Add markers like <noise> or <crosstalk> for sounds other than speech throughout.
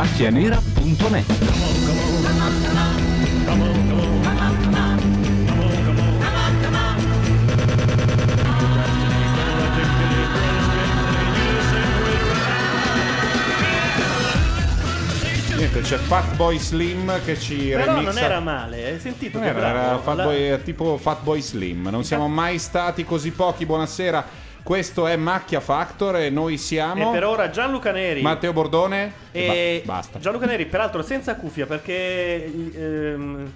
macchianera.net. Niente, c'è Fatboy Slim che ci Però remixa. non era male, hai sentito? Non che era, era bravo? Fatboy- La- è tipo Fatboy Slim. Non siamo mai stati così pochi. Buonasera. Questo è Macchia Factor e noi siamo E per ora Gianluca Neri Matteo Bordone e ba- basta. Gianluca Neri, peraltro senza cuffia perché ehm,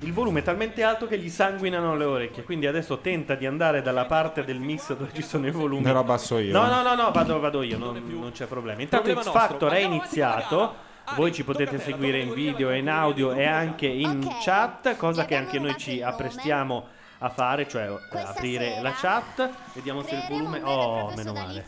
il volume è talmente alto che gli sanguinano le orecchie. Quindi adesso tenta di andare dalla parte del mix dove ci sono i volumi. Ne lo abbasso io. No, no, no, no, vado, vado io, non, non c'è problema. Intanto nostro. Factor è iniziato. Voi ci potete seguire in video e in audio e anche in chat, cosa che anche noi ci apprestiamo a fare, cioè eh, aprire la chat. Vediamo se il volume. Oh, meno male.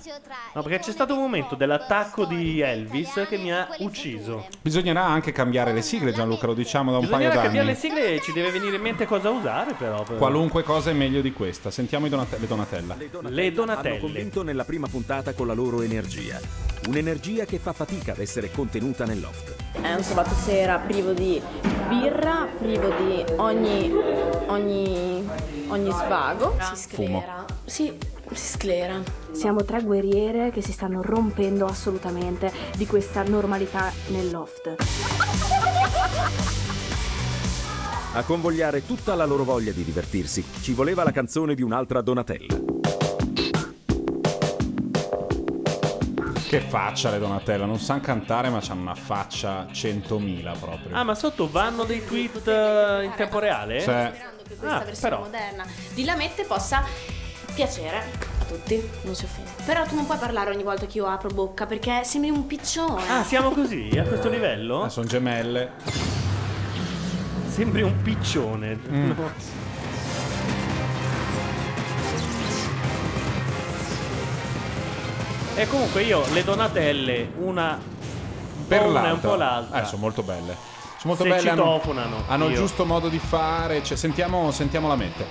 No, perché c'è stato un momento dell'attacco di Elvis che mi ha ucciso. Bisognerà anche cambiare le sigle, Gianluca, lo diciamo da un Bisognerà paio cambiare d'anni. le sigle e ci deve venire in mente cosa usare, però. per- Qualunque cosa è meglio di questa. Sentiamo i Donate- le Donatella. Le Donatelle. hanno convinto nella prima puntata con la loro energia. Un'energia che fa fatica ad essere contenuta nel loft. È un sabato sera privo di birra, privo di ogni, ogni, ogni svago. Si Fumo. sclera. Sì, si sclera. Siamo tre guerriere che si stanno rompendo assolutamente di questa normalità nel loft. A convogliare tutta la loro voglia di divertirsi, ci voleva la canzone di un'altra Donatella. Che faccia le Donatella, non sanno cantare ma hanno una faccia 100.000 proprio. Ah, ma sotto vanno dei tweet eh, in tempo reale? Cioè, Sperando che questa Ah, versione però. moderna di Lamette possa piacere a tutti, non si offende. Però tu non puoi parlare ogni volta che io apro bocca perché sembri un piccione. Ah, siamo così? A questo livello? ah, sono gemelle. Sembri un piccione. Mm. No. E comunque io le donatelle, una Per po' una e un po' l'altra. Eh, sono molto belle. Sono molto Se belle. Hanno, citofonano, hanno il io. giusto modo di fare. Cioè, sentiamo, sentiamo la mente.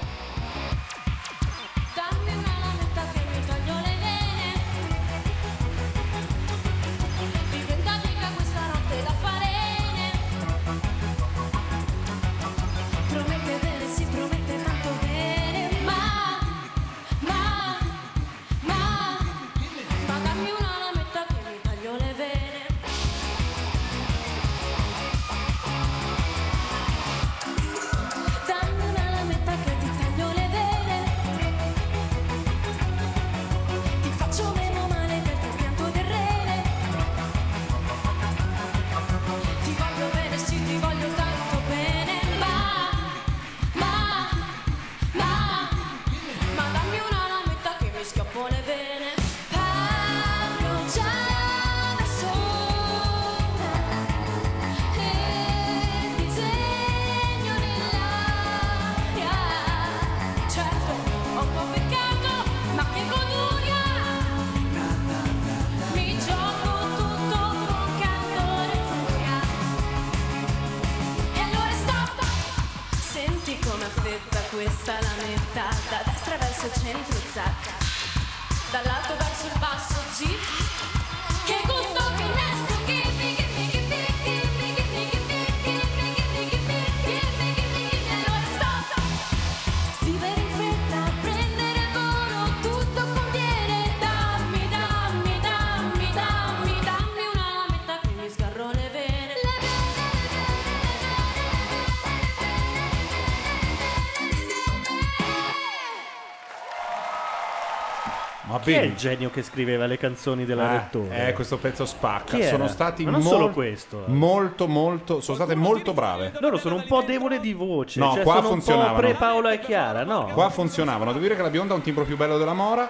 Chi è il genio che scriveva le canzoni della Eh, Rettore? eh, questo pezzo spacca. Sono stati Ma non molto, solo questo. molto, molto. Sono state molto brave. Loro sono un po' debole di voce. No, cioè qua sono un po' funzionavano. pre Paola e Chiara, no? Qua funzionavano. Devo dire che la bionda ha un timbro più bello della Mora.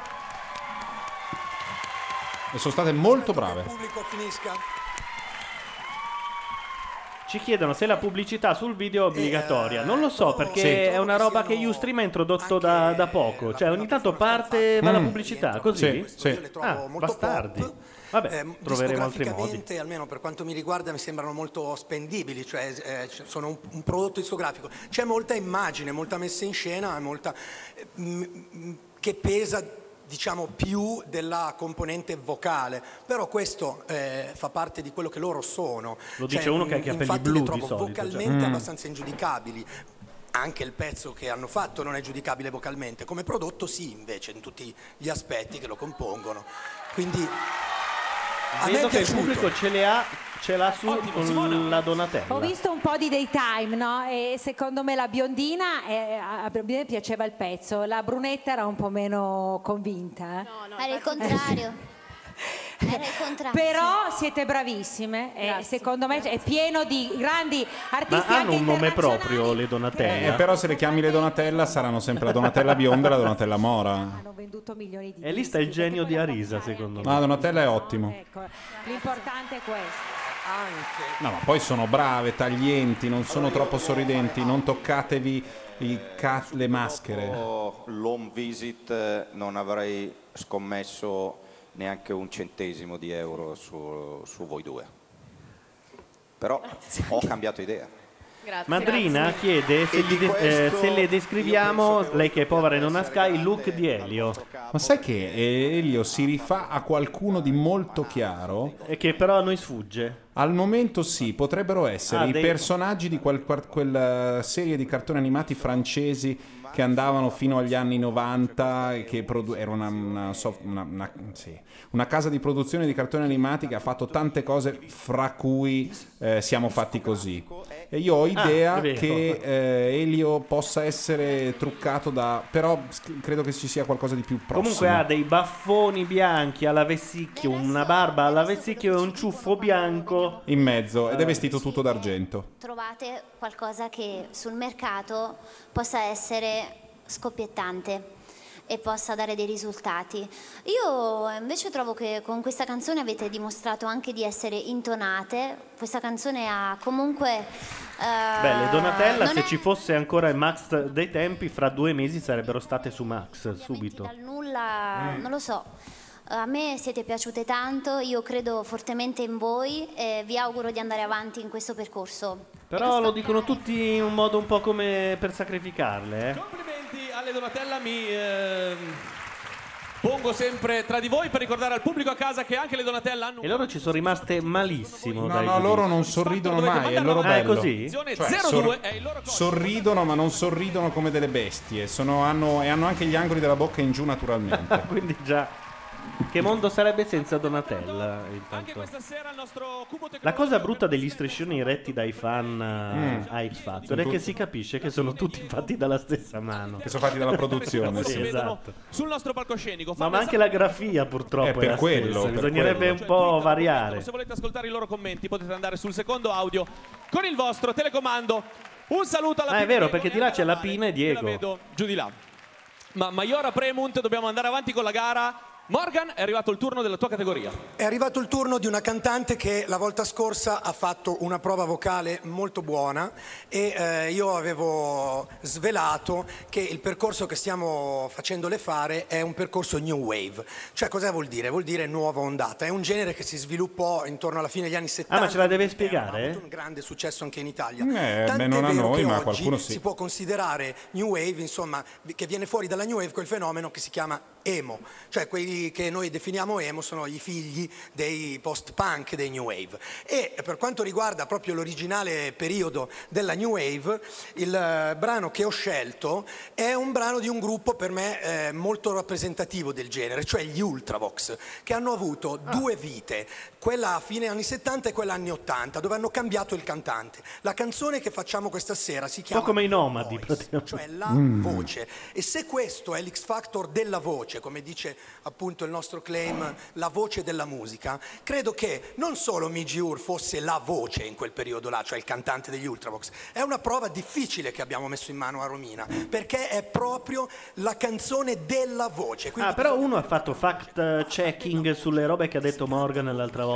E sono state molto brave. Ci chiedono se la pubblicità sul video è obbligatoria. Non lo so perché Sì. è una roba che Ustream ha introdotto da, da poco. Cioè ogni tanto parte va la Mm. pubblicità, così? Sì, sì. Io le trovo Ah, molto bastardi. Vabbè, Eh, troveremo altri modi. discograficamente, almeno per quanto mi riguarda, mi sembrano molto spendibili, cioè eh, c- sono un, un prodotto discografico. C'è molta immagine, molta messa in scena, molta, eh, m- m- che pesa diciamo più della componente vocale, però questo eh, fa parte di quello che loro sono. Lo dice uno che ha i capelli infatti blu li di trovo solito, cioè. vocalmente Mm. abbastanza ingiudicabili. Anche il pezzo che hanno fatto non è giudicabile vocalmente, come prodotto sì invece in tutti gli aspetti che lo compongono. Quindi a me Vedo è che il pubblico ce, le ha, ce l'ha su con la Donatella. Ho visto un po' di daytime, no? E secondo me la biondina, eh, a me piaceva il pezzo, la brunetta era un po' meno convinta. eh. Era il contrario. <laughs> Era il contrario. Però siete bravissime e secondo me è pieno di grandi Ma artisti hanno anche un nome proprio le Donatella? Eh, però se le chiami le Donatella saranno sempre la Donatella bionda e la Donatella mora. Hanno venduto milioni di E lì sta il genio di Arisa, secondo me. Ma la Donatella è ottimo. Ecco, l'importante è questo. No, ma poi sono brave, taglienti, non sono troppo sorridenti, non toccatevi ca- le maschere. L'home visit non avrei scommesso neanche un centesimo di euro su, su voi due. Però ho cambiato idea. Madrina chiede se, gli di de- eh, se le descriviamo, lei che è povera e non ha Sky, il look di Elio. Ma sai che eh, Elio si rifà a qualcuno di molto chiaro? E che però a noi sfugge. Al momento sì, potrebbero essere Ah, i dei- personaggi di quel- quel- quella serie di cartoni animati francesi che andavano fino agli anni 90 e che produ- era una, una soft- una- una- sì, una casa di produzione di cartoni animati che ha fatto tante cose fra cui eh, siamo fatti così. E io ho idea Ah, è vero. che eh, Elio possa essere truccato da... però credo che ci sia qualcosa di più prossimo. Comunque ha dei baffoni bianchi alla vesicchio, una barba alla vesicchio e un ciuffo bianco. In mezzo ed è vestito tutto d'argento. Trovate qualcosa che sul mercato possa essere scoppiettante e possa dare dei risultati. Io invece trovo che con questa canzone avete dimostrato anche di essere intonate. Questa canzone ha comunque... eh, Beh, le Donatella, se è ci fosse ancora il Max dei tempi, fra due mesi sarebbero state su Max, subito. dal nulla, Mm. non lo so. A me siete piaciute tanto, io credo fortemente in voi e vi auguro di andare avanti in questo percorso. Però lo dicono tutti in un modo un po' come per sacrificarle, eh. Complimenti alle Donatella, mi ehm, pongo sempre tra di voi per ricordare al pubblico a casa che anche le Donatella hanno E loro ci sono rimaste malissimo. No, dai no, loro non sorridono mai, è il loro Ah, è bello. così? Cioè, 02 è il loro sorridono, ma non sorridono come delle bestie. Sono- hanno, e hanno anche gli angoli della bocca in giù naturalmente. <laughs> Quindi già. Che mondo sarebbe senza Donatella? intanto? La cosa brutta degli striscioni retti dai fan eh, Mm. a X Factor è che si capisce che sono tutti fatti dalla stessa mano. Che sono fatti dalla produzione, sì, esatto. sul nostro palcoscenico. Ma, ma anche la grafia purtroppo È è, per la quello, stessa. per Bisognerebbe quello. un po' variare. Se volete ascoltare i loro commenti potete andare sul secondo audio con il vostro telecomando. Un saluto alla Ah, è vero, perché di là c'è la Pina e la Diego. vedo giù di là. Ma Maiora Premunt, dobbiamo andare avanti con la gara. Morgan, è arrivato il turno della tua categoria. È arrivato il turno di una cantante che la volta scorsa ha fatto una prova vocale molto buona e eh, io avevo svelato che il percorso che stiamo facendole fare è un percorso new wave. Cioè cosa vuol dire? Vuol dire nuova ondata. È un genere che si sviluppò intorno alla fine degli anni 70. Ah, ma ce la deve spiegare? un grande successo anche in Italia. Eh, Tant'è beh, non a vero noi, che ma qualcuno sì. Si può considerare New Wave, insomma, che viene fuori dalla New Wave quel fenomeno che si chiama emo. Cioè quelli che noi definiamo emo sono i figli dei post-punk, dei New Wave. E per quanto riguarda proprio l'originale periodo della New Wave, il eh, brano che ho scelto è un brano di un gruppo per me eh, molto rappresentativo del genere, cioè gli Ultravox, che hanno avuto due vite, quella a fine anni 70 e quella anni 80, dove hanno cambiato il cantante. La canzone che facciamo questa sera si Un chiama po' come i nomadi, praticamente. cioè la Mm. voce. E se questo è l'X Factor della voce, come dice appunto il nostro claim, la voce della musica, credo che non solo Migi Ur fosse la voce in quel periodo là, cioè il cantante degli Ultravox, è una prova difficile che abbiamo messo in mano a Romina, perché è proprio la canzone della voce. Quindi Ah, però uno ha fatto fact checking sulle robe che ha detto Morgan l'altra volta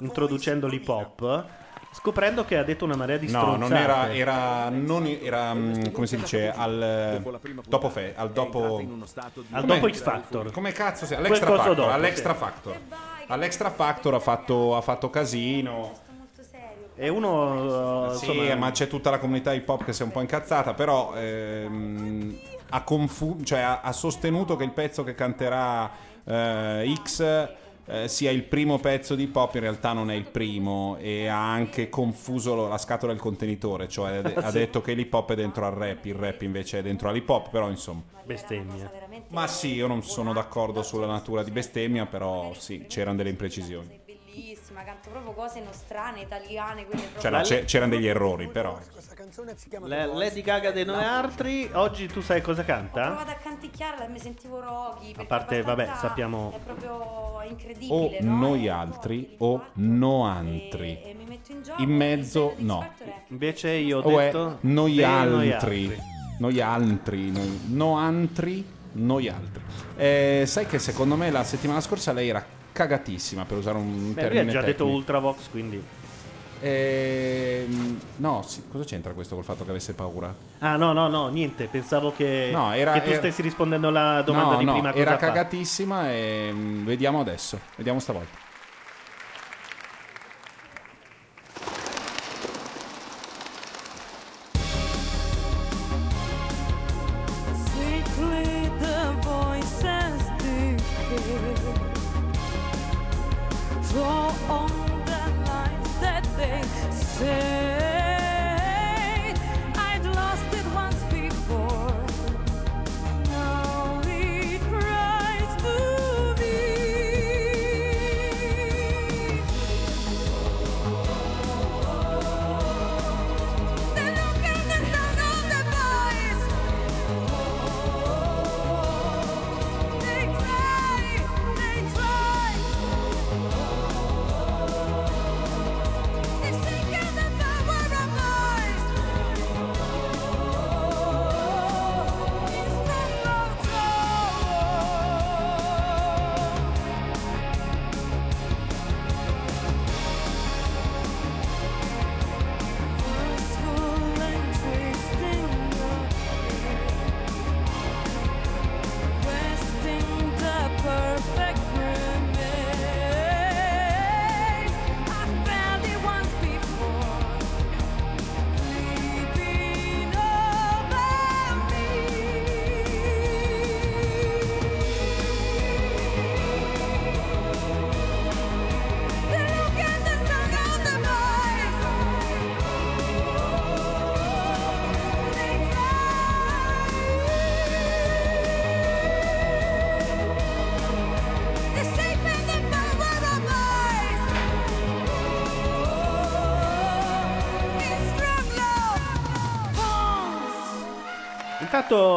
introducendo l'hip hop, scoprendo che ha detto una marea di No, stronzate. non era, era, non era mm, come si dice, al dopo fe, al dopo, Al come- dopo X Factor. Come cazzo si Quel All'extra coso factor, dopo, all'extra sì. factor. All'extra factor ha fatto, ha fatto casino. E uno Sì, insomma, ma c'è tutta la comunità hip hop che si è un po' incazzata, però ehm, ha, confu- cioè ha- ha sostenuto che il pezzo che canterà eh, X eh, sia il primo pezzo di pop, in realtà non è il primo e ha anche confuso lo- la scatola del contenitore, cioè ha de- <laughs> ha Sì. detto che l'hip hop è dentro al rap, il rap invece è dentro all'hip hop, però insomma. Bestemmia. Ma sì, io non sono d'accordo sulla natura di bestemmia, però sì, c'erano delle imprecisioni. Bellissima, canto proprio cose nostrane, italiane, quindi proprio... Cioè, no, c'è- c'erano degli errori, però. La- Lady Gaga dei noi altri, oggi tu sai cosa Ho canta? provato a canticchiarla e mi sentivo roghi. A parte, è vabbè, sappiamo... È proprio O incredibile, no? noi altri o no altri. E mi metto in gioco. In mezzo no. Invece io ho O è detto... noi altri. Noi altri. noi- No altri, noi altri. Eh, sai che secondo me la settimana scorsa lei era cagatissima per usare un Beh, termine ha già detto tecnico. Ultravox, quindi... Ehm, no, sì, cosa c'entra questo col fatto che avesse paura? Ah, no, no, no, niente, pensavo che, No, era- che tu era- stessi rispondendo alla domanda no, di no, prima. cosa era fa. cagatissima e mm, vediamo adesso. Vediamo stavolta.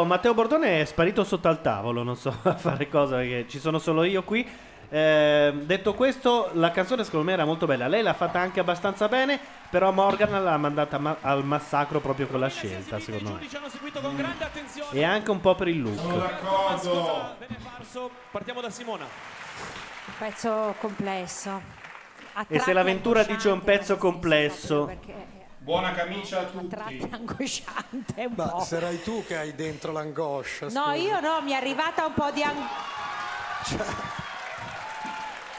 Matteo Bordone è sparito sotto al tavolo, non so <laughs> a fare cosa perché ci sono solo io qui. Eh, detto questo, la canzone secondo me era molto bella. Lei l'ha fatta anche abbastanza bene, però Morgan l'ha mandata ma- al massacro proprio con la scelta, secondo me. Ci hanno seguito con grande attenzione. E anche un po' per il look. Bene farso. Partiamo da Simona. Pezzo complesso. E se l'avventura dice un pezzo complesso, Buona camicia a a tratti angosciante un Ma po'. sarai tu che hai dentro l'angoscia. No, scusa. io no, mi è arrivata un po' di ang-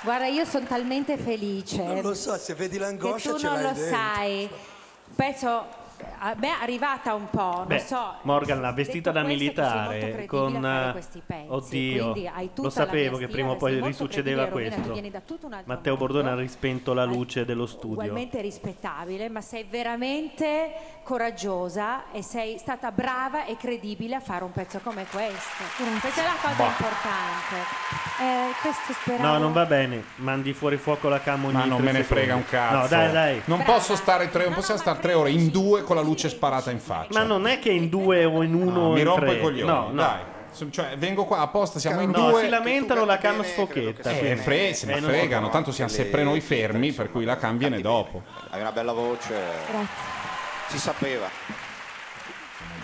Guarda, io sono talmente felice. Non lo so, se vedi che l'angoscia tu ce non l'hai lo dentro. sai. Pezzo a me è arrivata un po', Beh, non so. Morgan l'ha vestita da militare con fare eh, questi pezzi, oddio, lo sapevo che prima o poi risuccedeva questo. Matteo Bordone ha rispento la luce dello studio. ugualmente rispettabile, ma sei veramente coraggiosa e sei stata brava e credibile a fare un pezzo come questo. Questa è la cosa Boh. importante. Eh, questo speravo. No, non va bene. Mandi fuori fuoco la cam ogni Ma non me ne frega un cazzo. No, dai, dai. Non posso stare tre, non possiamo stare tre ore in due con la luce sparata in faccia. Ma non è che in due o in uno No, o mi rompo tre. i coglioni, No, no. dai. Cioè, vengo qua apposta, siamo in No, due. si lamentano, la cam sfocchetta. Eh, fre- se ne Eh, non- fregano, tanto siamo sempre noi fermi, per cui la cam viene dopo. Hai una bella voce. Si sapeva.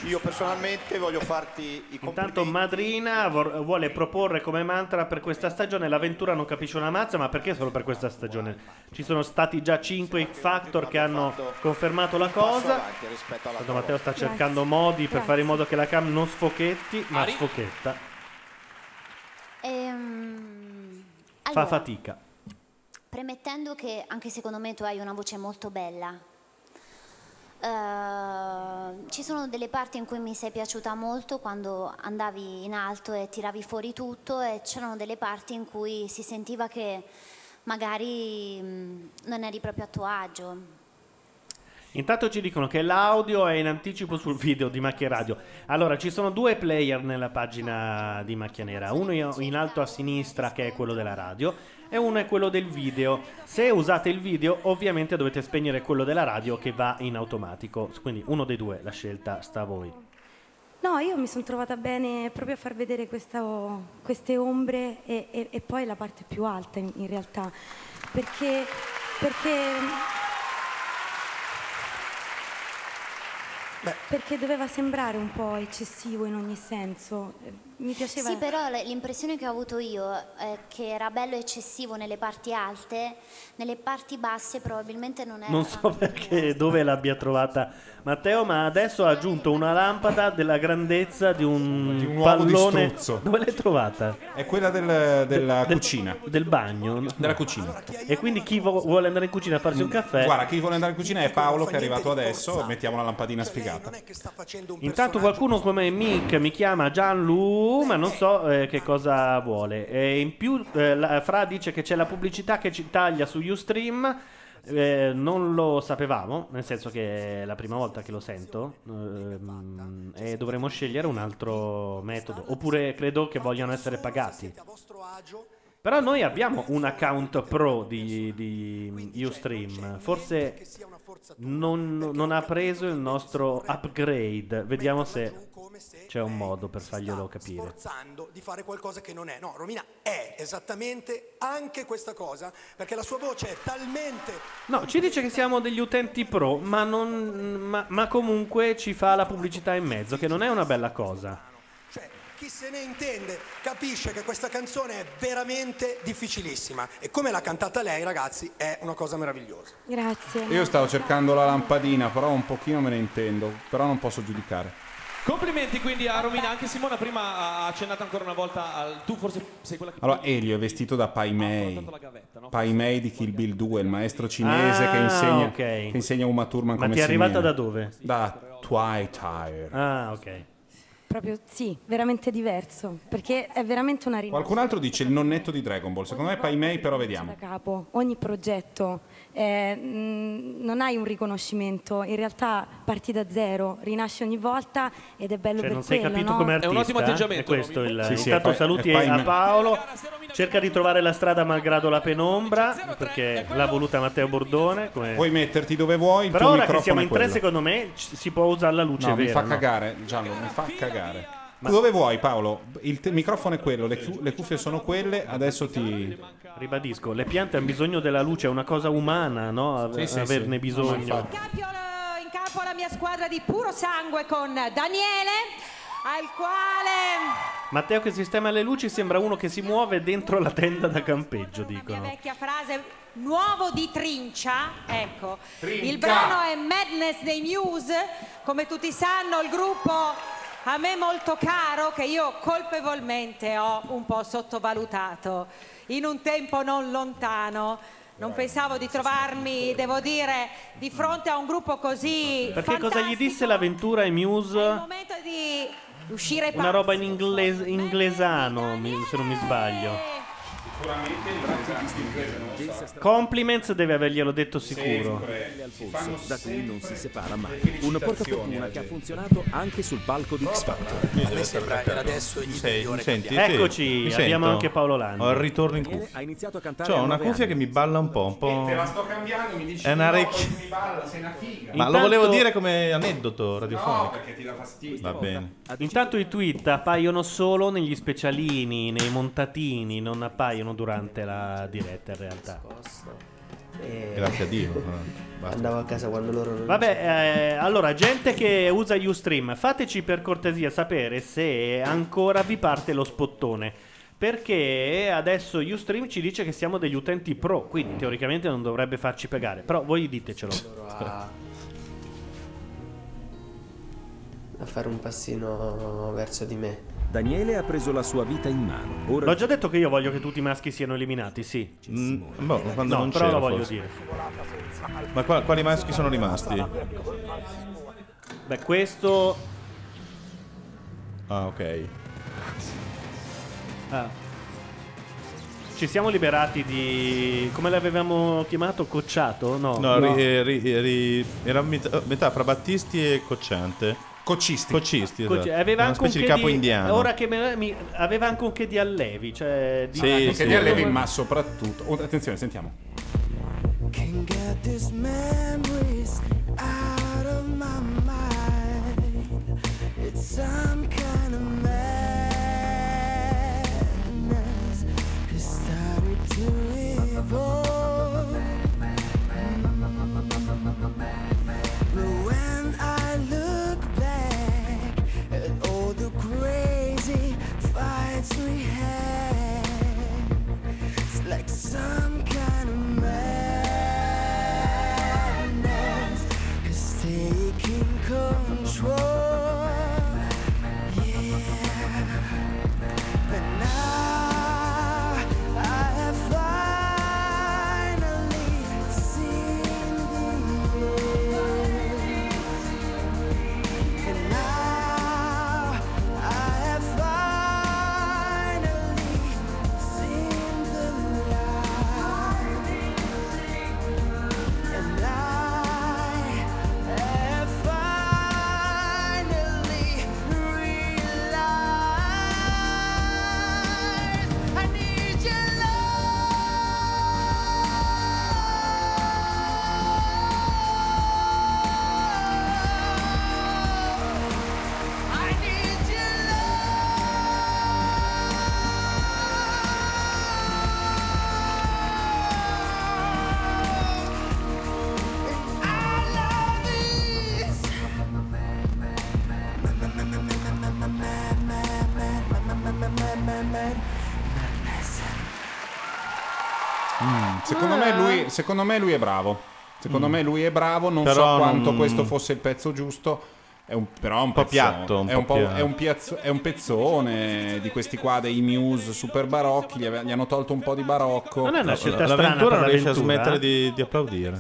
Io personalmente voglio farti i complimenti. Intanto Madrina vor- vuole proporre come mantra per questa stagione l'avventura non capisce una mazza, ma perché solo per questa stagione? Ci sono stati già 5 X Factor che hanno confermato la cosa. Tanto Matteo sta Grazie. cercando modi per Grazie. fare in modo che la cam non sfochetti, ma Ari? sfochetta. Ehm, Fa allora, fatica. premettendo che anche secondo me tu hai una voce molto bella, Eh, ci sono delle parti in cui mi sei piaciuta molto quando andavi in alto e tiravi fuori tutto e c'erano delle parti in cui si sentiva che magari mh, non eri proprio a tuo agio. Intanto ci dicono che l'audio è in anticipo sul video di Macchia Radio. Allora, ci sono due player nella pagina di Macchia Nera. Uno in alto a sinistra che è quello della radio e uno è quello del video. Se usate il video, ovviamente dovete spegnere quello della radio che va in automatico. Quindi uno dei due, la scelta sta a voi. No, io mi sono trovata bene proprio a far vedere questa- queste ombre e, e- e poi la parte più alta in, in realtà. Perché, perché, perché doveva sembrare un po' eccessivo in ogni senso. Mi piaceva... Sì, però l'impressione che ho avuto io è che era bello eccessivo nelle parti alte, nelle parti basse probabilmente non era. Non so perché dove l'abbia trovata Matteo, ma adesso ha aggiunto una lampada della grandezza di un, Di un di pallone. struzzo. Dove l'hai trovata? È quella del- della Del- cucina. Del bagno. Della cucina. E quindi chi vo- vuole andare in cucina a farsi un caffè? Guarda, chi vuole andare in cucina è Paolo che è arrivato adesso. Mettiamo la lampadina sfigata. Intanto qualcuno come Mick mi chiama Gianlu, ma non so eh, che cosa vuole. E in più, eh, la- Fra dice che c'è la pubblicità che ci taglia su Ustream. Eh, non lo sapevamo, nel senso che è la prima volta che lo sento. ehm, e dovremo scegliere un altro metodo. Oppure credo che vogliano essere pagati. Però noi abbiamo un account pro di, di Ustream. Forse non, non ha preso il nostro upgrade. Vediamo se c'è un modo per farglielo capire. sforzando di fare qualcosa che non è. No, Romina è esattamente anche questa cosa, perché la sua voce è talmente No, ci dice che siamo degli utenti pro, ma, non, ma, ma comunque ci fa la pubblicità in mezzo, che non è una bella cosa. chi se ne intende capisce che questa canzone è veramente difficilissima e come l'ha cantata lei, ragazzi, è una cosa meravigliosa. Grazie. Io stavo cercando la lampadina, però un pochino me ne intendo. Però non posso giudicare. Complimenti quindi a Romina, anche Simona prima ha accennato ancora una volta al... Tu forse sei quella che... Allora, Elio è vestito da Pai Mei. Pai Mei di Kill Bill 2, il maestro cinese Ah, che, insegna, ok. che insegna Uma Thurman Ma come ti è arrivata da dove? Da Twytire. Ah, ok. Proprio sì, veramente diverso, perché è veramente una rinascita. Qualcun altro dice il nonnetto di Dragon Ball. Secondo me Pai Mei, però vediamo. da capo, ogni progetto, eh, mh, non hai un riconoscimento, in realtà parti da zero, rinasci ogni volta ed è bello Cioè, per non sei quello, capito no? come artista? È questo il... Sì, sì, Intanto poi- saluti poi a Paolo. Cerca di trovare la strada malgrado la penombra, perché l'ha voluta Matteo Bordone. come- Puoi metterti dove vuoi, il Però tuo ora che siamo in tre, quello. secondo me ci- si può usare la luce No, vera. mi fa no? cagare, Gianlo, mi fa cagare. Dove vuoi Paolo? Il te- microfono è quello, le, cu- le cuffie sono quelle, adesso ti... Ribadisco, le piante hanno bisogno della luce, è una cosa umana, no? Ave- Sì, sì, averne sì. bisogno. Ma. In campo la mia squadra di puro sangue con Daniele, al quale Matteo che sistema le luci sembra uno che si muove dentro la tenda da campeggio, dicono. vecchia frase nuovo di trincia, ecco. Trinca. Il brano è Madness dei Muse, come tutti sanno il gruppo a me molto caro che io colpevolmente ho un po' sottovalutato in un tempo non lontano. Non pensavo di trovarmi, devo dire, di fronte a un gruppo così Perché cosa gli disse l'avventura ai Muse? momento di uscire Una roba in inglese- inglesano, se non mi sbaglio. Compliments deve averglielo detto sicuro. Alfonso, da cui non si separa mai. Un portafortuna che ha funzionato anche sul palco di X Factor. A me sembra per adesso il Sei- migliore mi senti? Eccoci, Mi abbiamo sento? anche Paolo Landi. Ho il ritorno in cuffia. Ha iniziato a cantare C'ho a una cuffia anni. che mi balla un po', un po'. Te la sto cambiando, mi dici È una no, rec- poi mi balla, sei una figa. Ma lo volevo dire come aneddoto radiofonico. No, perché ti dà fastidio. Va bene. Intanto i tweet appaiono solo negli specialini, nei montatini, non appaiono durante la diretta in realtà. Grazie a Dio. eh, basta. Andavo a casa quando loro. Vabbè, eh, allora, gente che usa Ustream, fateci per cortesia sapere se ancora vi parte lo spottone. Perché adesso Ustream ci dice che siamo degli utenti pro, quindi teoricamente non dovrebbe farci pagare. Però voi ditecelo. a fare un passino verso di me. Daniele ha preso la sua vita in mano. Ora L'ho già detto che io voglio che tutti i maschi siano eliminati, sì. boh, quando no, non però lo voglio forse. dire. Ma qua- quali maschi sono rimasti? Beh, questo... Ah, ok. Ah. Ci siamo liberati di... come l'avevamo chiamato? Cocciato? No. No, ri- ri- ri- era metà, metà fra Battisti e Cocciante. Coccisti. Coccisti, Cocci- esatto. aveva Una anche un specie che di capo di- indiano. Ora che me- mi- aveva anche un che di allevi, cioè di Sì, Anche sì. di allevi, ma soprattutto. oh, attenzione, sentiamo. Can't get these memories out of my mind. It's some kind of madness. It started to evolve. Control. Secondo me lui è bravo. Secondo Mm. me lui è bravo. Non Però so quanto non- questo fosse il pezzo giusto. È un, però è un, po' pezzone. piatto, un è, po' un po'- piatto. è un piazzo- è un pezzone di questi qua dei Muse super barocchi. Gli, ave- gli hanno tolto un po' di barocco. Non è una scelta strana L'avventura non riesce a smettere eh? di, di applaudire.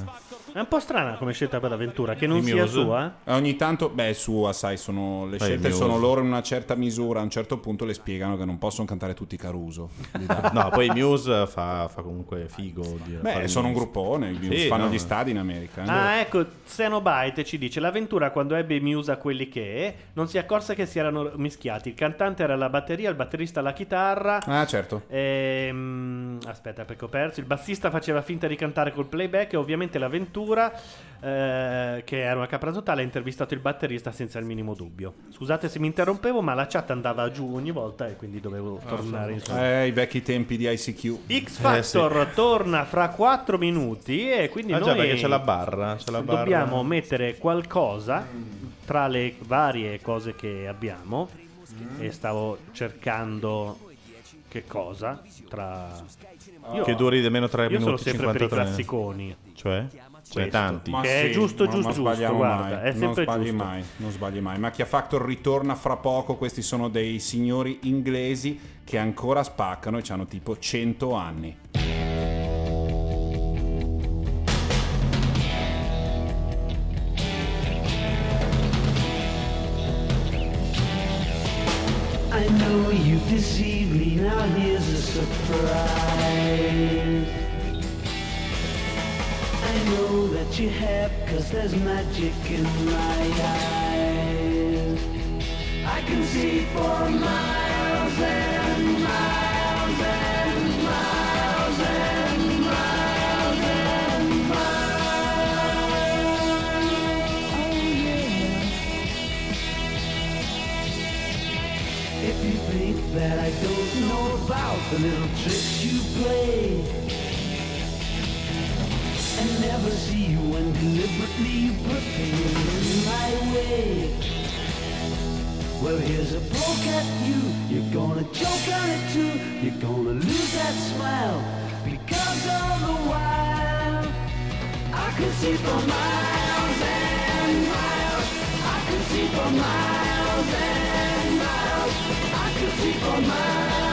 È un po' strana come scelta per l'avventura, che non I sia sua. Eh, Ogni tanto, beh, è sua, sai, sono, le Poi scelte sono loro in una certa misura. A un certo punto le spiegano che non possono cantare tutti Caruso. <laughs> No, poi Muse fa, fa comunque figo. di- Beh, sono un gruppone. I Muse Sì, fanno no, gli stadi in America. eh. Ah, ecco, Xenobite ci dice: L'avventura quando ebbe i Muse a quelli che non si accorse che si erano mischiati. Il cantante era la batteria, il batterista la chitarra. Ah, certo. Ehm, aspetta, perché ho perso. Il bassista faceva finta di cantare col playback. E ovviamente l'avventura, eh, che era una capra totale, ha intervistato il batterista senza il minimo dubbio. Scusate se mi interrompevo, ma la chat andava giù ogni volta e quindi dovevo tornare in su. Eh, i vecchi tempi di ICQ. X Factor torna fra 4 minuti e quindi Ah, noi già, perché c'è la barra, c'è la barra. dobbiamo mettere qualcosa tra le varie cose che abbiamo e stavo cercando che cosa tra Che duri di meno tre io sono minuti sempre per i 53. classiconi Cioè? Questo. tanti. Ma Che è giusto, giusto, non giusto, sbagliamo guarda, mai, è non sbagli giusto. mai, non sbagli mai. Macchia Factor ritorna fra poco. Questi sono dei signori inglesi che ancora spaccano e hanno tipo 100 anni. I know you deceived me, now here's a surprise. I know that you have, cause there's magic in my eyes. I can see for miles and miles and miles and miles and miles. Oh yeah. If you think that I don't know about the little tricks you play And never see you when deliberately you put things in my way. Well here's a poke at you, you're gonna choke on it too. You're gonna lose that smile because all the while. I could see for miles and miles. I could see for miles and miles. I could see for miles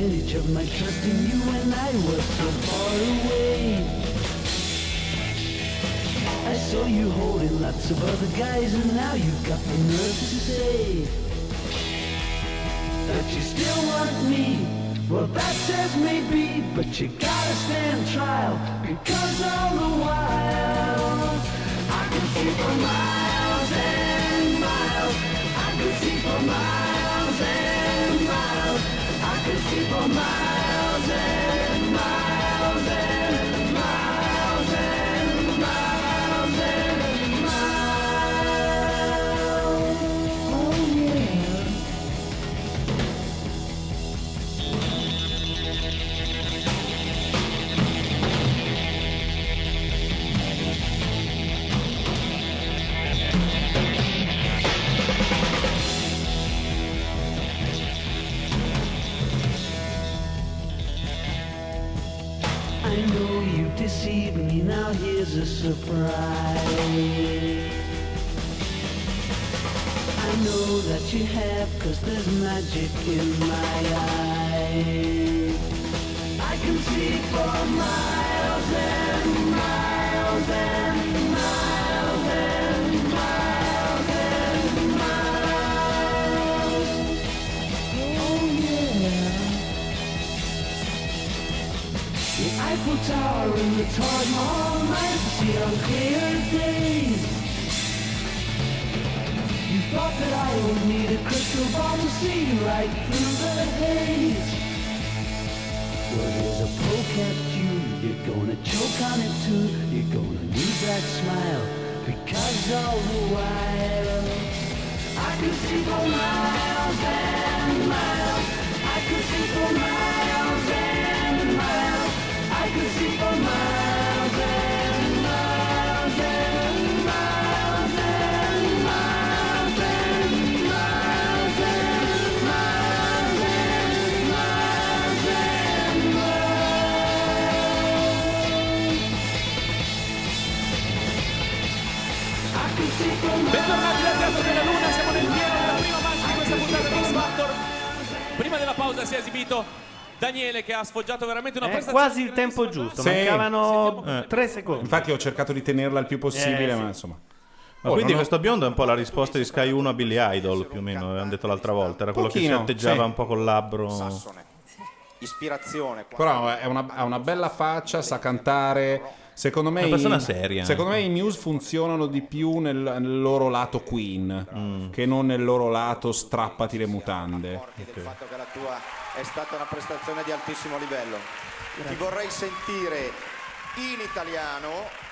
advantage of my trust in you when I was so far away. I saw you holding lots of other guys and now you've got the nerve to say that you still want me. Well, that says maybe, but you gotta stand trial because all the while I could see for miles and miles. I can see for miles and. I could see you me, now here's a surprise. I know that you have, cause there's magic in my eyes. I can see for miles and miles Eiffel Tower and the Taj Mahal might see on clear days. You thought that I would need a crystal ball to see you right through the haze. Well, there's a poke at you, you're gonna choke on it too. You're gonna lose that smile because all the while I could see for miles and miles. I could see for miles. I could see for Daniele che ha sfoggiato veramente una È prestazione. quasi il tempo giusto, Sì. mancavano Eh. tre secondi. Infatti ho cercato di tenerla il più possibile, Eh, sì. ma insomma. Ma Oh, quindi non ho- questo biondo è un po' la risposta di Sky 1 a Billy Idol, più o meno, avevamo detto l'altra volta. Era quello che Pochino, si atteggiava sì. un po' col labbro. Ispirazione. Però è una- ha una bella faccia, sa cantare. Secondo me, Una persona i- seria. Secondo me i Muse funzionano di più nel, nel loro lato Queen che non nel loro lato strappati le mutande. del fatto che la tua è stata una prestazione di altissimo livello. Ti vorrei sentire in italiano.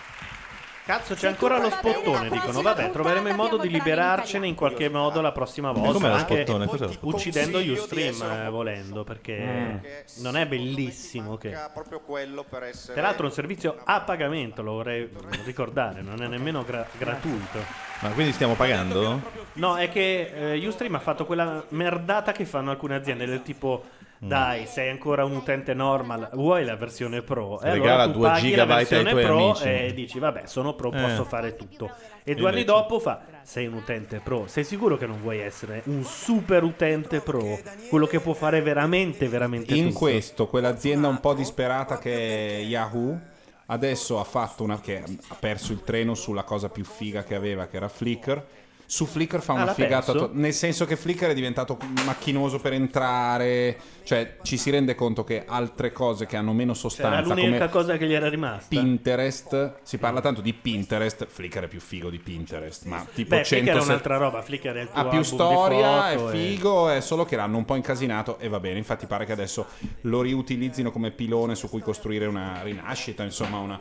Cazzo, c'è ancora lo spottone, dicono. Vabbè, troveremo il modo di liberarcene in qualche modo la prossima volta. com'è lo anche spottone? Cos'è? Uccidendo Consiglio di Ustream, eh, volendo, perché Mm. non è bellissimo. Che... proprio quello per essere. Peraltro è un servizio a pagamento, lo vorrei ricordare, non è nemmeno gra- gratuito. Ma quindi stiamo pagando? No, è che eh, Ustream ha fatto quella merdata che fanno alcune aziende, del tipo. Dai, sei ancora un utente normal, vuoi la versione pro? E Regala allora tu due paghi la gigabyte ai versione tuoi pro amici. e dici vabbè, sono pro, Eh. posso fare tutto. E due anni dopo fa, sei un utente pro, sei sicuro che non vuoi essere un super utente pro? Quello che può fare veramente, veramente In tutto. questo, quell'azienda un po' disperata che è Yahoo, adesso ha fatto una che ha perso il treno sulla cosa più figa che aveva, che era Flickr. Su Flickr fa Ah, una l'ha figata, to- nel senso che Flickr è diventato macchinoso per entrare, cioè ci si rende conto che altre cose che hanno meno Cioè, sostanza, era l'unica cosa che gli era rimasta. Pinterest, si parla tanto di Pinterest, Flickr è più figo di Pinterest, ma tipo Beh, Flickr 100 è un'altra roba, Flickr è il tuo ha più storia, è foto e- figo, è solo che l'hanno un po' incasinato e va bene. Infatti pare che adesso lo riutilizzino come pilone su cui costruire una rinascita, insomma, un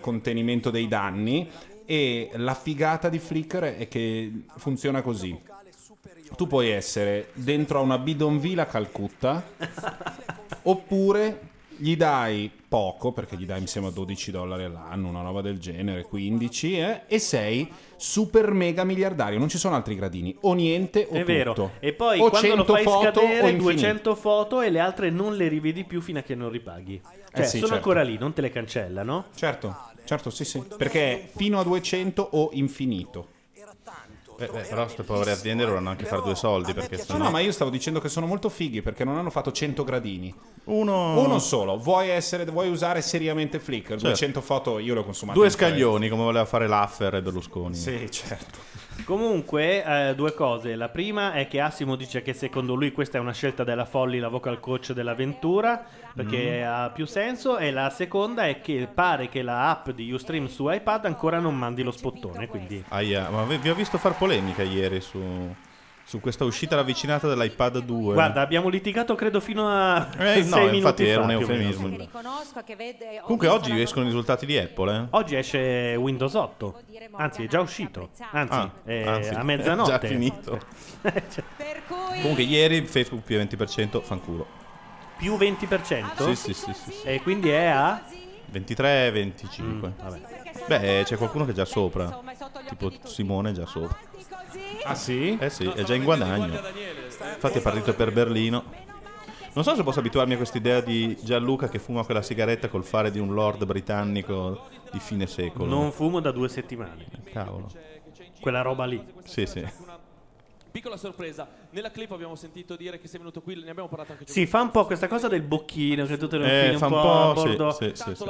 contenimento dei danni. E la figata di Flickr è che funziona così. Tu puoi essere dentro a una bidonville a Calcutta oppure gli dai poco, perché gli dai mi sembra 12 dollari all'anno, una roba del genere, 15, eh, e sei super mega miliardario. Non ci sono altri gradini, o niente o È vero. tutto. E poi o quando lo 100 fai foto scadere infinito. 200 foto e le altre non le rivedi più fino a che non ripaghi. Cioè, Eh sì, sono certo. ancora lì, non te le cancellano? Certo, certo, sì, sì. Perché fino a 200 o infinito. Beh, beh, però queste povere aziende dovranno anche fare due soldi perché No, sennò... no, ma io stavo dicendo che sono molto fighi perché non hanno fatto 100 gradini. Uno... Uno solo. Vuoi, essere, vuoi usare seriamente Flickr? Certo. 200 foto io le ho consumate. Due scaglioni come voleva fare Laffer e Berlusconi. Sì, certo. Comunque, eh, due cose. La prima è che Assimo dice che secondo lui questa è una scelta della Folli, la vocal coach dell'avventura, perché Mm. ha più senso. E la seconda è che pare che la app di Ustream su iPad ancora non mandi lo spottone. Quindi Aia, ma vi vi ho visto far polemica ieri su, su questa uscita ravvicinata dell'iPad 2. Guarda, abbiamo litigato credo fino a Eh, 6 no, minuti infatti era un eufemismo. Riconosco che vede, ho Comunque oggi la escono i risultati di Apple, eh? Oggi esce Windows 8, anzi è già uscito, anzi, Ah, è anzi, a <laughs> mezzanotte. È già finito. <laughs> Comunque ieri Facebook più 20%, fanculo. Più 20%? Sì, sì, sì, sì, sì. E quindi è a... 23, 25. Mm, Beh, c'è qualcuno che è già sopra. Tipo Simone è già sopra. Ah sì? Eh sì, è già in guadagno. Infatti è partito per Berlino. Non so se posso abituarmi a quest'idea di Gianluca che fuma quella sigaretta col fare di un lord britannico di fine secolo. Non fumo da due settimane. Cavolo. Quella roba lì. Sì, sì. Piccola sorpresa, nella clip abbiamo sentito dire che sei venuto qui, ne abbiamo parlato anche Sì, fa un po' questa cosa del bocchino che tu te lo Eh, un fa un po', po', a sì, bordo. sì, sì, sì.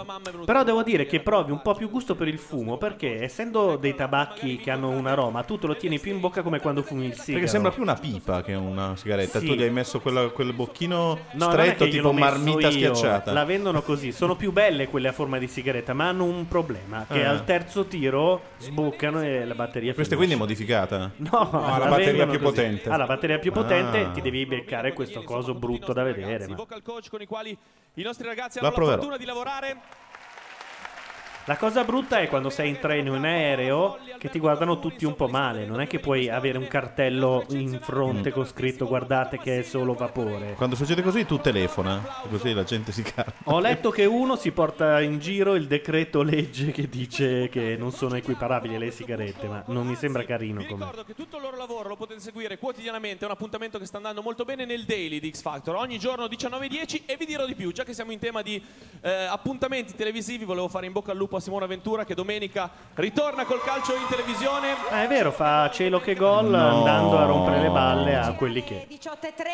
Però devo dire che provi un po' più gusto per il fumo perché essendo dei tabacchi che hanno un aroma, tu te lo tieni più in bocca come quando fumi il sigaro. Perché sembra più una pipa che una sigaretta. Sì. Tu gli hai messo quella- quel bocchino No, stretto, tipo marmita io, schiacciata. La vendono così. Sono più belle quelle a forma di sigaretta, ma hanno un problema: che Eh. al terzo tiro sboccano e la batteria Questa finisce. quindi è modificata? No, No, la la batteria più così. potente. Ah, la batteria più potente, Ah. ti devi beccare questo coso brutto da vedere. ma- vocal coach con i quali i nostri ragazzi La hanno la proverò. fortuna di lavorare. La cosa brutta è quando sei in treno o in aereo che ti guardano tutti un po' male. Non è che puoi avere un cartello in fronte con scritto guardate che è solo vapore. Quando succede così tu telefona, così la gente si calma. Ho letto che uno si porta in giro il decreto legge che dice che non sono equiparabili alle sigarette, ma non mi sembra carino come. Ricordo che tutto il loro lavoro lo potete seguire quotidianamente, è un appuntamento che sta andando molto bene nel daily di X Factor, ogni giorno 19.10 e vi dirò di più, già che siamo in tema di eh, appuntamenti televisivi, volevo fare in bocca al lupo a Simona Ventura che domenica ritorna col calcio in televisione. Ah, è vero, fa cielo che gol No. andando a rompere le balle a quelli che.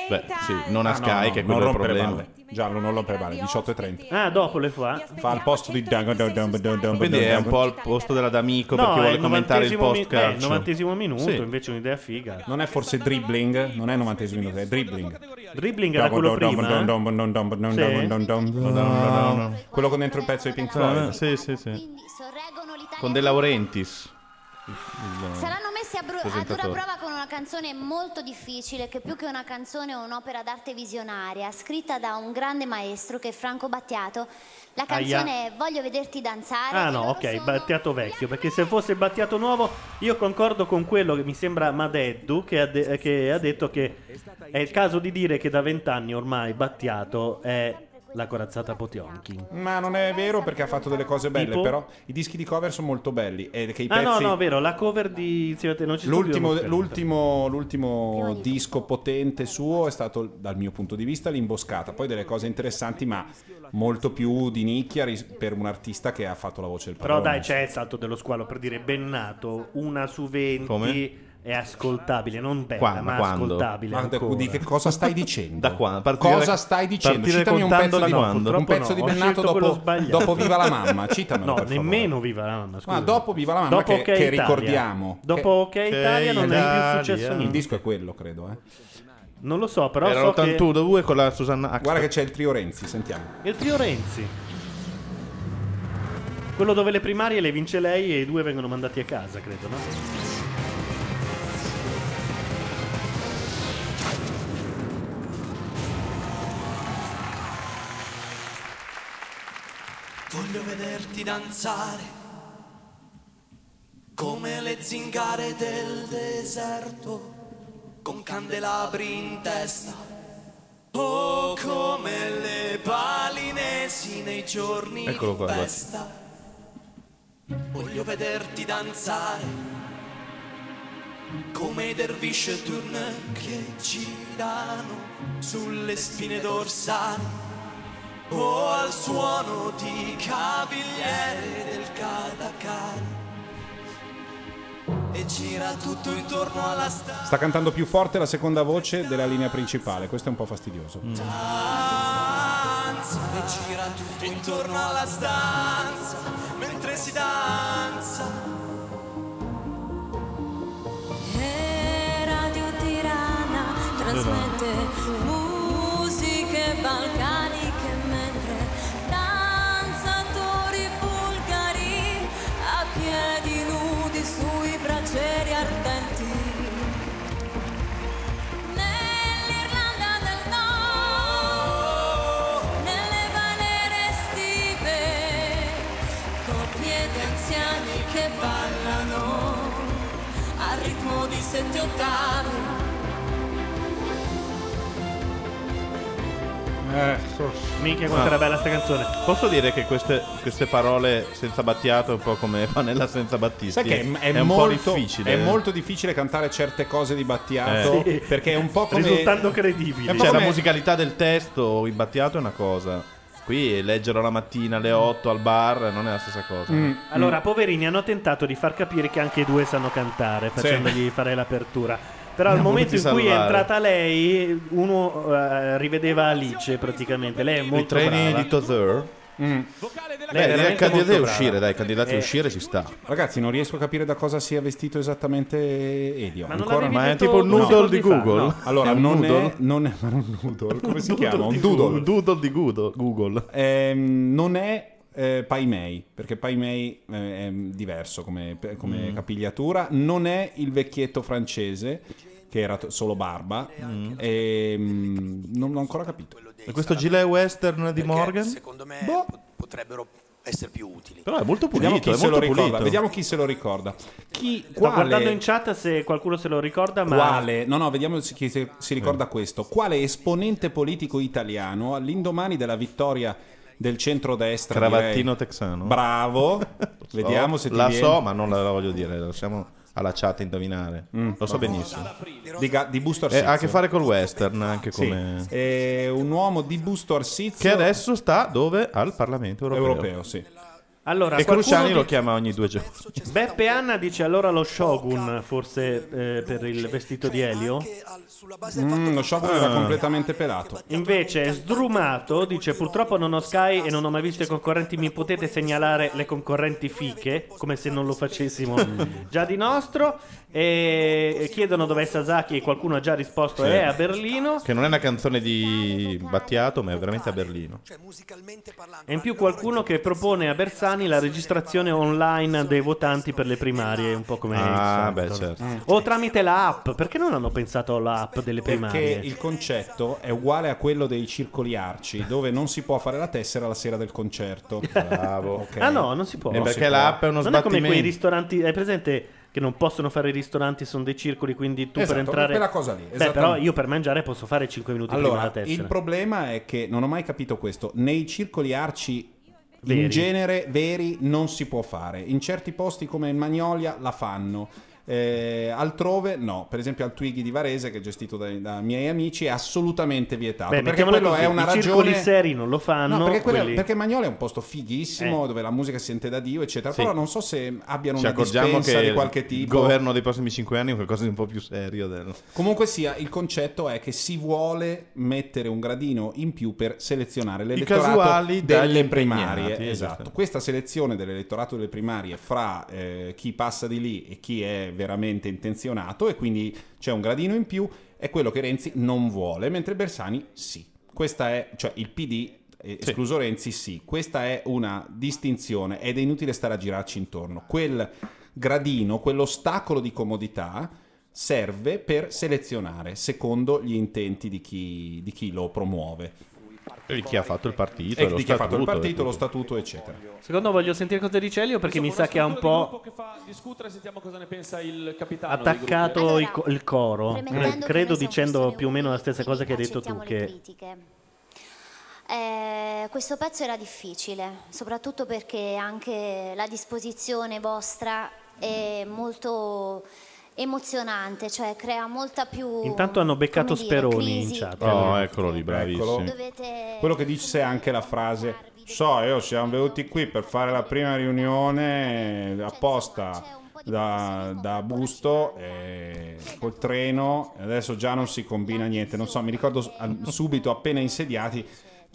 Beh, sì, non a Ah, Sky, no, no, che è non quello il problema. Giallo, non rompere balle, 18 e 30. Ah, dopo le fa? Fa al posto di... Quindi è un po' al posto della D'Amico No, per chi è vuole commentare il novantesimo post eh, il novantesimo minuto, invece un'idea figa. Non è forse dribbling? Non è 90 minuto, è dribbling. Dribbling era quello prima. Quello con dentro il pezzo di Pink Floyd. Ah, sì, sì, sì. Con De Laurentiis. Saranno messi a, dura prova con una canzone molto difficile, che più che una canzone è un'opera d'arte visionaria, scritta da un grande maestro che è Franco Battiato. La canzone è Voglio vederti danzare. Ah no, ok, sono- Battiato vecchio, perché se fosse Battiato nuovo io concordo con quello che mi sembra Madeddu che ha, de- che ha detto che è il caso di dire che da vent'anni ormai Battiato è la corazzata Potionkin. Ma non è vero perché ha fatto delle cose belle, Tipo? però i dischi di cover sono molto belli e che i Ah pezzi no, no, vero, la cover di Insieme a te non ci sto L'ultimo, più, non l'ultimo, l'ultimo disco potente suo è stato, dal mio punto di vista, l'imboscata. Poi delle cose interessanti, ma molto più di nicchia ris- per un artista che ha fatto la voce del Però padrone. dai, c'è il salto dello squalo per dire Bennato, una su venti Come? È ascoltabile, non bella, Quando? ma Quando? ascoltabile Ma ancora. di che cosa stai dicendo? Da quando? Partire- cosa stai dicendo? Citami un pezzo, di, quando? un pezzo di no, ho Bennato dopo, dopo Viva la mamma. <laughs> Citamelo No, per favore. nemmeno Viva la mamma, scusa. Ma dopo Viva la mamma Dopo che, Ok che Italia. ricordiamo. Dopo Ok Italia non è più successo Il niente. disco è quello, credo. Eh. Non lo so, però Era so che... l'82 con la Susanna Axel. Guarda che c'è il trio Renzi, sentiamo. Il trio Renzi. Quello dove le primarie le vince lei e i due vengono mandati a casa, credo, no? Voglio vederti danzare come le zingare del deserto, con candelabri in testa, o come le paline mesi nei giorni Eccolo di qua, guarda. festa. Voglio vederti danzare come i dervish turn che girano sulle spine dorsali o al suono di cavigliere del Katakan e gira tutto intorno alla stanza Sta cantando più forte la seconda voce della linea principale, questo è un po' fastidioso. e gira tutto intorno alla stanza mentre si danza. E Radio Tirana trasmette musiche balcaniche ritmo di sette ottavi. Minchia quanto Ah. era bella sta canzone. Posso dire che queste, queste parole senza battiato è un po' come Panella senza Battisti? Sai che è, è un molto, difficile. È molto difficile cantare certe cose di Battiato Eh. Perché è un po' come Risultando. È po' Cioè, la come- musicalità del testo in Battiato è una cosa. Qui leggerlo la mattina alle 8 al bar non è la stessa cosa. Mm. Allora, poverini hanno tentato di far capire che anche i due sanno cantare, facendogli fare l'apertura. Però al momento in cui è entrata lei, uno eh, rivedeva Alice praticamente. Lei è I molto treni brava. di Tother. È Beh, dai, candidati a uscire, dai, candidati a Eh, uscire ci sta. Ragazzi, non riesco a capire da cosa sia vestito esattamente Elio. Ma non Ancora Ma è tipo il due noodle secondi di? Google? No, <laughs> allora È un non, noodle? è, non è ma un noodle, come si Un <laughs> chiama? Un di doodle. Google. Doodle di Google. Ehm, non è eh, Pai Mei, perché Pai Mei eh, è diverso come, come Mm. capigliatura. Non è il vecchietto francese, che era t- solo barba. Ehm, non l'ho ancora capito. E questo gilet western di Morgan? Secondo me Boh. po- potrebbero essere più utili. Però è molto Vediamo pulito, chi è se lo molto ricorda. pulito. Vediamo chi se lo ricorda. Chi, Sto quale- guardando in chat se qualcuno se lo ricorda, ma Quale? No, no, vediamo se- chi si, si Eh. ricorda questo. Quale esponente politico italiano all'indomani della vittoria del centrodestra? Cravattino direi- texano. Bravo. <laughs> So, Vediamo se ti La viene. so, ma non la voglio dire, la lasciamo alla chat indovinare. Lo so benissimo. Di, Ga- di Busto Eh, Arsizio. ha a che fare col western anche Sì. come... È un uomo di Busto Arsizio. Che adesso sta dove? Al Parlamento europeo. Europeo, sì. Allora, e Cruciani lo di- chiama ogni due giorni. Beppe Anna dice allora lo Shogun, forse eh, per il vestito di Elio. Mm, lo shogun era completamente pelato. Invece Sdrumato dice purtroppo non ho Sky e non ho mai visto i concorrenti, mi potete segnalare le concorrenti fiche, come se non lo facessimo già di nostro. E chiedono dov'è Sasaki e qualcuno ha già risposto Sì. è a Berlino. Che non è una canzone di Battiato, ma è veramente a Berlino. E in più qualcuno che propone a Bersani la registrazione online dei votanti per le primarie, un po' come Ah, il beh, solito. certo. O tramite la app, perché non hanno pensato all'app delle Perché primarie? il concetto è uguale a quello dei circoli arci, dove non si può fare la tessera la sera del concerto. Bravo. Ok. Ah no, non si può. Non Eh, perché si può. l'app è uno non è come quei ristoranti, hai presente che non possono fare i ristoranti, sono dei circoli, quindi tu Esatto, per entrare... quella cosa lì, Beh, però io per mangiare posso fare 5 minuti prima Allora, la tessera. il problema è che non ho mai capito questo. Nei circoli arci Veri. in genere veri non si può fare. In certi posti come in Magnolia la fanno. Eh, altrove no, per esempio al Twiggy di Varese che è gestito dai, da miei amici è assolutamente vietato Beh, perché quello così, è una i circoli ragione seri non lo fanno, No, perché, quelli- perché Magnolia è un posto fighissimo Eh. dove la musica si sente da Dio eccetera Sì. però non so se abbiano Ci una accorgiamo dispensa che di qualche il tipo governo dei prossimi cinque anni è qualcosa di un po' più serio. Del... Comunque sia, il concetto è che si vuole mettere un gradino in più per selezionare l'elettorato delle primarie. Esatto. esatto. Questa selezione dell'elettorato delle primarie fra eh, chi passa di lì e chi è veramente intenzionato e quindi c'è un gradino in più è quello che Renzi non vuole, mentre Bersani sì. Questa è, cioè il PD eh, escluso Renzi sì, questa è una distinzione ed è inutile stare a girarci intorno. Quel gradino, quell'ostacolo di comodità serve per selezionare secondo gli intenti di chi, di chi lo promuove. E chi ha fatto il partito, E lo di chi ha fatto il statuto, partito, e lo statuto, eccetera. Secondo voglio sentire cosa dice Elio perché mi sa che ha un po' che fa discutere, sentiamo cosa ne pensa il capitano. attaccato gruppi. i co- il coro, che credo dicendo più o meno la stessa cosa che hai detto tu. Che critiche. Eh, questo pezzo era difficile, soprattutto perché anche la disposizione vostra è molto emozionante, cioè crea molta più... Intanto hanno beccato dire, Speroni in crisi. chat. Oh, eccolo lì, bravissimo. Dovete- Quello che dice è anche la frase So, io siamo venuti qui per fare la prima riunione apposta da, da Busto eh, col treno adesso già non si combina niente. Non so, mi ricordo subito appena insediati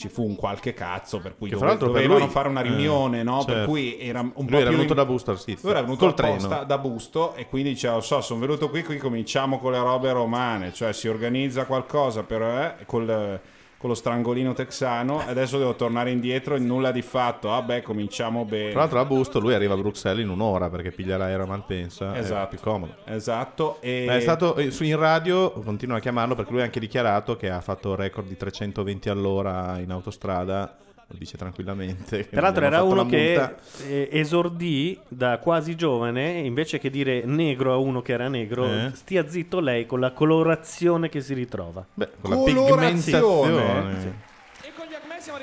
ci fu un qualche cazzo per cui dove- l'altro per dovevano lui- fare una riunione, eh, no? Per certo. cui era un Lui po' era più venuto in- da Busto Sith. Lui era venuto Col apposta treno. da Busto e quindi diceva, so, sono venuto qui, qui cominciamo con le robe romane, cioè si organizza qualcosa per, eh, col, con lo strangolino texano <laughs> adesso devo tornare indietro e nulla di fatto. Vabbè, cominciamo bene. Tra l'altro a Busto lui arriva a Bruxelles in un'ora perché piglia l'aereo a Malpensa. Esatto. È più comodo. Esatto. E... Ma è stato eh, su in radio, continua a chiamarlo perché lui ha anche dichiarato che ha fatto record di 320 all'ora in autostrada. Lo dice tranquillamente. Tra l'altro era uno la che eh, esordì da quasi giovane, invece che dire negro a uno che era negro, Eh? stia zitto lei con la colorazione che si ritrova. con la pigmentazione.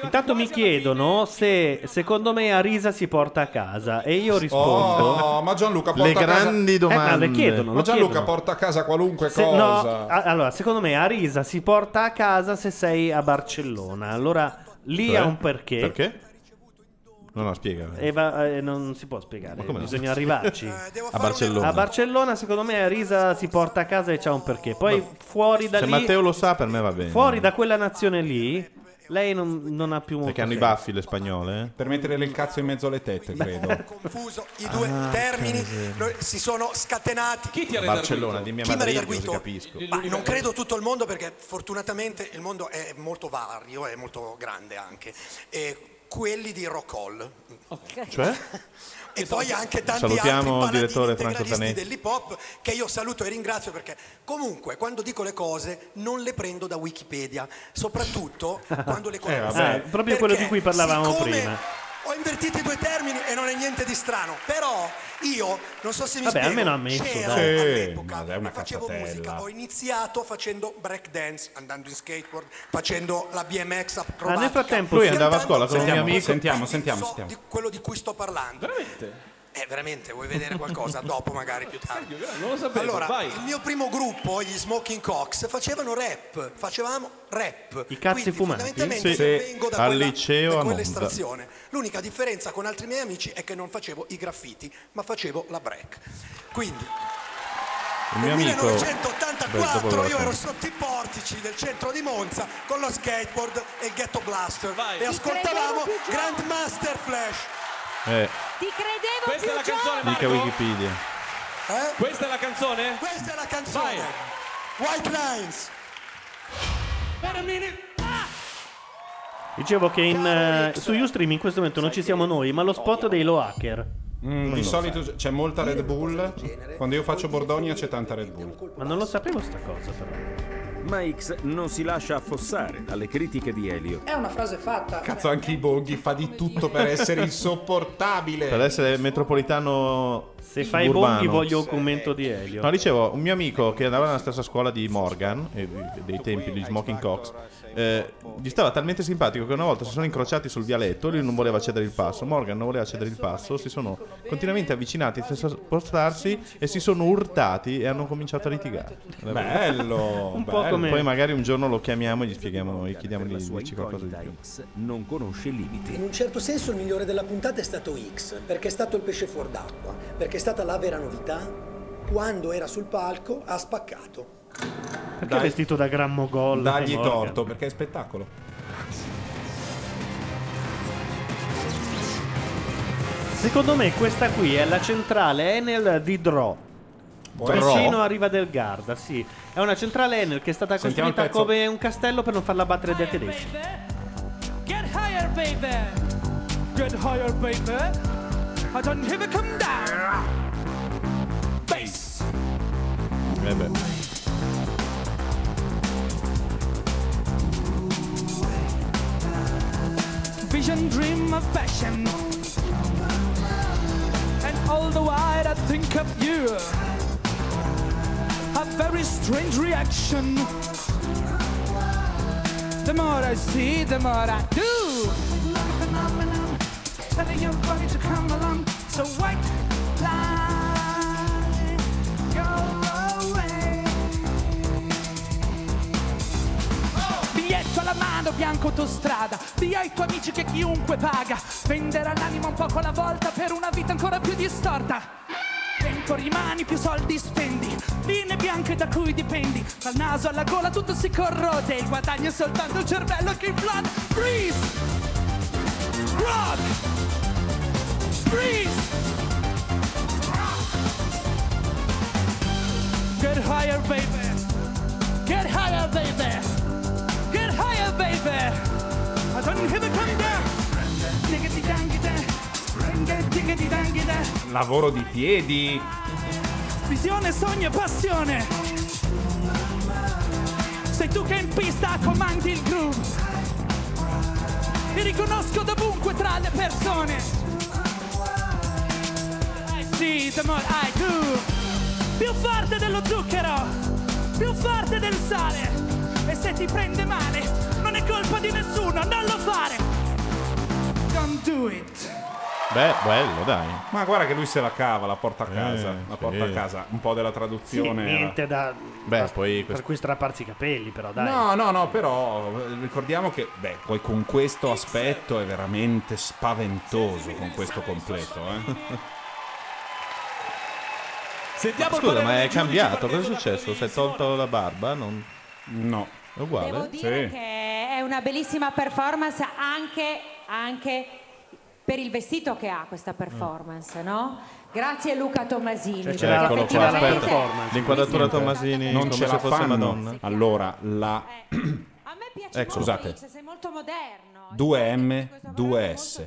Intanto mi chiedono se secondo me Arisa si porta a casa e io rispondo... Oh, ma Gianluca porta Le a casa- grandi Eh, domande. le chiedono, Ma Gianluca chiedono. porta a casa qualunque Se- cosa. no, a- allora, secondo me Arisa si porta a casa se sei a Barcellona. Allora lì Cioè? ha un perché. Perché? No, no, spiega. E va- eh, non si può spiegare, Ma come no? bisogna arrivarci. A Barcellona. A Barcellona, secondo me, Arisa si porta a casa e c'ha un perché. Poi fuori da Se lì, Matteo lo sa, per me va bene. fuori da quella nazione lì, lei non, non ha più molto Perché hanno i senso. baffi le spagnole? eh? Per mettere il cazzo in mezzo alle tette, credo. <laughs> confuso i due Ah, termini lo- si sono scatenati Chi ti ha Barcellona, dimmi a Chi mi ha Madrid, redarguito? così capisco. Ma non credo tutto il mondo perché fortunatamente il mondo è molto vario, è molto grande anche. E quelli di Rock Hall. Cioè? <laughs> E poi anche tanti Salutiamo altri direttore Franco Zanetti. dell'hip hop che io saluto e ringrazio perché comunque quando dico le cose non le prendo da Wikipedia, soprattutto <laughs> quando le cose Eh, vabbè. Proprio quello di cui parlavamo prima. Ho invertito i due termini e non è niente di strano, però io non so se mi Vabbè, spiego. almeno ha ammesso, c'ero dai. all'epoca, ma è una facevo cazzatella. musica, ho iniziato facendo break dance, andando in skateboard, facendo la BMX acrobatica. Ah, nel frattempo Lui sì. andava a scuola con un mio Sentiamo, amico. sentiamo, sentiamo, sentiamo. di quello di cui sto parlando. Veramente? Eh, veramente, vuoi vedere qualcosa? Dopo, magari più tardi. Non lo sapevo, Allora, vai. il mio primo gruppo, gli Smoking Cox, facevano rap, facevamo rap. I cazzi Quindi, fumanti? Fondamentalmente Sì. io vengo da Al quella, liceo da a quell'estrazione. L'unica differenza con altri miei amici è che non facevo i graffiti, ma facevo la break. Quindi, Il mio nel amico. Beh, dopo 1984 lo io ero sotto i portici del centro di Monza con lo skateboard e il ghetto blaster e ascoltavamo Grandmaster Flash. Eh, Ti credevo Questa è la più canzone, mica Marco? Wikipedia. Eh? Questa è la canzone? Questa è la canzone. White Lines. Dicevo che in, eh, su Ustream in questo momento non ci siamo noi, ma lo spot dei low hacker. Mm, di solito c'è molta Red Bull. Quando io faccio Bordonia c'è tanta Red Bull. Ma non lo sapevo sta cosa però. Ma X non si lascia affossare dalle critiche di Elio. È una frase fatta. Cazzo, anche i Bonghi fa di tutto per essere insopportabile. Per essere metropolitano. Se fai i urbano. bonghi voglio un commento di Elio. No, dicevo, un mio amico che andava nella stessa scuola di Morgan, e di- dei tempi di Smoking Cox, eh, gli stava talmente simpatico che una volta si sono incrociati sul vialetto, lui non voleva cedere il passo, Morgan non voleva cedere il passo, si sono continuamente avvicinati senza spostarsi e si sono urtati e hanno cominciato a litigare. Bello, Un po' bello. come- Poi magari un giorno lo chiamiamo e gli spieghiamo, gli chiediamo di dirci qualcosa di più. X non conosce limiti. In un certo senso il migliore della puntata è stato X, perché è stato il pesce fuor d'acqua, perché è stata la vera novità. Quando era sul palco ha spaccato. Perché Dai. è vestito da gran mogol? Dagli torto perché è spettacolo. Secondo me questa qui è la centrale Enel di Dro. Dro? Vicino a Riva del Garda, sì. È una centrale Enel che è stata Sentiamo costruita come un castello per non farla battere dai tedeschi. Get higher, baby. Get higher, baby. I don't hear it come down. Bass. Beh. Vision, dream of passion. And all the while I think of you. A very strange reaction. the more I see, the more I do. Telling alla mano, bianco autostrada. Via i tuoi amici che chiunque paga. Venderà l'anima un poco alla volta per una vita ancora più distorta. Tempo rimani, più soldi spendi. Linee bianche da cui dipendi. Dal naso alla gola tutto si corrode. Il guadagno è soltanto il cervello che implode. Freeze! Rock! Freeze! Get higher, baby! Get higher, baby! Get higher, baby! I don't hear the come down! Diggity diggity. Lavoro di piedi. Visione, sogno e passione. Sei tu che in pista comandi il groove. Ti riconosco dovunque tra le persone. I see the more I do. Più forte dello zucchero, più forte del sale. E se ti prende male, non è colpa di nessuno, non lo fare. Don't do it. Beh, bello, dai. Ma guarda che lui se la cava, la porta a casa. Eh, la porta sì. a casa. Un po' della Sì, traduzione. era- niente da. Beh, da- poi per cui strapparsi i capelli, però dai. No, no, no, però eh, ricordiamo che, beh, poi con questo aspetto è veramente spaventoso con questo completo, eh. Sentiamo il Scusa, ma è cambiato? Cosa è successo? Si è tolto la barba? Non... No. È uguale? Devo dire che è una bellissima performance anche, anche per il vestito che ha questa performance, no? Grazie Luca Tomasini. Cioè, Eccolo qua, aspetta. L'inquadratura Niente. Tomasini non come ce se la fosse fanno. Madonna. Allora, la <clears throat> Ecco. Scusate. Sei molto moderno. 2M, 2S.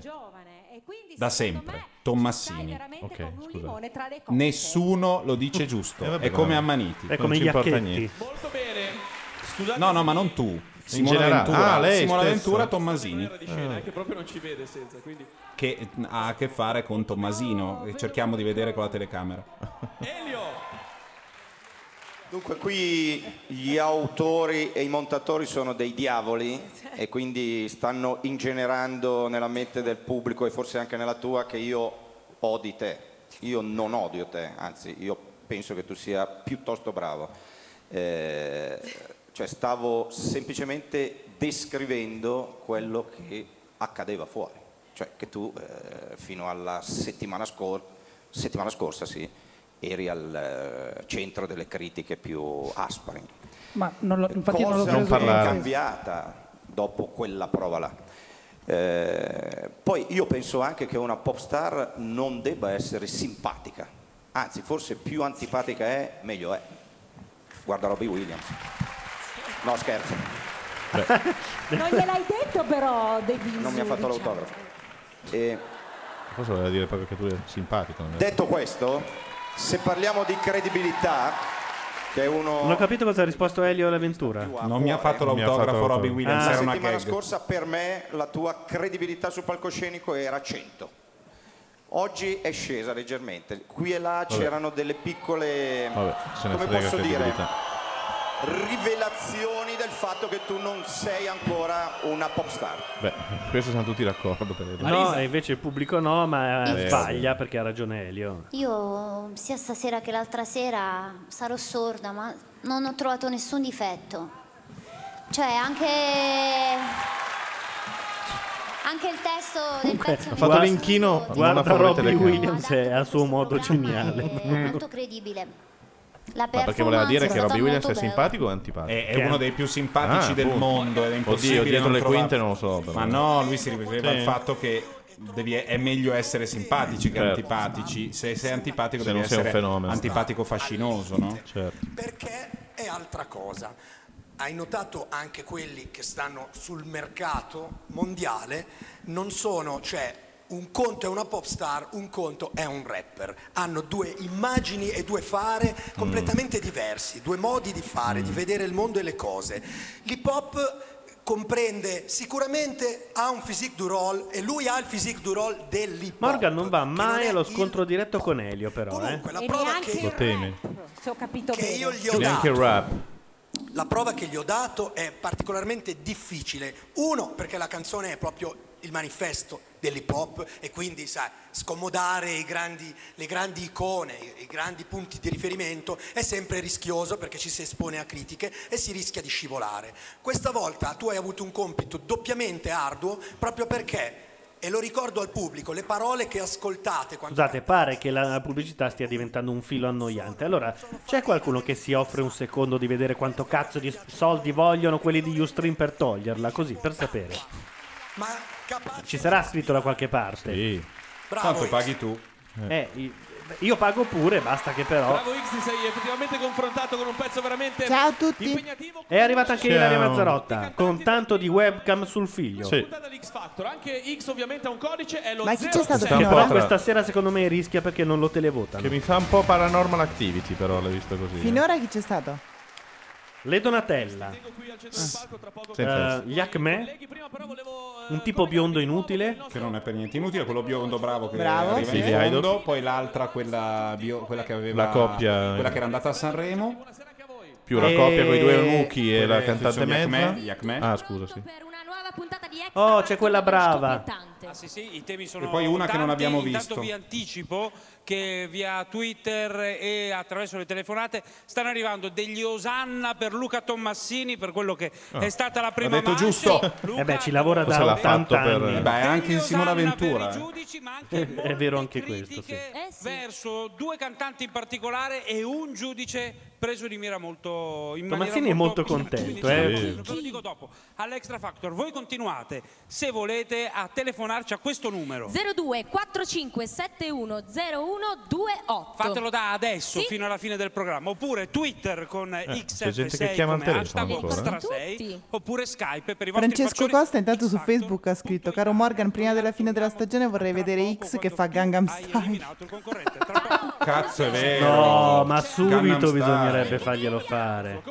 Da sempre. Tommassini. Ok, scusa. Nessuno lo dice giusto. Eh, vabbè, è come ma- Ammaniti. È come Non ci importa Iacchetti. niente. Molto bene. Scusate. No, no, ma non tu. Simona generale. Ventura, Ah, lei Simona stessa. Ventura Tommasini. di scena, eh, che proprio non ci vede senza, quindi Che ha a che fare con Tommasino. E cerchiamo di vedere con la telecamera. Dunque qui gli autori e i montatori sono dei diavoli e quindi stanno ingenerando nella mente del pubblico e forse anche nella tua che io odi te. Io non odio te, anzi io penso che tu sia piuttosto bravo. Eh, cioè stavo semplicemente descrivendo quello che accadeva fuori. Cioè che tu eh, fino alla settimana, scor- settimana scorsa sì, eri al eh, centro delle critiche più aspre. Ma non lo, infatti non l'ho Cosa preso è cambiata dopo quella prova là? Eh, poi io penso anche che una pop star non debba essere simpatica, anzi forse più antipatica è, meglio è. Guarda Robbie Williams. No scherzo, <laughs> Non gliel'hai detto però, De Viso, non mi ha fatto diciamo. l'autografo. E Forse voleva dire proprio che tu eri simpatico. detto questo, se parliamo di credibilità, che è uno... Non ho capito cosa ha risposto Elio all'avventura. Non mi ha fatto Non mi ha fatto l'autografo Robbie l'autografo. Williams, La era una settimana gag. scorsa per me la tua credibilità sul palcoscenico era 100. Oggi è scesa leggermente. Qui e là Vabbè. c'erano delle piccole Vabbè, se ne come frega posso dire credibilità. Rivelazioni del fatto che tu non sei ancora una pop star. Beh, questo siamo tutti d'accordo. Per No, e invece il pubblico no, ma Eh, sbaglia perché ha ragione Elio. Io sia stasera che l'altra sera sarò sorda, ma non ho trovato nessun difetto. Cioè, anche. Anche il testo del pezzo Ha fatto l'inchino Guarda favore Robbie. Williams è a suo modo geniale. è molto credibile. La Ma perché voleva dire che Robbie Williams è molto simpatico o antipatico? È, è uno dei più simpatici Ah, del appunto. mondo ed è impossibile Oddio, dietro non le trovare- quinte non lo so. però. Ma no, lui si riferiva Sì. al fatto che devi- è meglio essere simpatici che Certo. antipatici. Se sei antipatico Se devi non sei un essere fenomeno. antipatico fascinoso, no? Certo. Perché è altra cosa. Hai notato anche quelli che stanno sul mercato mondiale, non sono, cioè un conto è una pop star, un conto è un rapper. Hanno due immagini e due fare completamente diversi, due modi di fare, di vedere il mondo e le cose. L'hip hop comprende sicuramente ha un physique du role e lui ha il physique du role dell'hip hop. Morgan non va mai allo scontro diretto con Elio, però. Eh. la E prova neanche che Lo teme. Se ho capito Che bene. io gli ho Neanche dato rap. la prova che gli ho dato è particolarmente difficile. Uno, perché la canzone è proprio il manifesto dell'hip hop e quindi, sai, scomodare grandi- le grandi icone, i, i grandi punti di riferimento è sempre rischioso perché ci si espone a critiche e si rischia di scivolare. Questa volta tu hai avuto un compito doppiamente arduo proprio perché, e lo ricordo al pubblico, le parole che ascoltate quando Scusate, pare che la pubblicità stia diventando un filo annoiante. Allora, c'è qualcuno che si offre un secondo di vedere quanto cazzo di soldi vogliono quelli di Ustream per toglierla? Così, per sapere. Ci sarà scritto da qualche parte. Sì. Tanto paghi tu. Eh, io pago pure, basta che però. Bravo X, ti sei effettivamente confrontato con un pezzo veramente Ciao a tutti. impegnativo. È arrivata anche Ciao. Ilaria Mazzarotta con tanto di webcam sul figlio. Sì. X. Anche X ovviamente ha un codice, è lo Ma chi 06. c'è stato Che però questa sera secondo me rischia perché non lo televotano. Che mi fa un po' paranormal activity, però l'hai visto così. eh. Finora chi c'è stato? Le Donatella. Senza Eh, gli Acme. Un tipo biondo inutile. Che non è per niente inutile, quello biondo bravo che Bravo, arriva sì. in fondo, Idol. poi l'altra quella, bio- quella che aveva La coppia- quella che era andata a Sanremo Più la coppia con i due eunuchi e la cantante mezza. Acme. Ah, scusa, sì. Oh, c'è quella brava. Ah, sì, sì, i temi sono E poi una che non tanti. abbiamo Intanto visto. vi anticipo che via Twitter e attraverso le telefonate stanno arrivando degli osanna per Luca Tommassini per quello che Ah. è stata la prima Ha detto manche. giusto. Eh beh, ci lavora da Forse l'ha 80 fatto per- anni. Eh beh, anche Simona Ventura. eh. È vero anche questo, sì. verso due cantanti in particolare e un giudice preso di mira molto in Tomassini maniera è molto contento, eh. Ve lo dico dopo. All'Extra Factor voi continuate se volete a telefonarci a questo numero 02 45 71 0128. Fatelo da adesso Sì. fino alla fine del programma. Oppure Twitter con c'è XF6 gente che chiama al come hashtag ancora. extra 6 oppure Skype per i vostri Francesco. Costa intanto su Facebook ha scritto Caro Morgan, prima della fine della stagione vorrei vedere X che fa Gangnam Style. <laughs> Cazzo, è vero. No, ma subito bisognerebbe farglielo fare.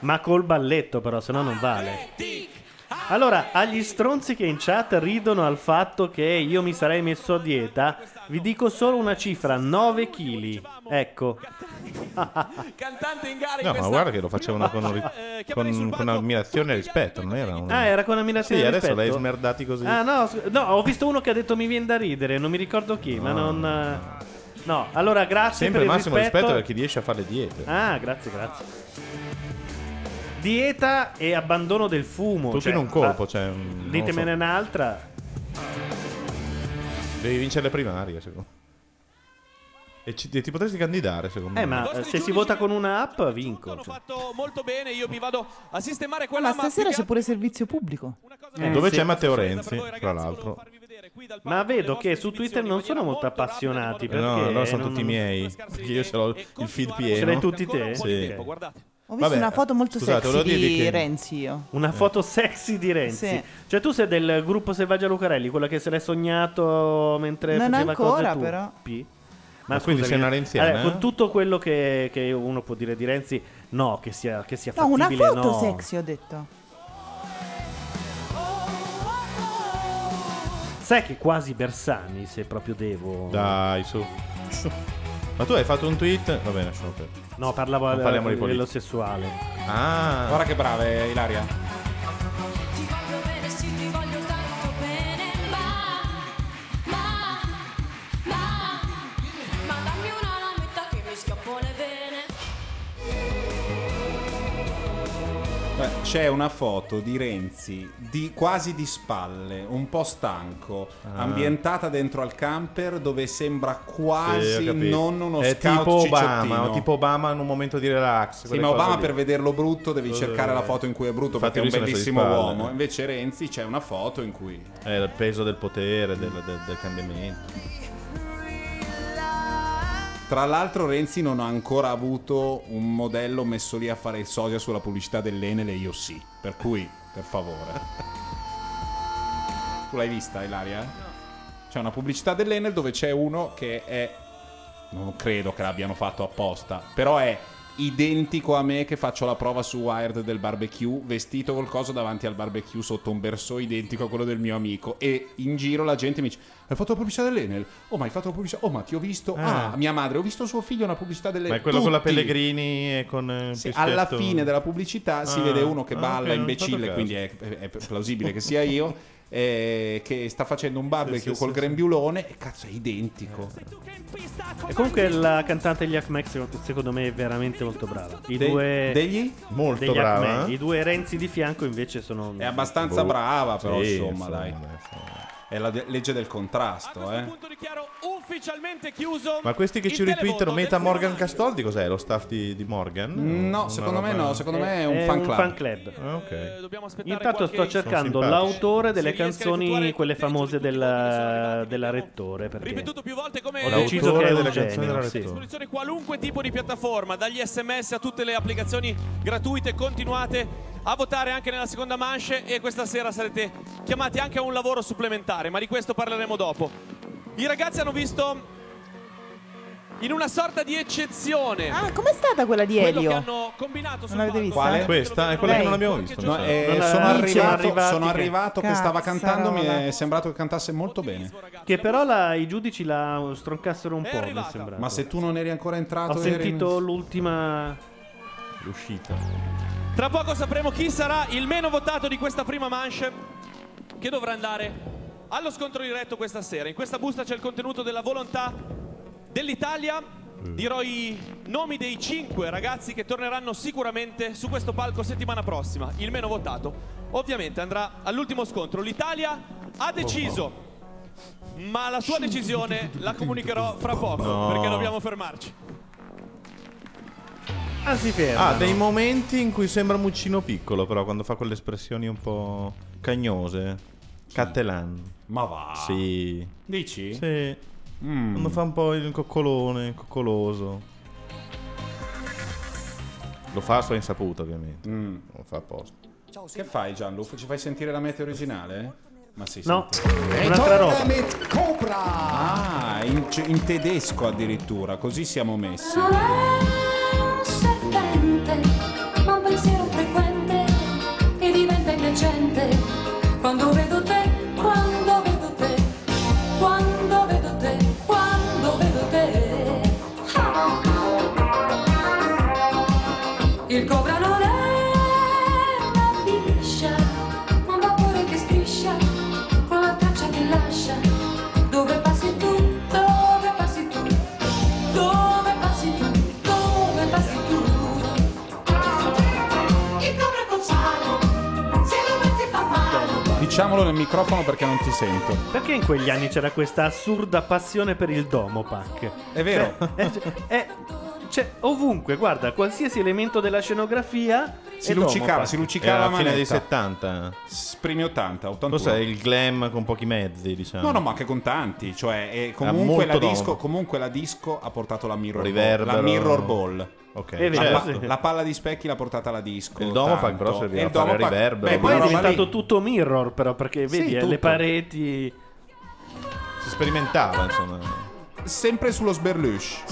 Ma col balletto, però, se no non vale. Allora, agli stronzi che in chat ridono al fatto che io mi sarei messo a dieta, vi dico solo una cifra: 9 kg. Ecco. <laughs> Cantante in gara in No, ma questa guarda che lo facevano con, ri- con, con ammirazione e rispetto, non era un... Ah, era con ammirazione Sì, e adesso rispetto? l'hai smerdati così. Ah, no, no, ho visto uno che ha detto mi viene da ridere, non mi ricordo chi, ma No. non. eh, No, allora grazie Sempre per il massimo rispetto. rispetto per chi riesce a fare le diete. Ah, grazie, grazie. Dieta e abbandono del fumo. Tutto cioè, in un colpo, va- cioè, non Ditemene so. un'altra. Devi vincere le primarie, secondo E ci- ti potresti candidare, secondo Eh, me. ma eh, se si vota con una app, vinco. cioè. fatto molto bene, io mi vado a sistemare Ah, quella ma stasera c'è pure servizio pubblico. Eh, Dove sì. c'è Matteo Renzi, tra l'altro. Ma vedo che su Twitter non sono molto appassionati perché No, no, sono non- tutti miei. Perché io ce l'ho il feed pieno. Ce l'hai tutti te? Sì. Ho visto Vabbè, una foto molto scusate, sexy di che- Renzi io. Una foto sexy di Renzi. Sì. Cioè tu sei del gruppo Selvaggia Lucarelli, quella che se l'hai sognato mentre Non faceva ancora, cose tu. però. P? Ma quindi sei una renziana, allora, eh? con tutto quello che, che uno può dire di Renzi, no, che sia, che sia No, una fattibile, foto no. sexy ho detto. Sai che quasi Bersani, se proprio devo... Dai, su. <laughs> Ma tu hai fatto un tweet? Va bene, lasciamo perdere. No, parlavo Non a, parliamo di politica. sessuale. Ah. Guarda che brava è Ilaria. Beh, c'è una foto di Renzi di, quasi di spalle, un po' stanco, Ah. ambientata dentro al camper dove sembra Sì, quasi capito. non uno È scout tipo. Obama, o tipo Obama in un momento di relax. Sì, ma Obama lì. per vederlo brutto devi Eh, cercare la foto in cui è brutto infatti perché è un bellissimo uomo. Invece Renzi c'è una foto in cui È il peso del potere, del, del- del cambiamento. Tra l'altro Renzi non ha ancora avuto un modello messo lì a fare il sosia sulla pubblicità dell'Enel e io sì. Per cui, per favore. <laughs> tu l'hai vista, Ilaria? C'è una pubblicità dell'Enel dove c'è uno che è... Non credo che l'abbiano fatto apposta, però è identico a me che faccio la prova su Wired del barbecue, vestito col coso davanti al barbecue sotto un bersaglio identico a quello del mio amico. E in giro la gente mi dice: Hai fatto la pubblicità dell'Enel? Oh, ma hai fatto la pubblicità? Oh, ma ti ho visto. Ah. Ah, mia madre, ho visto suo figlio una pubblicità dell'Enel. Ma è quello con la Tutti. Pellegrini e con eh, Sì, alla fine della pubblicità si Ah, vede uno che ah, balla ok, non ho imbecille, quindi è, è plausibile che sia io. eh, che sta facendo un barbecue Sì, sì, col sì, grembiulone e cazzo è identico. E comunque la cantante degli Acmex secondo me è veramente molto brava. I De- due degli? Molto degli brava, Acme. eh? I due Renzi di fianco invece sono È abbastanza Boh. brava, però Sì, insomma, dai. È la de- legge del contrasto, eh. ufficialmente chiuso. Ma questi che ci televoto Meta Morgan Castoldi cos'è? Lo staff di, di Morgan? No, Una secondo me roba- no, secondo me è un È fan un club. fan club. Ah, ok. Intanto sto cercando Sono simpatici. l'autore delle canzoni, quelle famose della, della Rettore. Perché ho deciso che è un delle canzoni genio. sì. disposizione qualunque tipo di piattaforma, dagli sms a tutte le applicazioni gratuite, continuate a votare anche nella seconda manche e questa sera sarete chiamati anche a un lavoro supplementare, ma di questo parleremo dopo. I ragazzi hanno visto in una sorta di eccezione Ah, com'è stata quella di quello Elio? che hanno combinato sul Non l'avete vista? Quale? Questa è quella che Lei? non abbiamo visto. No, mi eh, Non sono, arrivato, sono che- arrivato che stava cantando, mi è sembrato che cantasse molto bene. Che però la- i giudici la stroncassero un po', mi è sembrato. Ma se tu non eri ancora entrato, Ho eri- sentito l'ultima... L'uscita. Tra poco sapremo chi sarà il meno votato di questa prima manche che dovrà andare allo scontro diretto questa sera. In questa busta c'è il contenuto della volontà dell'Italia. Dirò i nomi dei cinque ragazzi che torneranno sicuramente su questo palco settimana prossima. Il meno votato ovviamente andrà all'ultimo scontro. L'Italia ha deciso, ma la sua decisione la comunicherò fra poco No. perché dobbiamo fermarci. Ah, si Ha ferma. dei momenti in cui sembra Muccino piccolo, però, quando fa quelle espressioni un po' cagnose. Cattelan. Ma va. Sì. Dici? Sì. Mm. Quando fa un po' il coccolone, coccoloso. Lo fa a sua insaputa, ovviamente. Mm. Lo fa apposta. Che fai Gianluca? Ci fai sentire la mete originale? Ma sì, No, senti. è un'altra roba. Ah, in, in tedesco addirittura, così siamo messi. Diciamolo nel microfono perché non ti sento. Perché in quegli anni c'era questa assurda passione per il Domopac? È vero. Cioè, è- è- cioè, ovunque, guarda, qualsiasi elemento della scenografia Si luccicava, si luccicava la fine dei manetta. 70. S- Primi 80, 81. Cos'è il glam con pochi mezzi, diciamo? No, no, ma anche con tanti. Cioè, e molto comunque, la disco, domo. comunque la disco ha portato la mirror Riverbero. ball. La mirror ball. Ok, la, certo. pa- la palla di specchi l'ha portata la disco. Il Domopac tanto. però serviva E il a fare Domopac- riverbero. Beh, Poi è diventato lì- tutto mirror, però, perché Sì, vedi, eh, tutto. le pareti. Si sperimentava, insomma. Sempre sullo sberlush.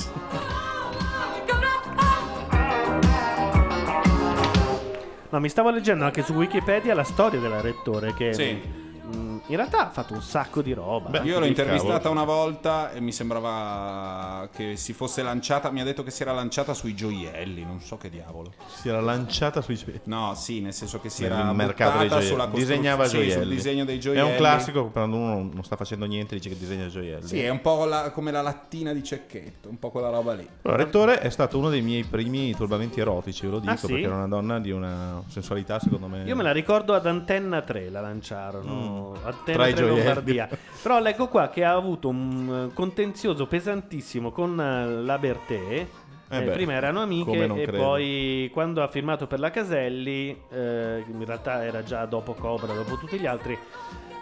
No, mi stavo leggendo anche su Wikipedia la storia della Rettore, che Sì. mh, in realtà ha fatto un sacco di roba. Io l'ho intervistata una volta e mi sembrava che si fosse lanciata. Mi ha detto che si era lanciata sui gioielli, non so che diavolo. Si era lanciata sui gioielli. No, sì, nel senso che si Nel era mercato dei buttata gioielli. sulla costru- disegnava sì, gioielli. sul disegno dei È gioielli. un classico quando uno non sta facendo niente dice che disegna gioielli. Sì, è un po' la- come la lattina di Cecchetto, un po' quella roba lì. Allora, Rettore è stato uno dei miei primi turbamenti erotici, ve lo dico, Ah, sì? perché era una donna di una sensualità, secondo me. Io me la ricordo ad Antenna 3 la lanciarono. Mm. Antenna Tra i 3 gioielli. Lombardia. Però leggo qua che ha avuto un eh, contenzioso pesantissimo con eh, la Bertè. Eh Eh, beh, prima erano amiche e credo. poi quando ha firmato per la Caselli, eh, in realtà era già dopo Cobra, dopo tutti gli altri,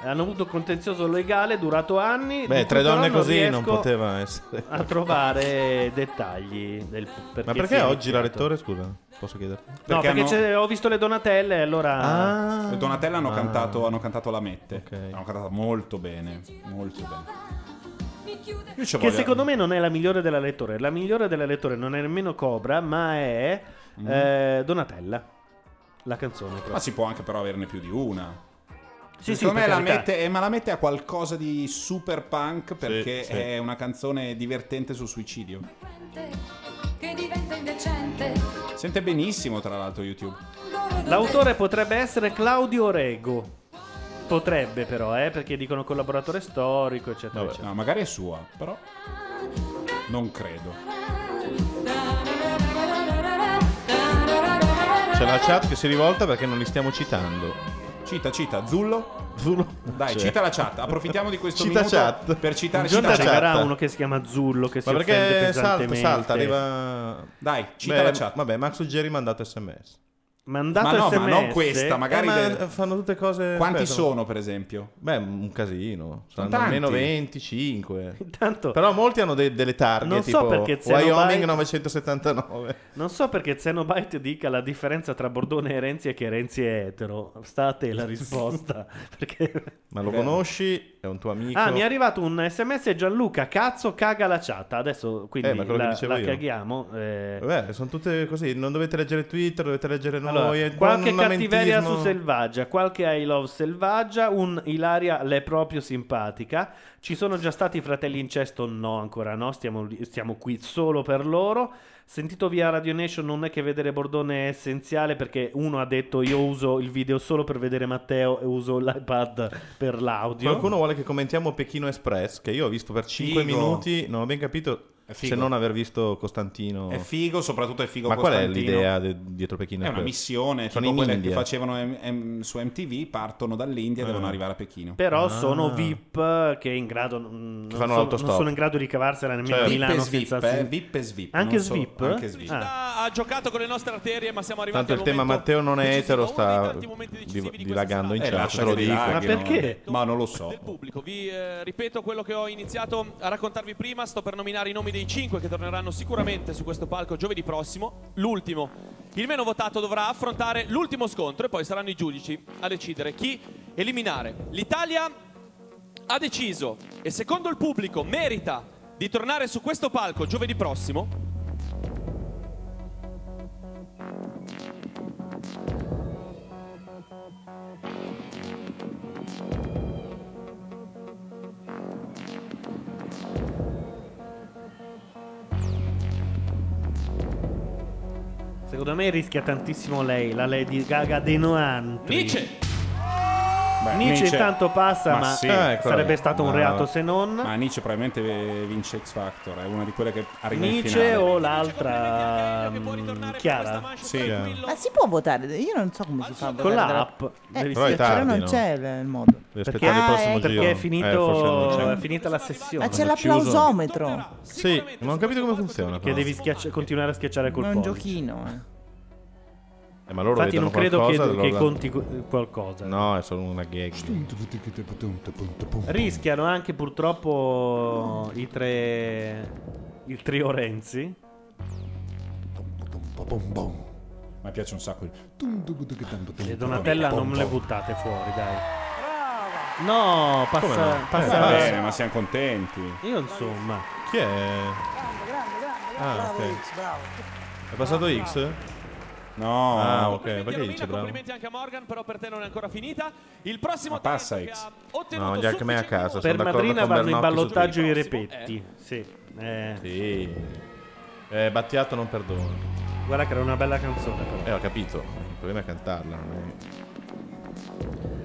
hanno avuto un contenzioso legale durato anni. Beh, tre donne non così non poteva essere. A trovare dettagli del perché Ma perché oggi la iniziato. Rettore, scusa? Posso chiederti? No, perché c'è- ho visto le Donatelle e allora... Ah. Le Donatelle hanno, Ah. cantato, hanno cantato la mette. Hanno cantato molto bene. Molto bene. Che voglio- secondo me non è la migliore della lettore. La migliore della lettore non è nemmeno Cobra, ma è Mm. eh, Donatella. La canzone proprio. Ma si può anche però averne più di una. Sì, sì, Secondo me per la mette, eh, ma la mette a qualcosa di super punk perché sì. è una canzone divertente sul suicidio. Che diventa indecente. Sente benissimo tra l'altro YouTube. L'autore potrebbe essere Claudio Rego. Potrebbe però, eh, perché dicono collaboratore storico, eccetera, eccetera. No, magari è sua, però non credo. C'è la chat che si rivolta perché non li stiamo citando. Cita, cita, Zullo. Zullo. Dai, C'è. cita la chat. Approfittiamo di questo Cita minuto chat. per citare cita arriverà chat. uno che si chiama Zullo, che si Ma offende perché salta, pesantemente. salta, arriva... Dai, cita Beh, la chat. Vabbè, Max Uggeri mandato sms. Mandato Ma no, ma SMS? non questa, magari Eh, ma del- fanno tutte cose... Quanti aspetta. sono, per esempio? Beh, un casino. Sono Saranno almeno tanti. 25. Intanto- Però molti hanno de- delle targhe, Non so tipo perché Wyoming Xenobyte- 979. Non so perché Xenobyte dica la differenza tra Bordone e Renzi è che Renzi è etero. Sta a te la risposta. <laughs> perché... Ma lo conosci? È un tuo amico? Ah, mi è arrivato un sms Gianluca, cazzo, caga la chat. Adesso quindi Eh, ma la, la io. caghiamo. eh. Vabbè, sono tutte così. Non dovete leggere Twitter, dovete leggere Allora, noi. è qualche cattiveria su Selvaggia, qualche I love Selvaggia, un Ilaria l'è proprio simpatica. Ci sono già stati fratelli incesto? No, ancora no, stiamo, stiamo qui solo per loro. Sentito via Radio Nation non è che vedere Bordone è essenziale perché uno ha detto io uso il video solo per vedere Matteo e uso l'iPad per l'audio. Qualcuno vuole che commentiamo Pechino Express, che io ho visto per 5 Figo. minuti, non ho ben capito. Se non aver visto Costantino. È figo, soprattutto è figo Ma qual è Costantino. l'idea de- dietro Pechino È una missione, Sono tipo in quelle India. che facevano em- em- su MTV, partono dall'India e Ah. devono arrivare a Pechino. Però Ah. sono VIP che in grado mm, non, fanno sono, l'autostop. non sono in grado di cavarsela nemmeno Cioè, a VIP Milano e svip, senza eh, VIP e svip, Anche non solo- svip? anche svip. Ah. Ha giocato con le nostre arterie, ma siamo arrivati Tanto il al tema momento Matteo non è etero, sta tanti momenti decisivi div- di questa divagando in Eh, chat, lascia te lo che dico. divaghino. Ma perché? Ma non lo so. pubblico. Vi eh, ripeto quello che ho iniziato a raccontarvi prima. Sto per nominare i nomi dei cinque che torneranno sicuramente su questo palco giovedì prossimo. L'ultimo, il meno votato, dovrà affrontare l'ultimo scontro e poi saranno i giudici a decidere chi eliminare. L'Italia ha deciso e secondo il pubblico merita di tornare su questo palco giovedì prossimo. Secondo me rischia tantissimo lei, la Lady Gaga dei Noantri. Nietzsche! Beh, Nietzsche intanto passa, ma sì. eh, sarebbe stato un reato se non. Ma Nietzsche probabilmente eh, vince X Factor, è una di quelle che arriva in Nietzsche o l'altra mm, Chiara? Sì. Ma si può votare? Io non so come si fa a Con votare. l'app. Eh, Devi sì, schiacciare, però non no? c'è il, modo. Devi Perché, aspettare il prossimo perché giro. è, Eh, finito, c'è. è finita la sessione. Ma c'è l'applausometro. Sì, ma non ho capito come funziona. Che però. devi schiacci- continuare a schiacciare col Ma è un pollice. giochino, eh. Eh, ma loro Infatti non credo che, qualcosa, che conti co- qualcosa. No, è solo una gag. Rischiano anche purtroppo i tre. Il trio Renzi. Mi piace un sacco. E Donatella non me le buttate fuori, dai. No, passa. No? passa Eh, va bene, ma siamo contenti. Io insomma. Chi è? Ah, ok. È passato X? No. Ah, ok. Perché Romina, dice bravo? complimenti anche a Morgan, però per te non è ancora finita. Il prossimo Ma passa che X. ha ottenuto No, gli anche me a casa. Per sono d'accordo Madrina con vanno in Bernocchi su ballottaggio i repetti. Sì. Eh, Sì. Eh, Battiato non perdono. Guarda che era una bella canzone però. Eh, ho capito. Il problema è cantarla. non è-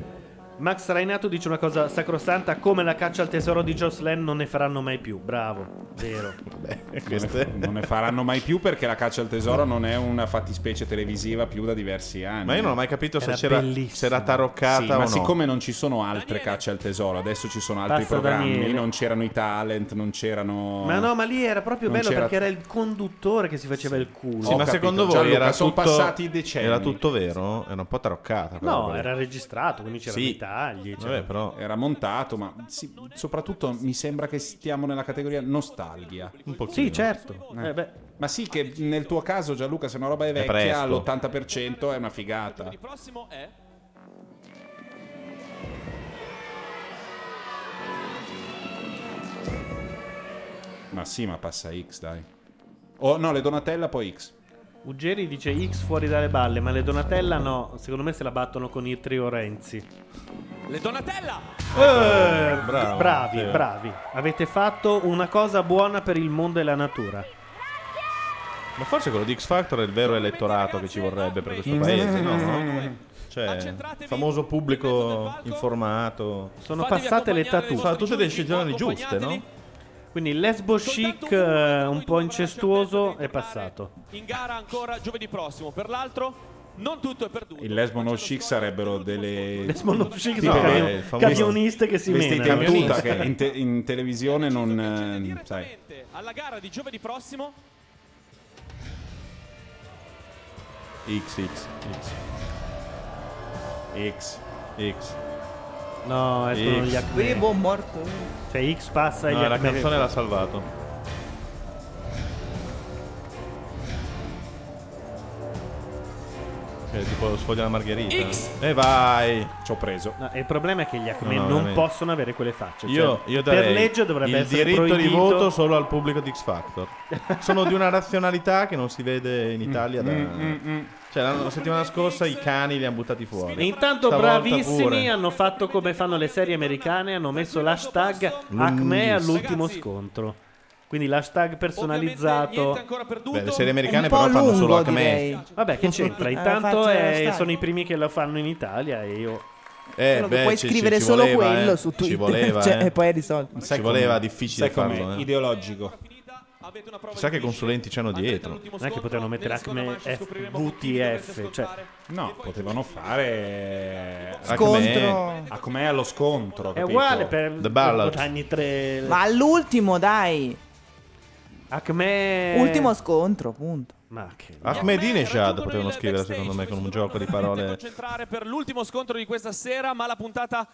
Max Rainato dice una cosa sacrosanta, come la caccia al tesoro di Jocelyn non ne faranno mai più. Bravo, vero. <laughs> Non ne, non ne faranno mai più perché la caccia al tesoro non è una fattispecie televisiva più da diversi anni. Ma io non ho mai capito se Era c'era, bellissimo. se era taroccata Sì, o ma no. siccome non ci sono altre cacce al tesoro, adesso ci sono altri Passa programmi, Daniele. non c'erano i talent, non c'erano... Ma no, ma lì era proprio Non bello c'era- perché era il conduttore che si faceva il culo. Sì, ma secondo voi Gianluca, era sono tutto, passati decenni. era tutto vero? Era un po' taroccata. No, era registrato, quindi c'erano Sì. I tagli. Vabbè, però Era montato, ma sì, soprattutto mi sembra che stiamo nella categoria nostalgia. un po'. Sì, certo. Eh. Eh, beh. Ma sì, che nel tuo caso, Gianluca, se una roba è vecchia, presto. all'80% è una figata. Il prossimo è Ma sì, ma passa X, dai. Oh, no, le Donatella poi X. Uggeri dice X fuori dalle balle, ma le Donatella no. Secondo me se la battono con il trio Renzi. Le Donatella! Eh, bravo, bravi, sì. bravi. Avete fatto una cosa buona per il mondo e la natura. Ma forse quello di X Factor è il vero elettorato che ci vorrebbe per questo Mm. paese, no? Cioè, famoso pubblico informato. Sono passate le tattoo. Fa tutte decisioni giuste, no? Quindi il lesbo chic eh, un po' incestuoso è passato. In gara ancora giovedì prossimo. Per l'altro, non tutto è perduto. Il lesbo no chic sarebbero delle Lesbo no chic sono delle- camio- il famoso- camioniste che si menano. in tuta che in, te- in televisione non eh, sai. Alla gara di giovedì prossimo, X, X, X. X. No, escono X. gli Acme. Vivo morto. Cioè X passa e No, gli la Acme canzone l'ha salvato. Che è tipo sfoglia la margherita. X. E vai. Ci ho preso. No, e il problema è che gli Acme No, no, non veramente. possono avere quelle facce. Io, Cioè, io per darei legge dovrebbe il essere diritto di proibito- voto solo al pubblico di X Factor. Sono di una razionalità che non si vede in <laughs> Italia da... Cioè, la, la settimana scorsa i cani li hanno buttati fuori. E intanto Stavolta bravissimi pure. hanno fatto come fanno le serie americane, hanno messo l'hashtag Acme all'ultimo scontro. Quindi l'hashtag personalizzato. Beh, le serie americane però fanno solo Acme. Vabbè, che c'entra? <laughs> Eh, Intanto faccio eh, l'hashtag. sono i primi che lo fanno in Italia e io. Eh, beh, puoi ci- scrivere ci- ci solo voleva, quello eh. su Ci Twitter voleva, <laughs> cioè, eh. e poi è risolto. Ci voleva difficile sai farlo. eh. Ideologico. Chissà che consulenti c'hanno dietro. Non è che potevano mettere Acme F- VTF. Cioè, No, potevano fare Scontro. A com'è allo scontro. è capito? uguale per The Ballad. 3. Ma all'ultimo, dai. Acme. Ultimo scontro, punto. Ma che. Ahmadinejad potevano scrivere secondo me con un gioco di parole. concentrare per l'ultimo scontro di questa sera, ma la puntata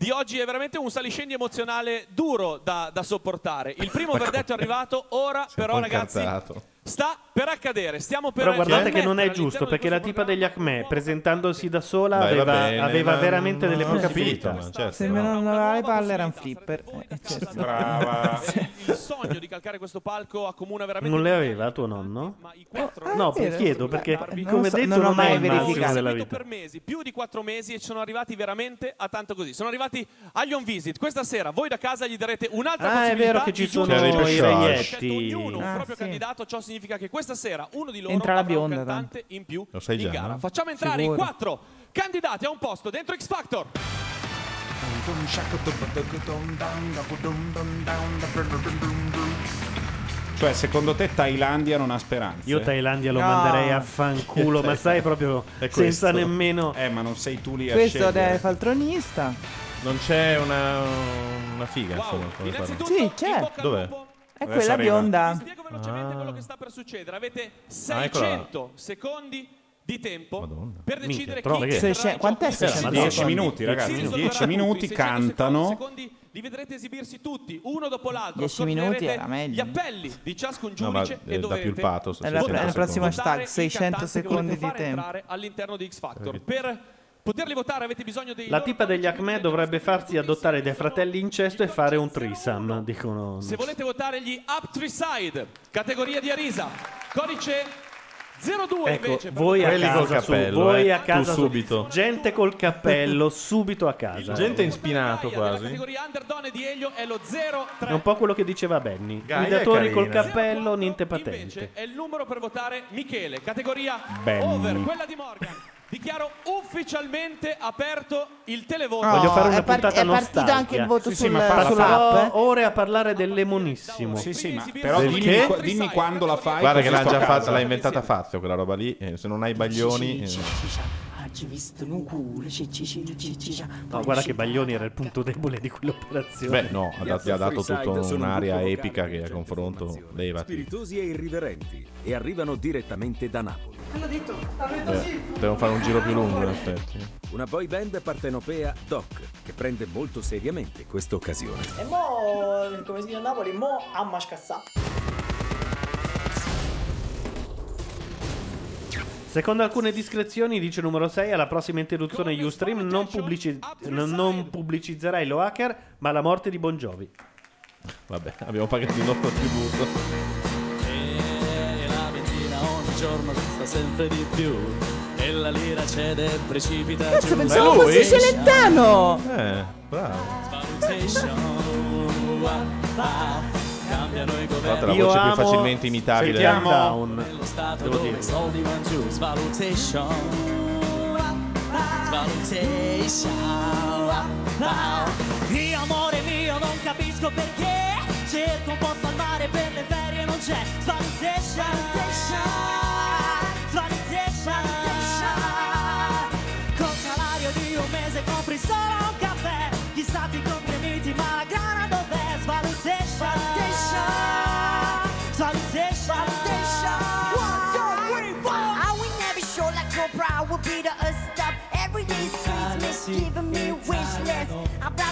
di oggi è veramente un saliscendi emozionale duro da, da sopportare. Il primo verdetto è arrivato, ora però ragazzi incazzato. Sta per accadere. Stiamo per Però guardate che non è giusto perché la tipa degli Acme presentandosi da sola Dai, va aveva, bene, aveva ma veramente delle non ho possibilità. capito, ma certo. Se me non aveva le palle era un flipper. Eh, certo. Brava. Il sogno di calcare questo palco accomuna veramente Non le aveva tuo nonno? Ah, No, vero. chiedo perché Non come so, detto non ho non, mai è il massimo verificato. della vita. per mesi, più di quattro mesi e ci sono arrivati veramente a tanto così. Sono arrivati agli on visit. Questa sera voi da casa gli darete un'altra Ah, è possibilità. vero che ci sono i reietti. ognuno un Ah, proprio sì. candidato, ciò significa che questa sera uno di loro Entra la avrà un bionda, cantante in più Lo sai in già, gara. no? Facciamo entrare Sicuro. i quattro candidati a un posto dentro X Factor. Cioè, secondo te Thailandia non ha speranze? Io Thailandia lo No. manderei a fanculo, ma sai proprio senza questo. nemmeno Eh, ma non sei tu lì a Questo scegliere. è faltronista. Non c'è una, una figa, insomma, fare. Innanzitutto, Sì, c'è. al Dov'è? È Adesso quella arriva. bionda. Spiego velocemente quello che sta per succedere. Avete Ah, eccola là. 600 secondi di tempo Madonna. per Minchia, decidere troppo. chi Perché? entrerà in gioco. quant'è Questa 600 sera. 10 minuti, ragazzi. Si 10 risolveranno minuti tutti. 600 cantano. secondi li vedrete esibirsi tutti, uno dopo l'altro. 10 minuti Scoprirete era meglio. Gli appelli di ciascun No, ma giudice eh, e dà dovete più il pathos, È la- è il prossimo hashtag, il 600 cantante che volete secondi di fare tempo. entrare all'interno di X Factor. Per poterli votare avete bisogno dei La tipa degli Acme dovrebbe farsi adottare dai fratelli incesto e fare un threesome, dicono. Se volete votare gli Up Three Side, categoria di Arisa, codice 02 Ecco, invece. voi a casa su, cappello, voi eh. a casa Tu su. subito. Gente col cappello <laughs> subito a casa. Gente inspinato quasi. categoria Underdone di Elio è lo 03. È un po' quello che diceva Benny. Gaia Guidatori col cappello, niente Invece patente. è il numero per votare Michele, categoria Benny. over, quella di Morgan. Dichiaro ufficialmente aperto il televoto. Oh, Voglio fare una è part- puntata è partito nostalgia. anche il voto Sì, sì, sul, ma sull'app. Eh. ore a parlare del lemonissimo. Sì, sì, ma Sì, però sì, dimmi, qua- dimmi quando la fai. Guarda che così l'ha sto già casa. fatta, l'ha inventata Fazio quella roba lì. eh, se non hai baglioni. eh. No, guarda che Baglioni era il punto debole di quell'operazione. Beh, no, ha, ha dato tutta un'area epica che a confronto levati. Spiritosi e irriverenti e arrivano direttamente da Napoli. Beh, devono fare un giro più lungo in effetti. Una boy band partenopea Doc che prende molto seriamente questa occasione. E mo, come si dice a Napoli, mo a mascassà. Secondo alcune discrezioni, dice numero 6, alla prossima interruzione Ustream non, pubblici- non- non pubblicizzerai lo hacker, ma la morte di Bon Jovi. Vabbè, abbiamo pagato il nostro tributo. E la benzina ogni giorno costa sempre di più. E la lira cede e precipita Cazzo, giù. pensavo fosse Celentano! Eh, bravo. Valutation. Cambiano i governi. la voce più facilmente imitabile. Sentiamo Down. Nello stato Devo dove i soldi vanno giù. Svalutation. Svalutation. Io amore mio non capisco perché Cerco un posto al mare per le ferie non c'è Svalutation Svalutation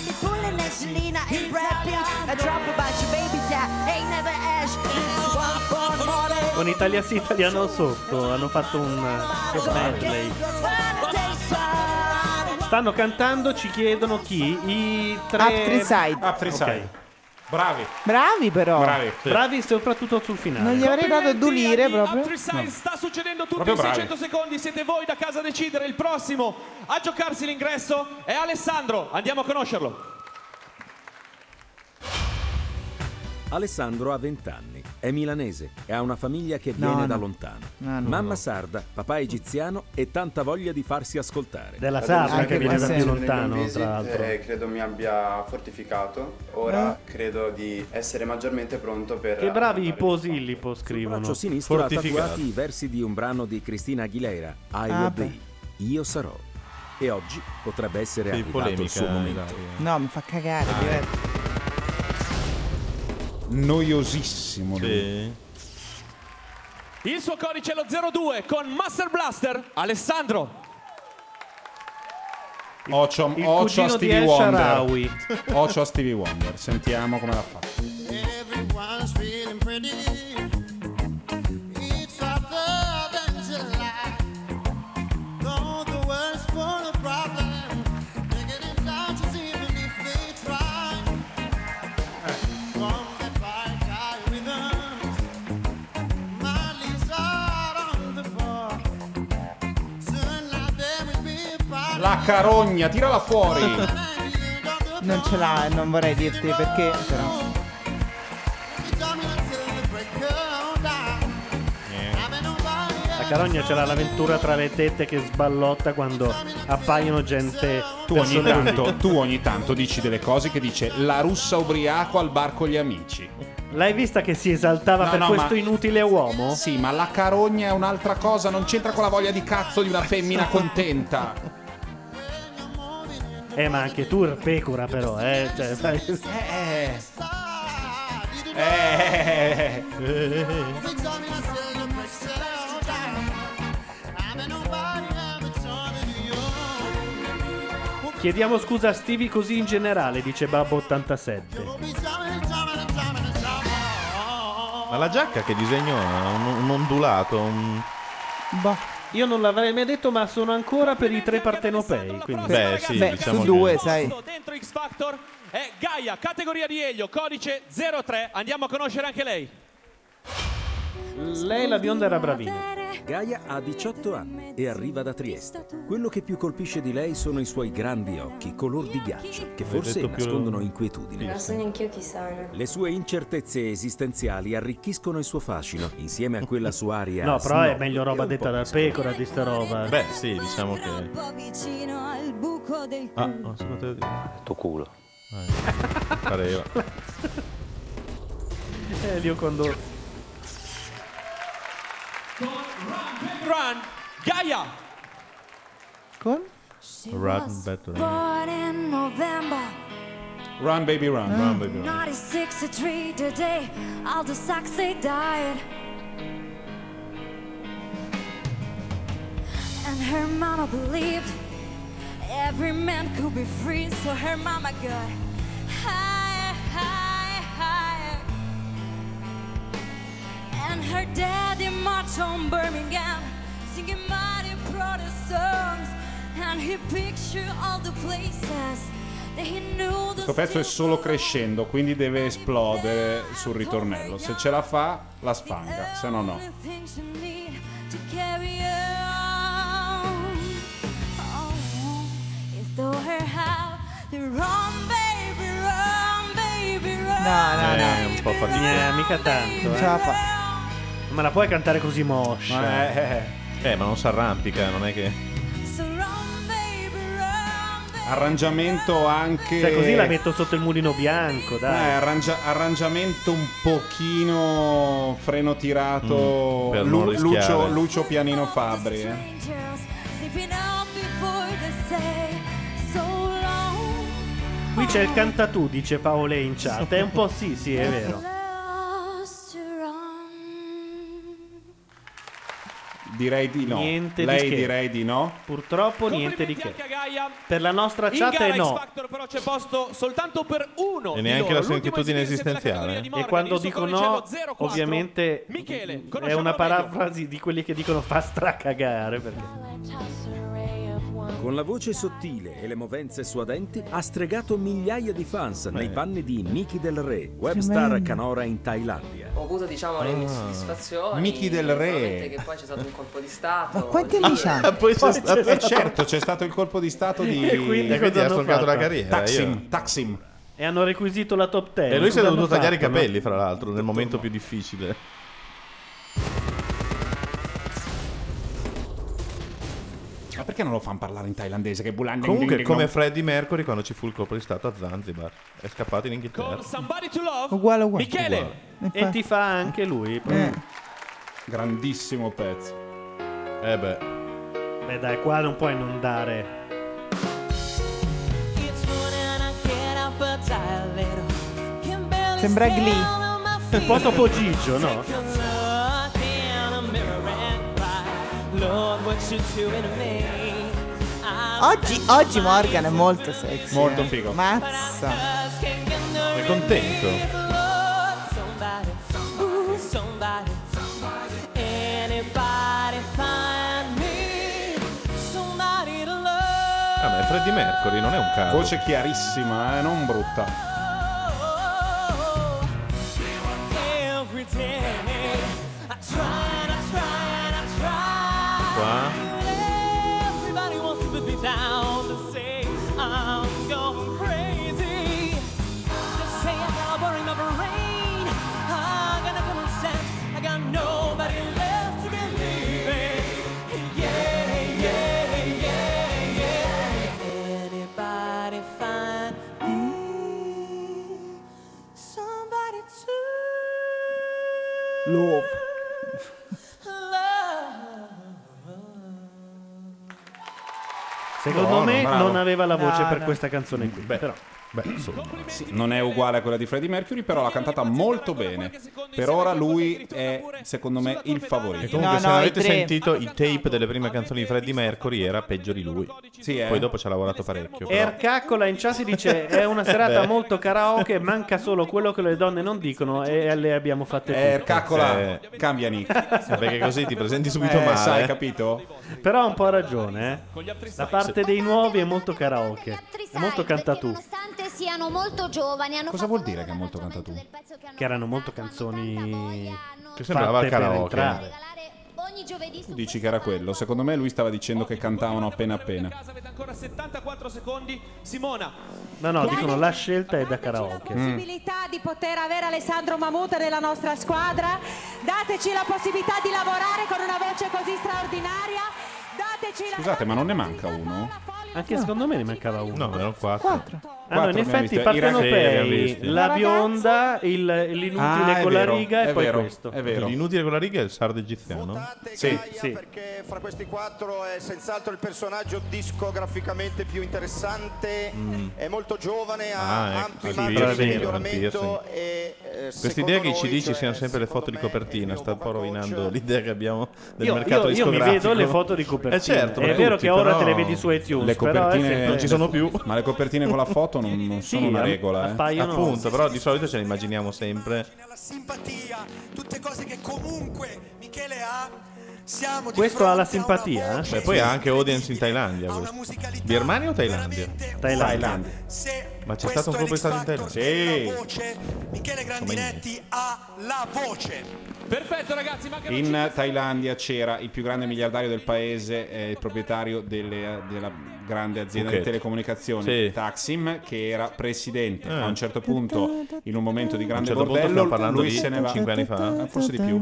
Probably pulling Angelina and Brad Pitt. I drop about your baby dad. Ain't never ash. It's one born morning. Con Italia sì, italiano sotto. Hanno fatto un medley. Stanno cantando, ci chiedono chi? I tre. Upside. Upside. Bravi. Bravi però. Bravi. Bravi soprattutto sul finale. Non gli avrei dato due lire proprio. Upside sta succedendo tutto Proprio in bravi. 600 secondi, siete voi da casa a decidere. Il prossimo a giocarsi l'ingresso è Alessandro. Andiamo a conoscerlo. Alessandro ha 20 anni, è milanese e ha una famiglia che No, viene no. da lontano. No, no. Mamma sarda, papà egiziano e tanta voglia di farsi ascoltare. Della La sarda che viene da più lontano, Visit, tra l'altro. eh, credo mi abbia fortificato. Ora credo di essere maggiormente pronto per. Che bravi i posillipo Sul scrivono. braccio sinistro ha tatuati i versi di un brano di Cristina Aguilera, I Ah, Will beh. Be, Io sarò. E oggi potrebbe essere Sì, arrivato il suo momento. Ilaria. No, mi fa cagare. diverso. Noiosissimo. Sì. Il suo codice è lo 02 con Master Blaster Alessandro. Ocio, il ocio a Stevie Wonder. <laughs> Ocio a Stevie Wonder. Sentiamo come l'ha fatto. Everyone's feeling pretty. Carogna, tirala fuori. Non ce l'ha, non vorrei dirti perché, però. La carogna ce l'ha l'avventura tra le tette che sballotta quando appaiono gente. Tu ogni, tanto, tu ogni tanto dici delle cose che dice la russa ubriaco al bar con gli amici. L'hai vista che si esaltava No, per no, questo ma- inutile uomo? Sì, ma la carogna è un'altra cosa, non c'entra con la voglia di cazzo di una femmina contenta. Eh, ma anche tu pecora, però, eh. Cioè, sai- Eh. Chiediamo scusa a Stevie così in generale, dice Babbo87. Ma la giacca che disegno ha? Un, un ondulato, un... Boh. Io non l'avrei mai detto, ma sono ancora per i tre partenopei. Quindi... Beh, sì, Beh, diciamo su due, che... sai. Dentro X Factor è Gaia, categoria di Elio, codice 03. Andiamo a conoscere anche lei. Lei la bionda era bravina. Gaia ha 18 anni e arriva da Trieste. Quello che più colpisce di lei sono i suoi grandi occhi color di ghiaccio, che forse nascondono inquietudine. Ma so neanch'io chi sono. Le sue incertezze esistenziali arricchiscono il suo fascino, insieme a quella sua aria. No, però è meglio roba detta dal pecora di sta roba. Beh, sì, diciamo che... Un po' vicino al buco del Ah, non si poteva dire. Tuo culo. Eh, pareva. <laughs> Elio quando... Run, Gaia. Con? Run, better. Born in November Run baby run. Run, baby, run. 1963 today all the socks they died and her mama believed every man could be free so her mama got higher higher higher and her daddy marched on Birmingham singing mighty protest songs and he pictured all the places Questo pezzo è solo crescendo, quindi deve esplodere sul ritornello. Se ce la fa, la sfanga, se no no. Oh. No, no, no. un po' fatica. Eh, mica tanto. Non eh. ce la fa. Ma la puoi cantare così moscia? Ma eh, eh, ma non si arrampica, non è che. Arrangiamento anche. Cioè, così la metto sotto il mulino bianco, Eh, dai. arrangia- arrangiamento un pochino freno tirato Mm, per Lu- rischiare. Lucio, Lucio Pianino Fabri. eh. Qui c'è il cantatù, dice Paolo in chat. È un po' sì, sì, è vero. Direi di no. Niente Lei di che. direi di no. Purtroppo niente di che. Per la nostra In chat gara è X no. Factor però c'è posto soltanto per uno E di neanche loro. la L'ultimo solitudine esibirsi della esistenziale. di E Morgan, quando il dico no, codice è lo 04. ovviamente Michele, è conosciamolo una meglio. parafrasi di quelli che dicono fa stracagare. Perché... Con la voce sottile e le movenze suadenti ha stregato migliaia di fans nei panni di Miki del Re, webstar canora in Thailandia. Ho avuto diciamo le mie soddisfazioni. Miki del Re. Che poi c'è stato un colpo di stato. Ma quanti amici ha? Poi c'è stato... Eh, certo, c'è stato il colpo di stato di... <laughs> E quindi E quindi ha hanno stroncato la carriera. Taksim, io- Taksim. E hanno requisito la top 10. E lui si è dovuto tagliare i capelli, fra l'altro, nel momento più difficile. Perché non lo fanno parlare in thailandese? Che bulan Comunque, come Freddie Mercury quando ci fu il colpo di stato a Zanzibar. È scappato in Inghilterra. Con Somebody to Love. Uguale, uguale. Michele. E ti fa anche lui. Eh. Grandissimo pezzo. Eh beh. Beh dai, qua non puoi non dare. Sembra Glee. Un po'. Topo Gigio, no? Lord, what you doing to me? Oggi, oggi Morgan è molto sexy. Molto eh. figo. Mazza. È contento. Lord, somebody, ooh, somebody, anybody find me somebody to love. Ah, ma è Freddie Mercury, non è un caso. Voce chiarissima, eh, non brutta. Bravo. non aveva la voce No, per no. questa canzone qui. Però. Beh, insomma. Sì, non è uguale a quella di Freddie Mercury, però l'ha cantata molto bene. Per ora lui è, secondo me, il favorito. Comunque, No, se no, non i avete tre. sentito i tape delle prime canzoni di Freddie Mercury, era peggio di lui. Sì, eh. Poi dopo ci ha lavorato parecchio. però. Ercaccola in chat dice è una serata <laughs> Beh. molto karaoke, manca solo quello che le donne non dicono e le abbiamo fatte Eh, tutte. caccola, Eh. cambia Nick. Eh, Perché così ti presenti subito Eh, male. sai, capito? Però ha un po' ragione, eh. Da parte dei nuovi è molto karaoke. È molto cantatù. Siano molto giovani, hanno Cosa vuol dire che è molto cantatù? Che erano molto canzoni Che sembrava il karaoke. Tu dici che era quello. Secondo me lui stava dicendo che cantavano appena appena. Avete ancora 74 secondi. Simona. No, no, dicono la scelta è da karaoke. Mm. possibilità di poter avere Alessandro Mamuta nella nostra squadra. Dateci la possibilità di lavorare con una voce così straordinaria. Scusate, ma non ne manca uno? Anche secondo me ne mancava uno. No, erano quattro. Ah, no, in Quattro effetti. I partenopei, la bionda, il- l'inutile Ah, con la riga è e poi vero, questo. è vero. L'inutile con la riga è il sardo egiziano? Sì, sì. perché fra questi quattro è senz'altro il personaggio discograficamente più interessante, Mm. è molto giovane, ha Ah, ecco, ampi margini di miglioramento e eh, Questa secondo idea che noi, ci cioè, siano sempre le foto di copertina sta un po' rovinando l'idea che abbiamo del Io- mercato io- io mi discografico. vedo le foto di copertina. Eh certo, È vero tutti, che ora te le vedi su iTunes, Le però è copertine sempre- non ci sono più. Ma le copertine con la foto non, non <laughs> sono Sì, una regola. Eh. appaiono- Appunto, però di solito ce le immaginiamo sempre. la simpatia, tutte cose che comunque Michele ha. Siamo Questo ha la simpatia? Beh, poi ha anche audience in Thailandia. Birmania o Thailandia? Thailandia. Ma c'è stato un colpo di stato in Thailandia? Sì. Voce, Michele Grandinetti ha la voce. Perfetto ragazzi, In Thailandia c'era il più grande miliardario del paese, eh, il proprietario delle- della grande azienda Phuket. di telecomunicazioni, Sì. Taksim, che era presidente. Eh. A un certo punto, in un momento di grande A un certo bordello, parlando lui di se ne va. cinque anni fa? Eh, Forse di più.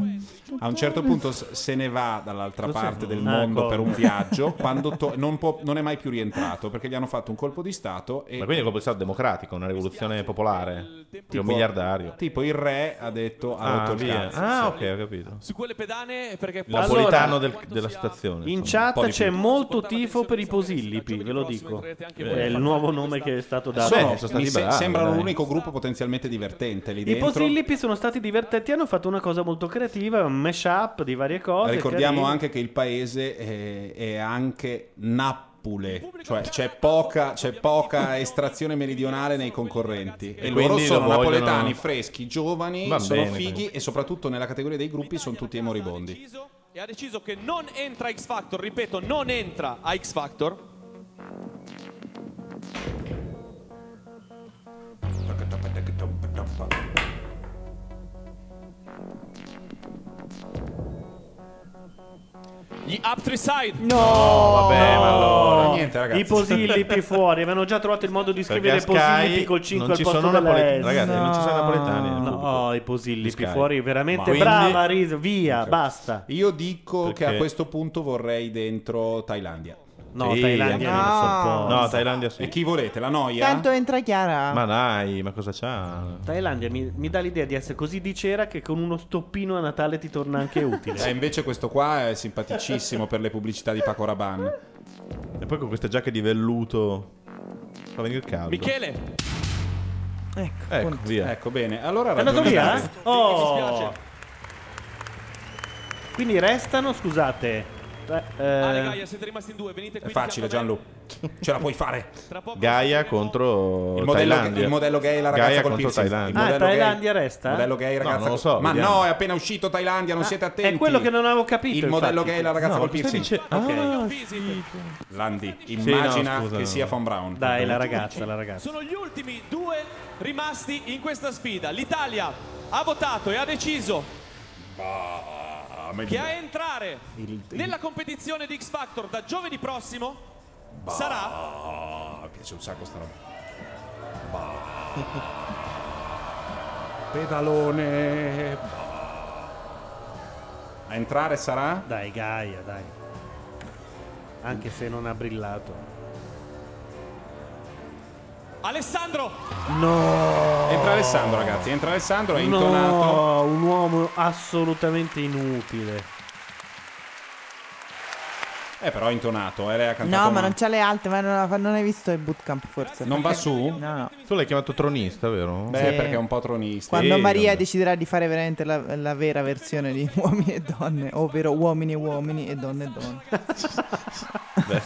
A un certo punto se ne va dall'altra Cos'è? parte del Ah, mondo come? per un viaggio, <laughs> quando to- non, può- non è mai più rientrato perché gli hanno fatto un colpo di Stato e Ma quindi è un colpo di stato democratico, una rivoluzione popolare. Tipo un miliardario. Tipo il re ha detto ha Ah, rotto il via. cazzo. Ah, ok, ho capito. su quelle pedane perché Il napolitano del- della situazione. In chat c'è molto tifo per i posillipi, ve lo dico. È il nuovo nome che è stato dato. Sono- Beh, sono se- sembrano dai. l'unico gruppo potenzialmente divertente lì I dentro. posillipi sono stati divertenti, hanno fatto una cosa molto creativa, un mashup di varie cose. Ricordiamo carine. anche che il paese è, è anche Nappule, cioè c'è poca, c'è poca estrazione meridionale nei concorrenti. E, E loro quindi sono lo vogliono- napoletani, freschi, giovani, Va sono bene, fighi e soprattutto nella categoria dei gruppi sono tutti moribondi. e ha deciso che non entra a X Factor, ripeto, non entra a X Factor. Gli Up Three Side. No, vabbè, ma allora. Niente, ragazzi. I posillipi fuori, avevano già trovato il modo di scrivere a Sky posillipi col 5 non al ci posto sono della napole- S. ragazzi, non ci sono napoletani nel No, i posillipi Sky. fuori, veramente Ma- brava, Quindi- Riso, via, basta. Io dico Perché- che a questo punto vorrei dentro Thailandia. No, Sì, Thailandia non no. sopporto. No, Thailandia sì. E chi volete? La noia? Tanto entra Chiara. Ma dai, ma cosa c'ha? Thailandia mi, mi dà l'idea di essere così di cera che con uno stoppino a Natale ti torna anche utile. <laughs> Eh, invece questo qua è simpaticissimo per le pubblicità di Paco Rabanne. E poi con queste giacche di velluto fa venire il caldo. Michele. Ecco, Ecco, via. Ecco, bene. Allora È andato via? Oh. Quindi restano, scusate. Eh, Ale eh, Gaia, siete rimasti in due, venite È qui. facile, a me. Gianlu. Ce la puoi fare. Tra poco Gaia contro Il modello, Thailandia. il modello gay e la ragazza Gaia col contro piercing. Thailandia. Il Ah, modello gay- Thailandia resta? Modello gay, No, ragazza non lo so, Ma vediamo. no, è appena uscito Thailandia, non Ah, siete attenti. è quello che non avevo capito. Il modello infatti. gay e la ragazza No, col piercing. dice? Ah, Landi, no, immagina scusa, che no. sia Von Braun. Dai, la ragazza, la ragazza. Sono gli ultimi due rimasti in questa sfida. L'Italia ha votato e ha deciso che a entrare nella competizione di X Factor da giovedì prossimo sarà Ah, mi piace un sacco sta roba. Bah. Pedalone. A entrare sarà? Dai, Gaia, dai. Anche se non ha brillato. Alessandro. No! Entra Alessandro, ragazzi. Entra Alessandro, è intonato. No, un uomo assolutamente inutile. Eh, però è intonato, eh, lei ha cantato. No, ma non c'ha le alte, ma non, non hai visto il bootcamp forse. Non va su? No, no. Tu l'hai chiamato tronista, vero? Beh, Sì. perché è un po' tronista. Quando Sì, Maria vabbè. deciderà di fare veramente la, la vera versione di <laughs> uomini e donne, ovvero uomini e uomini e donne e donne. Beh,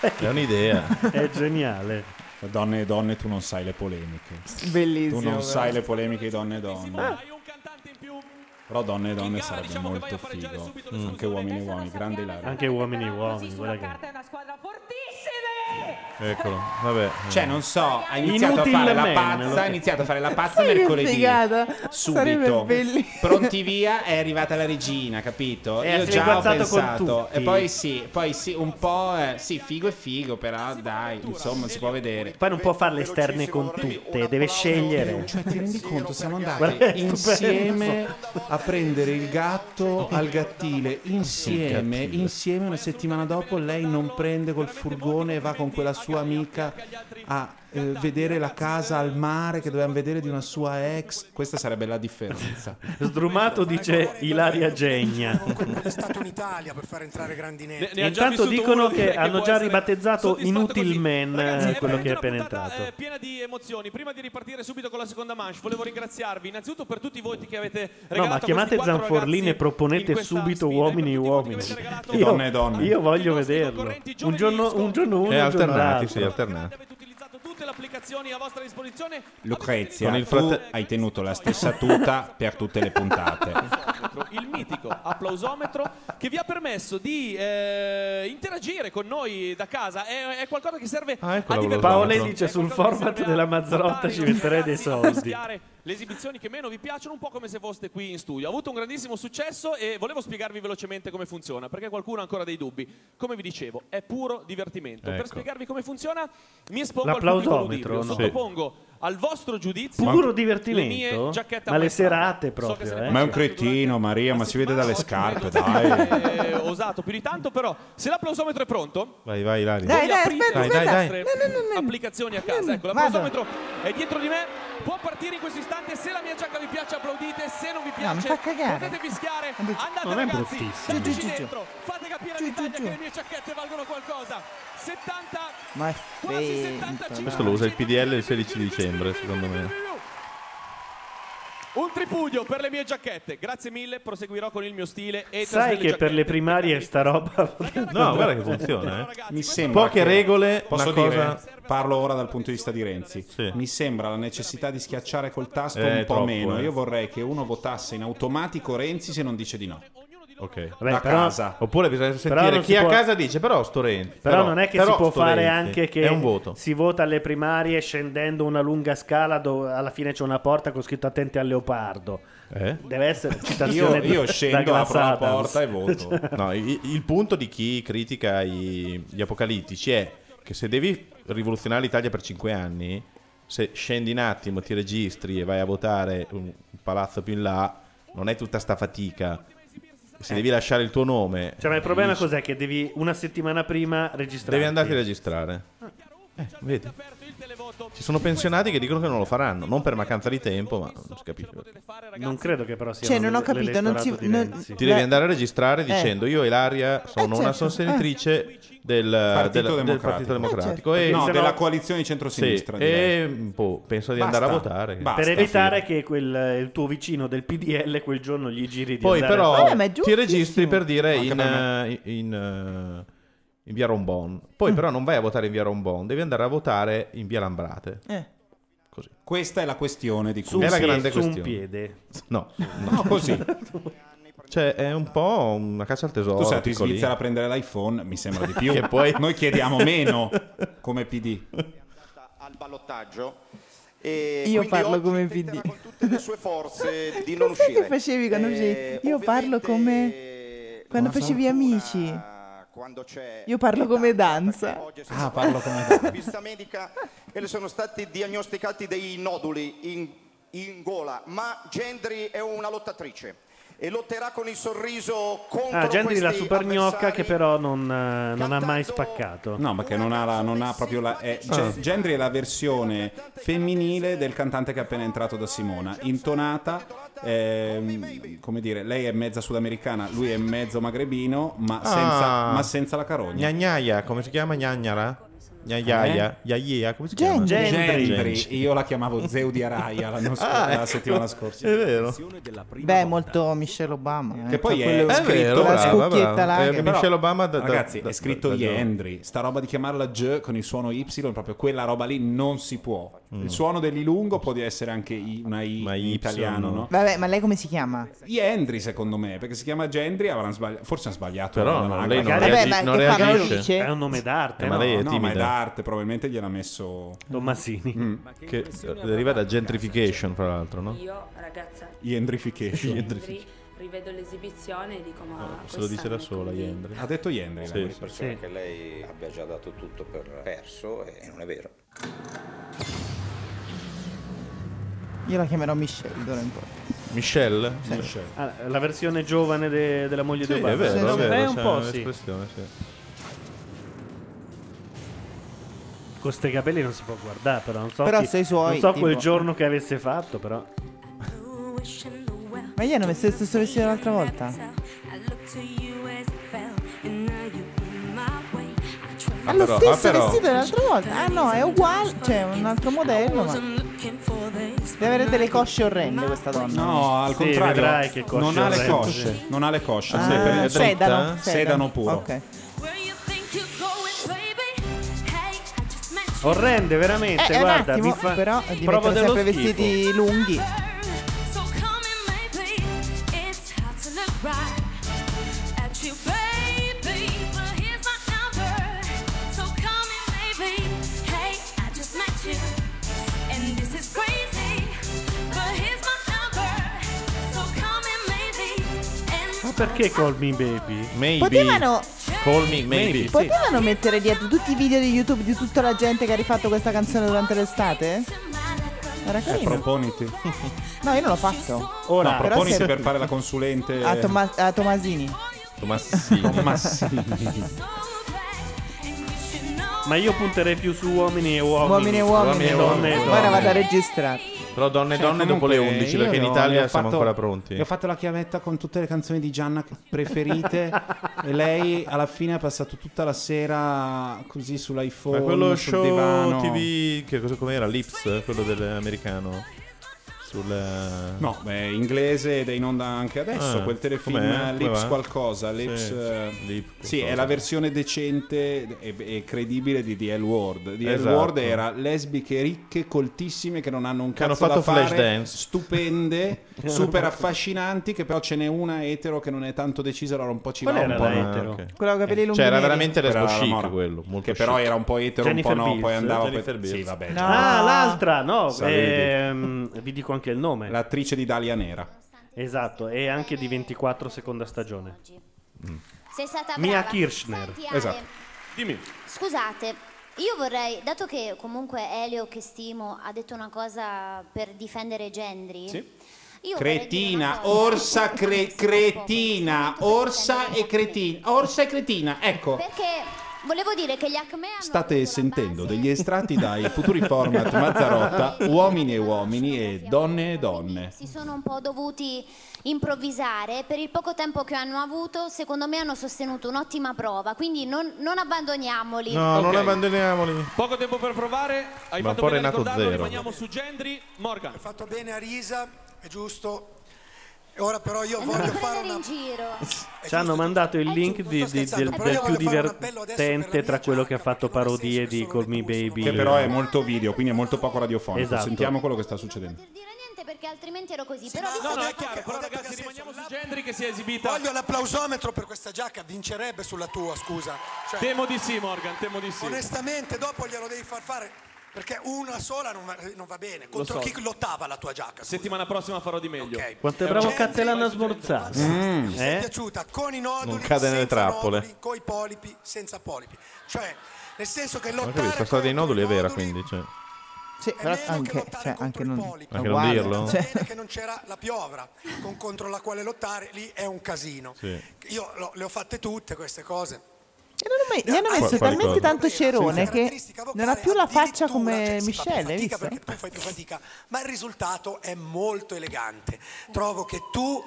è un'idea. È geniale. Donne e donne, tu non sai le polemiche. Bellissimo. Tu non sai le polemiche di donne e donne. Però donne e donne sarebbe diciamo molto figo. Anche uomini e uomini, grande Ilaria. Anche uomini e uomini, guarda che... È una squadra fortissime! Eccolo, vabbè. Cioè, non so, ha iniziato a fare la Inutilmente, pazza, lo- ha iniziato a fare la pazza Sai mercoledì. figata? Subito. Pronti via, è arrivata la regina, capito? E Io è già ho pensato. E poi sì, poi sì, un po'. eh, sì, figo e figo, però dai, insomma, si può vedere. Poi non può fare le esterne con tutte, deve scegliere. Cioè, ti rendi conto? Siamo <laughs> andati è insieme a prendere il gatto al gattile. Insieme, insieme. Una settimana dopo lei non prende col furgone e va con quella sua amica a eh, vedere la casa al mare che dovevamo vedere di una sua ex. Questa sarebbe la differenza. <laughs> Sdrumato dice Ilaria Gegna. È stato in Italia per far entrare Grandinetti. Ne già Intanto dicono che che hanno già ribattezzato Inutil così. Man, Ragazzi, eh, è quello che è appena entrato. eh, piena di emozioni. Prima di ripartire subito con la seconda manche, volevo ringraziarvi innanzututto per tutti i voti che avete regalato. No, ma chiamate Zanforlini ragazzi e proponete subito sfida, uomini e uomini. Io, Donne e donne. io voglio vederlo. Un giorno, un giorno uno, E un giorno alternati, sì, alternati. Lucrezia, Con il tu frate- hai tenuto la stessa tuta per tutte le puntate. il mitico applausometro che vi ha permesso di eh, interagire con noi da casa. È, è qualcosa che serve Ah, ecco a divertirci. Paolo dice sul format a della Mazzarotta ci metterei dei <laughs> soldi. Le esibizioni che meno vi piacciono, un po' come se foste qui in studio. Ha avuto un grandissimo successo e volevo spiegarvi velocemente come funziona, perché qualcuno ha ancora dei dubbi. Come vi dicevo, è puro divertimento. Per Ecco. spiegarvi come funziona, mi espongo al pubblico ludibrio, sottopongo al vostro giudizio Puro le divertimento? mie giacchette Ma le serate So proprio, ne eh? Ma è un cretino, Maria, ma si vede dalle scarpe, dai. osato più di tanto, però se l'applausometro è pronto, Vai, vai, voi Dai, dai, aspetta, le vostre Dai, dai, applicazioni a casa. Ecco, l'applausometro è dietro di me. Può partire in questo istante. Se la mia giacca vi piace, applaudite. Se non vi piace, potete fischiare. Andate, Non ragazzi, dateci dentro. Fate capire all'Italia che le mie giacchette valgono qualcosa. 70, Ma è. 75. Questo lo usa il PDL il 16 dicembre, secondo me. Un tripudio per le mie giacchette. Grazie mille. Proseguirò con il mio stile. E Sai che per le primarie sta roba <laughs> No, guarda che funziona, eh. Mi sembra Poche che- regole, Posso una dire, cosa- parlo ora dal punto di vista di Renzi. Mi sembra la necessità di schiacciare col tasto Eh, un po' troppo, meno. eh. Io vorrei che uno votasse in automatico Renzi se non dice di no. Ok. da casa. Oppure bisogna Però sentire chi a può- casa dice però sto Renzi. Però, non è che però si può fare Renzi. anche che È un voto. si vota alle primarie scendendo una lunga scala dove alla fine c'è una porta con scritto attenti al leopardo. Eh? Deve essere <laughs> citazione Io, io scendo, apro la porta e voto. <laughs> No, il, il punto di chi critica i- gli apocalittici è che se devi rivoluzionare l'Italia per cinque anni, se scendi un attimo, ti registri e vai a votare un palazzo più in là, non è tutta sta fatica. Se devi lasciare il tuo nome, Cioè, ma il problema dici- cos'è? Che devi una settimana prima registrare. devi andarti a registrare. Eh, vedi. Ci sono pensionati che dicono che non lo faranno, non per mancanza di tempo, ma non si capisce. Non credo che però sia Cioè, non ho capito, non ci- non- Ti devi andare a registrare Eh. dicendo io e Ilaria sono una certo, sostenitrice del, Partito del- del Democratico. Partito Democratico. Eh, e, certo. No, della coalizione di centrosinistra, Sì, direi. e boh, penso di Basta. andare a votare. Basta. per evitare che quel, il tuo vicino del PDL quel giorno gli giri di Poi andare però a fare- ti registri per dire Anche in, eh, in, eh, in via Rombon. Poi però non vai a votare in via Rombon, devi andare a votare in via Lambrate. Eh. Così. Questa è la questione di cui è la pie- grande su un piede. No, No, così. <laughs> Cioè, è un po' una caccia al tesoro. Tu sei andato in. Svizzera a prendere l'iPhone, mi sembra di più. <laughs> Che poi- Noi chiediamo meno <laughs> come PD. al ballottaggio. E Io parlo come PD. con tutte le sue forze di non Cos'è uscire. che facevi quando Eh, facevi? Io parlo come... Quando facevi amici. Quando c'è Io parlo come danza. Ah, parlo come vista medica e le sono stati diagnosticati dei noduli in, in gola, ma Gendry è una lottatrice e lotterà con il sorriso contro Ah, Gendry la super gnocca che però non, eh, non ha mai spaccato. No, perché non ha, la- non ha proprio la. È, Ge- Ah. Gendry è la versione femminile del cantante che è appena entrato da Simona. Intonata, ehm, come dire, lei è mezza sudamericana, lui è mezzo magrebino, ma senza, Ah. ma senza la carogna. Gnagnaia, come si chiama Gnagnara? Gnagliaia, Iaia, come si chiama? Gendry. Io la chiamavo Zeudi Araya l'anno scorso, Ah, la eh. settimana scorsa. È vero. Beh, molto Michelle Obama. eh. Che poi è, Quello- scritto vero, la brava. là. Eh, Michelle Obama da- da- ragazzi da- è scritto Yendri sta roba di chiamarla J con il suono Y proprio quella roba lì non si può il suono dell'I lungo può essere anche I- una I in Y, italiano no? Vabbè, ma lei come si chiama? Yendri secondo me perché si chiama Gendry forse ha sbagliato Però l'anagrafe. lei non Vabbè, reagi- ma non che reagisce. dice? È un nome d'arte, Eh, ma no? lei è no ma è timida. d'arte probabilmente gliel'ha messo Tommasini. Che deriva da gentrification, fra l'altro, no? Io, ragazza, Yendrification ri- rivedo l'esibizione e dico ma Se lo dice da sola. Yendri. ha detto Yendri Sì, sì. che lei abbia già dato tutto per perso e non è vero. Io la chiamerò Michelle d'ora in poi. Michelle? Ah, la versione giovane de- della moglie Sì, di Obama. è vero, Sì, è sì. vero, Eh, un c'è po' sì. sì. Con ste capelli non si può guardare, però non so, Però chi- sei suoi, non so tipo. quel giorno che avesse fatto, però. Ma gli hanno messo lo stesso vestito l'altra volta? Ha lo però- stesso ah, però- vestito dell'altra volta? Ah no, è uguale, cioè un altro modello, ma... Deve avere delle cosce orrende questa donna. no al Sì, contrario vedrai che cosce non ha le orrende. cosce non ha le cosce Ah, sì, è dritta. sedano, sedano puro Ok. Orrende, veramente. Eh, è un guarda, attimo, mi fa... però mettere dello sempre schifo. vestiti lunghi. Perché Call Me Baby? Maybe. Potevano- Call me, maybe. Potevano mettere dietro tutti i video di YouTube di tutta la gente che ha rifatto questa canzone durante l'estate? Era Eh, carino. proponiti. <laughs> No, io non l'ho fatto. Ora, Però proponiti se- per fare la consulente. a, Toma- a Tomasini. Tomassini. <laughs> Ma io punterei più su uomini e uomini. Uomini e uomini. donne e donne. Ora vado a registrare. Però donne e Cioè, donne dopo le comunque, 11, io perché in no, Italia ho siamo fatto- ancora pronti. Ho fatto la chiavetta con tutte le canzoni di Gianna preferite <laughs> e lei alla fine ha passato tutta la sera così sull'iPhone, Ma quello sul show divano. TV, che cosa com'era? Lips, quello dell'americano. Sul... No, beh, inglese ed è in onda anche adesso, Ah, quel telefilm com'è? Lips qualcosa, Sì, Lips, eh, Lip sì, è qualcosa. la versione decente e, e credibile di The L Word. The L Esatto. Word era lesbiche ricche, coltissime che non hanno un Che hanno cazzo da fatto fare, Flashdance. stupende, <laughs> super affascinanti, che però ce n'è una etero che non è tanto decisa, allora un po' ci Qual va un po' etero? Ok. Quella con capelli lunghi Cioè, era veramente lesbo chic quello, molto che però chic. era un po' etero, Jennifer un po' no, Bills. poi andava Jennifer per... Bills. Sì, vabbè. No. Ah, l'altra, no. Ehm, vi dico anche il nome. L'attrice di Dalia Nera. Esatto, e anche di 24 seconda stagione. Sei stata Mia brava. Kirchner. Senti, Ale, Esatto. Dimmi. Scusate, io vorrei, dato che comunque Elio, che stimo, ha detto una cosa per difendere Gendry. Io vorrei dire Cretina, cosa. orsa, cre- cretina, orsa e cretina, orsa e cretina, ecco. Perché volevo dire che gli Acme hanno State sentendo degli estratti dai futuri format Mazzarotta, uomini e uomini e donne e donne. si sono un po' dovuti improvvisare per il poco tempo che hanno avuto secondo me hanno sostenuto un'ottima prova quindi non, non abbandoniamoli No, non Ok. abbandoniamoli. Poco tempo per provare, hai Ma fatto un po' bene a Renato ricordarlo, Zero. rimaniamo su Gendry. Morgan. Hai fatto bene a Risa, è giusto. Ora però io non voglio fare prendere una... in giro Ci hanno mandato il link di- di- del, del più divertente tra quello che ha fatto parodie di Call Me Baby. Che però è molto video, quindi è molto poco radiofonico. Esatto. Sentiamo quello che sta succedendo. niente perché altrimenti ero così però No, no, è chiaro, però ragazzi rimaniamo su Gendry che si è esibita. Voglio l'applausometro per questa giacca, vincerebbe sulla tua, scusa. Cioè, Temo di sì, Morgan, temo di sì. Onestamente, dopo glielo devi far fare. Perché una sola non va, non va bene. Contro so. chi lottava la tua giacca? Settimana prossima farò di meglio. Quanto è bravo Cattelan a smorzare. Mi è Eh? piaciuta con i noduli, Non cade nelle senza trappole. noduli, coi polipi, senza polipi. Cioè, nel senso che lottare questa storia dei noduli è vera, quindi. Cioè. Sì, però anche, cioè, anche non, Anche non dirlo? cioè. bene <laughs> che non c'era la piovra con contro la quale lottare, lì è un casino. Sì. Io lo- le ho fatte tutte queste cose. E non ho mai- gli hanno Qua- messo quali talmente tanto cerone che non ha più la faccia come Michelle, hai visto? perché tu fai più fatica, ma il risultato è molto elegante. Trovo che tu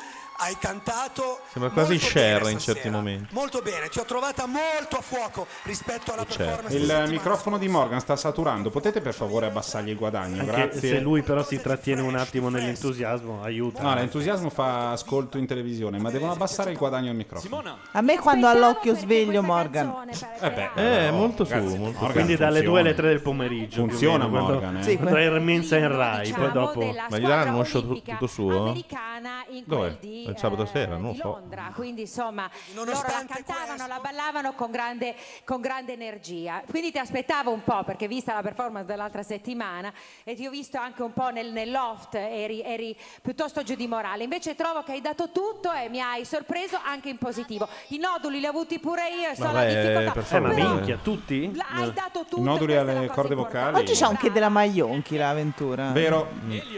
hai cantato Sembra quasi bene in certi momenti. Molto bene, ti ho trovata molto a fuoco rispetto alla performance Il microfono di Morgan sta saturando. Potete per favore abbassargli il guadagno? Anche Grazie. se lui però si trattiene un attimo nell'entusiasmo, aiuta. No, l'entusiasmo fa ascolto in televisione, ma devono abbassare il guadagno al microfono. A me quando ha l'occhio sveglio Morgan. Eh beh, Eh, no, molto su, molto su. Morgan Quindi dalle funziona. 2 alle 3 del pomeriggio. Funziona meno, quando- Morgan, eh. Sì, Quando è in Rai, poi dopo. Ma gli daranno uno show tu- tutto suo? americana in Dov'è? Il sabato eh, sera, non lo di so. Londra, quindi insomma loro la cantavano, la ballavano con grande, con grande energia. Quindi ti aspettavo un po' perché vista la performance dell'altra settimana e ti ho visto anche un po' nel, nel loft, eri, eri piuttosto giù di morale. Invece trovo che hai dato tutto e mi hai sorpreso anche in positivo. I noduli li ho avuti pure io e so la difficoltà. per Eh, ma minchia, tutti? Hai dato tutto. I noduli alle corde vocali. Oggi c'è anche della Maglionchi l'avventura. Vero?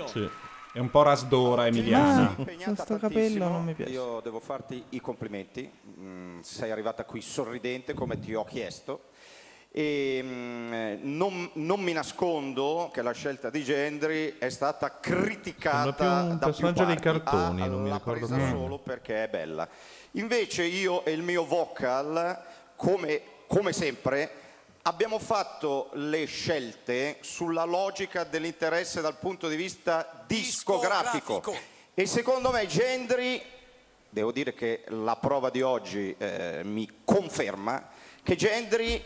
Sì. È un po' rasdora emiliana. Impegnata questo capello tantissimo. non mi piace. Io devo farti i complimenti. Mm, sei arrivata qui sorridente come ti ho chiesto. E, mm, non, non mi nascondo che la scelta di Gendry è stata criticata più un da più personaggio dei cartoni, Ah, non mi l'ha ricordo presa bene. solo perché è bella. Invece io e il mio vocal, come, come sempre, abbiamo fatto le scelte sulla logica dell'interesse dal punto di vista discografico. E secondo me Gendry, devo dire che la prova di oggi eh, mi conferma che Gendry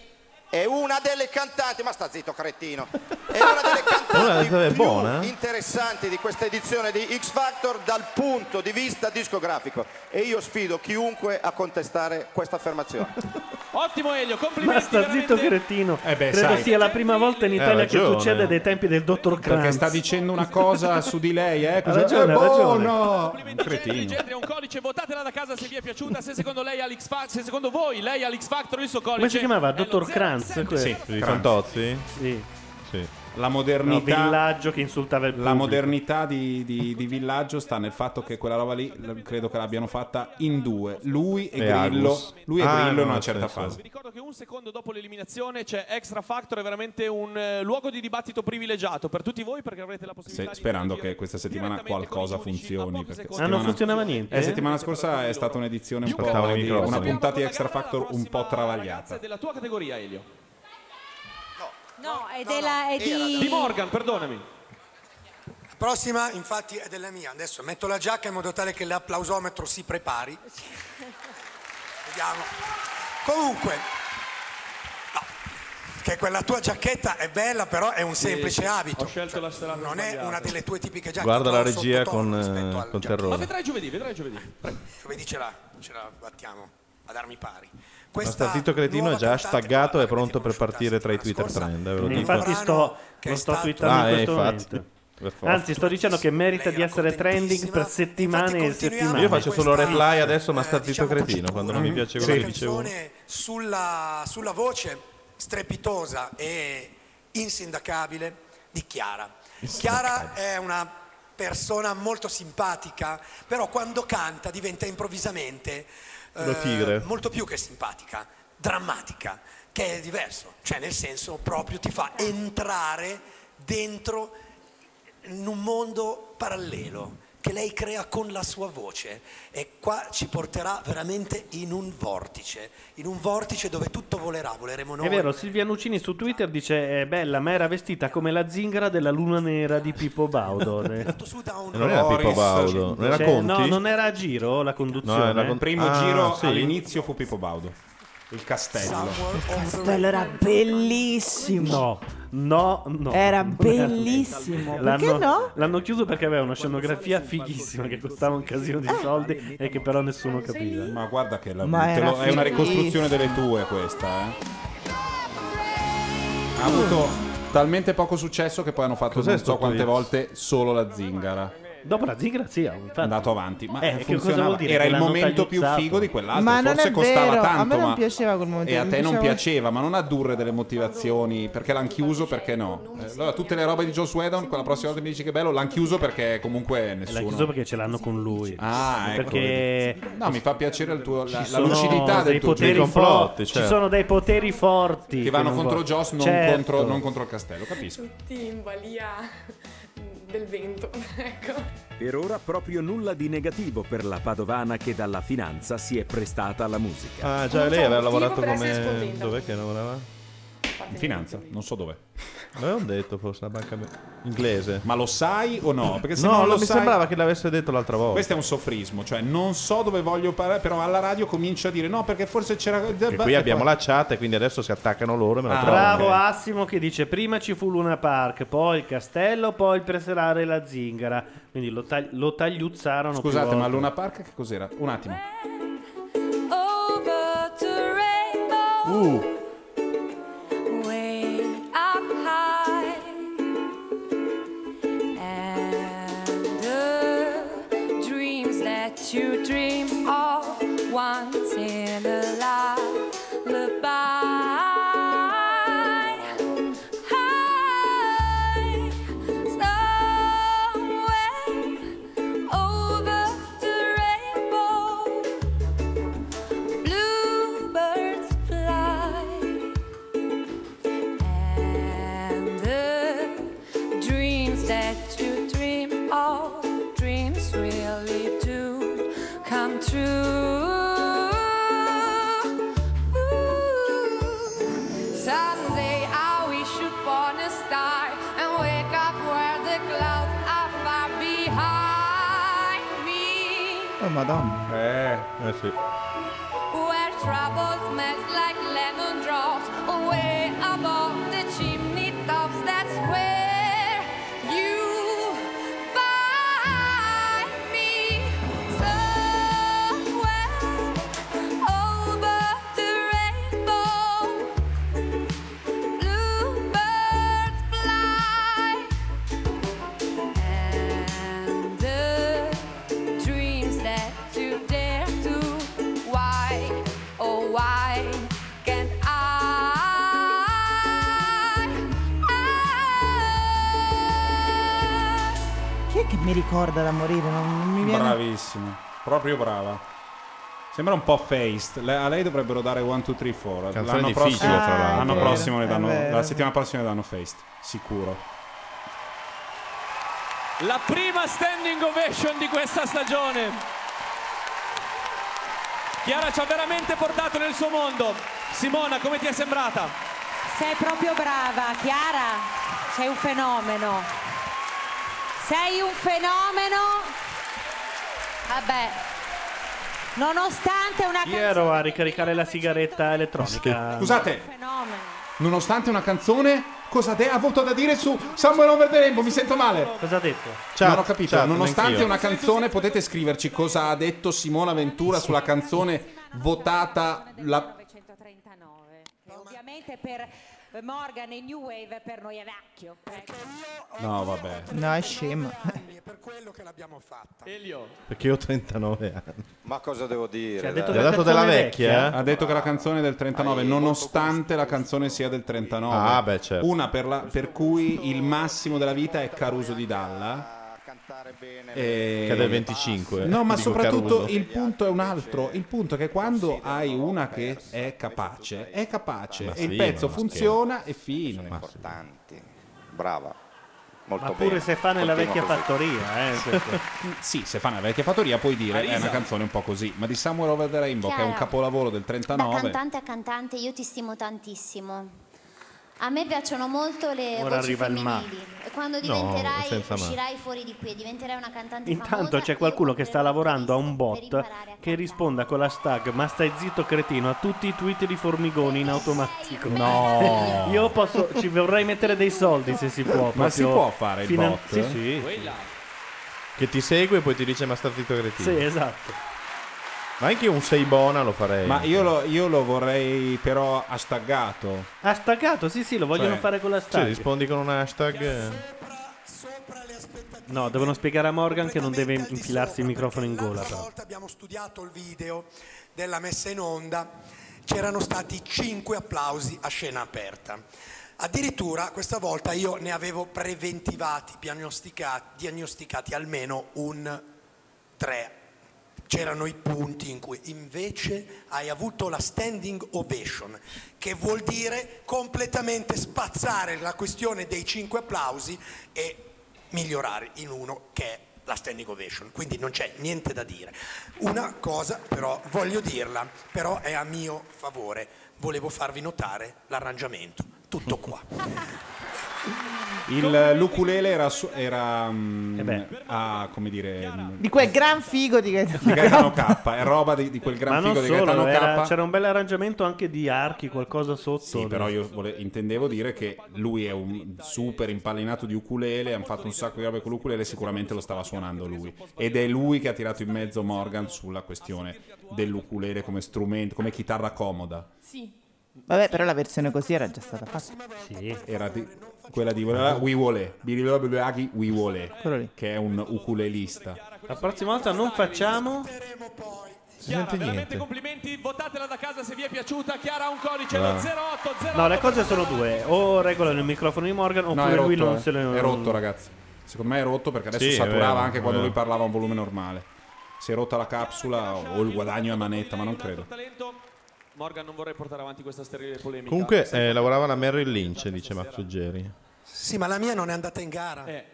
è una delle cantanti, ma sta zitto cretino, <laughs> è una delle cantanti più buona? interessanti di questa edizione di X Factor dal punto di vista discografico e io sfido chiunque a contestare questa affermazione. <laughs> Ottimo Elio, Ma complimenti. sta zitto cretino. Eh beh, Credo sai. sia la prima volta in Italia che ragione. succede dai tempi del dottor Kranz. Perché sta dicendo una cosa <laughs> su di lei, eh? Ha Cosa- ragione, è ha ragione. buono! Un cretino. Gendri ha un codice, votatela da casa se vi è piaciuta. Se secondo lei all'X Factor, se secondo voi lei all'X Factor il suo codice. Come si chiamava? Dottor Kranz? Quello? Sì, I Kranz. Fantozzi? Sì. Sì. La No, modernità, villaggio che insultava il la pubblico. modernità di, di- di Villaggio sta nel fatto che quella roba lì credo che l'abbiano fatta in due, lui e, E Grillo, Agus. lui e Ah, Grillo no, in una certa senso- fase. Vi ricordo che un secondo dopo l'eliminazione c'è Extra Factor, è veramente un eh, luogo di dibattito privilegiato per tutti voi perché avrete la possibilità Se- sperando che questa settimana qualcosa funzioni. Perché Ah, non funzionava niente? Eh, settimana scorsa è stata un'edizione un po' di, una puntata di Extra Factor un po' travagliata. della tua categoria, Elio. No, è, della, è di... Di Morgan, perdonami. La prossima infatti è della mia. Adesso metto la giacca in modo tale che l'applausometro si prepari. Vediamo. Comunque, no, che quella tua giacchetta è bella, però è un semplice sì, abito. ho scelto la serata non è sbagliata. una delle tue tipiche giacche. Guarda la regia con, eh, con giacca. Ma terrore. vedrai giovedì, vedrai giovedì. Giovedì ce la, ce la battiamo ad armi pari. Ma sta zitto cretino è già staggato e è pronto per partire tra i Twitter trend. eh, ve lo dico. Infatti sto, lo sto twittando Ah, in eh, questo infatti. momento. Anzi, sto dicendo che merita di essere trending per settimane e settimane. Io faccio solo reply adesso, ma sta diciamo zitto cretino quando non mi piace quello Una che dicevo. sulla, sulla voce strepitosa e insindacabile di Chiara. Chiara è una persona molto simpatica, però quando canta diventa improvvisamente eh, Una tigre. molto più che simpatica, drammatica, che è diverso, cioè nel senso proprio ti fa entrare dentro in un mondo parallelo che lei crea con la sua voce e qua ci porterà veramente in un vortice, in un vortice dove tutto volerà, voleremo noi. È vero, Silvia Nuccini su Twitter dice è bella, ma era vestita come la zingara della luna nera di Pippo Baudo. <laughs> E non era Pippo Baudo, non era Cioè, Conti? No, non era a giro la conduzione. No, era con- Il primo Ah, giro sì? all'inizio fu Pippo Baudo. Il castello. Castello era bellissimo. No, no, no. Era bellissimo. Perché L'hanno, no? l'hanno chiuso perché aveva una scenografia fighissima che costava un casino di soldi e che però nessuno capiva. Ma guarda che la, era lo- è una ricostruzione delle tue questa, eh. Ha avuto talmente poco successo che poi hanno fatto Cos'è non so quante tweet? volte solo la zingara. Dopo la zingara sì, infatti. Andato avanti, ma Eh, funzionava. Era il l'hanno momento più figo di quell'altro. Ma non Forse è costava vero, a tanto, me non ma piaceva quel momento. e a te non piaceva- ma non addurre delle motivazioni perché l'hanno chiuso, perché no. Eh, allora, tutte le robe di Joe Whedon, quella prossima volta mi dici che bello, l'hanno chiuso perché comunque nessuno. L'ha chiuso perché ce l'hanno con lui. Ah, ecco. perché No, mi fa piacere il tuo, la, la lucidità dei del tuo poteri giudizio. forti. Ci sono dei poteri forti che vanno contro Joss, non, Certo. contro, non contro il castello, capisco. Tutti in balia del vento, <laughs> ecco. Per ora proprio nulla di negativo per la padovana che dalla finanza si è prestata alla musica. Ah, già Non lei aveva lavorato come... Dov'è che lavorava? In finanza, non so dove. L'avevamo detto forse una banca inglese. Ma lo sai o no? Perché se no, non lo mi sai- sembrava che l'avesse detto l'altra volta. Questo è un soffrismo, cioè non so dove voglio parlare, però alla radio comincio a dire no perché forse c'era... E qui abbiamo la chat e quindi adesso si attaccano loro e me la Ah, bravo Assimo che dice prima ci fu Luna Park, poi il castello, poi il preserare e la zingara. Quindi lo, tagli- lo tagliuzzarono. Scusate, ma. Luna Park che cos'era? Un attimo. Uh, up high, and the dreams that you dream of once in a lullaby. Me. Oh madonna. Eh, eh sì. Where trouble smells mi ricorda da morire? Non, non mi viene. Bravissimo, proprio brava. Sembra un po' faced. Le- a lei dovrebbero dare 1, 2, 3, 4. Canzone L'anno difficile, prossimo, tra l'altro. l'anno È prossimo le vero, danno, vero. la settimana prossima le danno faced, sicuro. La prima standing ovation di questa stagione. Chiara ci ha veramente portato nel suo mondo. Simona, come ti è sembrata? Sei proprio brava, Chiara. Sei un fenomeno. Sei un fenomeno. Vabbè. Nonostante una Io ero a ricaricare la sigaretta elettronica. Scusate, fenomeno. nonostante una canzone, cosa de- ha avuto da dire su Somewhere Over the Rainbow? Mi sento male. Cosa ha detto? non ho capito. chat, nonostante una canzone, potete scriverci cosa ha detto Simona Ventura sulla canzone votata la... 1939. Ovviamente per Morgan e New Wave per noi è vecchio. Ecco. No, vabbè. No, è scemo. Elio. Perché io ho 39 anni. Ma cosa devo dire? Cioè, ha detto Gli ha dato della vecchia? Ha detto che la canzone è del 39, nonostante la canzone sia del 39. Ah, beh, certo. Una per, la- per cui il massimo della vita è Caruso di Dalla. E- Che è del 25. No, ma soprattutto Caruso. il punto è un altro. Il punto è che quando hai una che è capace, è capace. Ma e il sì, pezzo ma funziona e fine. importanti. Brava. Molto Ma pure bene. se fa nella Continua vecchia così. fattoria, eh, <laughs> sì, se fa nella vecchia fattoria puoi dire è Arisa. una canzone un po' così. Ma di Somewhere Over the Rainbow, che è un capolavoro del Da 39. cantante a cantante io ti stimo tantissimo. A me piacciono molto le Ora voci arriva il ma. femminili. Quando No, diventerai, senza ma. uscirai fuori di qui e diventerai una cantante Intanto c'è qualcuno che sta lavorando a un bot che risponda con l'hashtag ma stai zitto cretino a tutti i tweet di Formigoni in automatico. No. <laughs> Io posso, ci vorrei mettere dei soldi se si può. Ma si può fare il finan- bot? Sì, sì. Che ti segue e poi ti dice ma sta zitto cretino. Sì, esatto. Ma anche un sei bona lo farei. Ma io lo, io lo vorrei però hashtaggato. Hashtaggato, sì, sì, lo vogliono Cioè, fare con Cioè, l'hashtag. rispondi con un hashtag. No, devono spiegare a Morgan che non deve infilarsi il microfono in gola. Però. volta abbiamo studiato il video della messa in onda, c'erano stati 5 applausi a scena aperta. Addirittura questa volta io ne avevo preventivati, diagnosticati, diagnosticati almeno un 3. C'erano i punti in cui invece hai avuto la standing ovation, che vuol dire completamente spazzare la questione dei 5 applausi e migliorare in uno che è la standing ovation, quindi non c'è niente da dire. Una cosa però voglio dirla, però è a mio favore, volevo farvi notare l'arrangiamento, tutto qua. <laughs> Il l'ukulele era, su- era mm, Eh a, come dire, mm, Di quel gran figo di di Gaetano K, è roba di, di quel gran Ma figo di solo, Gaetano era- K. c'era un bel arrangiamento anche di archi, qualcosa sotto. Sì, però io vole- intendevo dire che lui è un super impallinato di ukulele, hanno fatto un sacco di robe con l'ukulele, sicuramente lo stava suonando lui. Ed è lui che ha tirato in mezzo Morgan sulla questione dell'ukulele come strumento, come chitarra comoda. Vabbè, però la versione così era già stata fatta. Sì, era di- quella di Wiwole, Birilobiagi Wiwole, Quello lì. che è un ukulelista. La prossima volta non facciamo. Chiara, veramente niente. complimenti, votatela da casa se vi è piaciuta. Chiara ha un codice, lo 0808. No, le cose sono due. O regolano il microfono di Morgan No, oppure è lui rotto, non eh. se lo... è rotto ragazzi. Secondo me è rotto perché adesso Sì, è saturava vero, anche è quando lui parlava a un volume normale. Si è rotta la capsula o il guadagno a manetta, ma non credo. Morgan, non vorrei portare avanti questa sterile polemica. Comunque eh, lavorava la Merrill Lynch, dice Max. Sì, ma la mia non è andata in gara. Eh,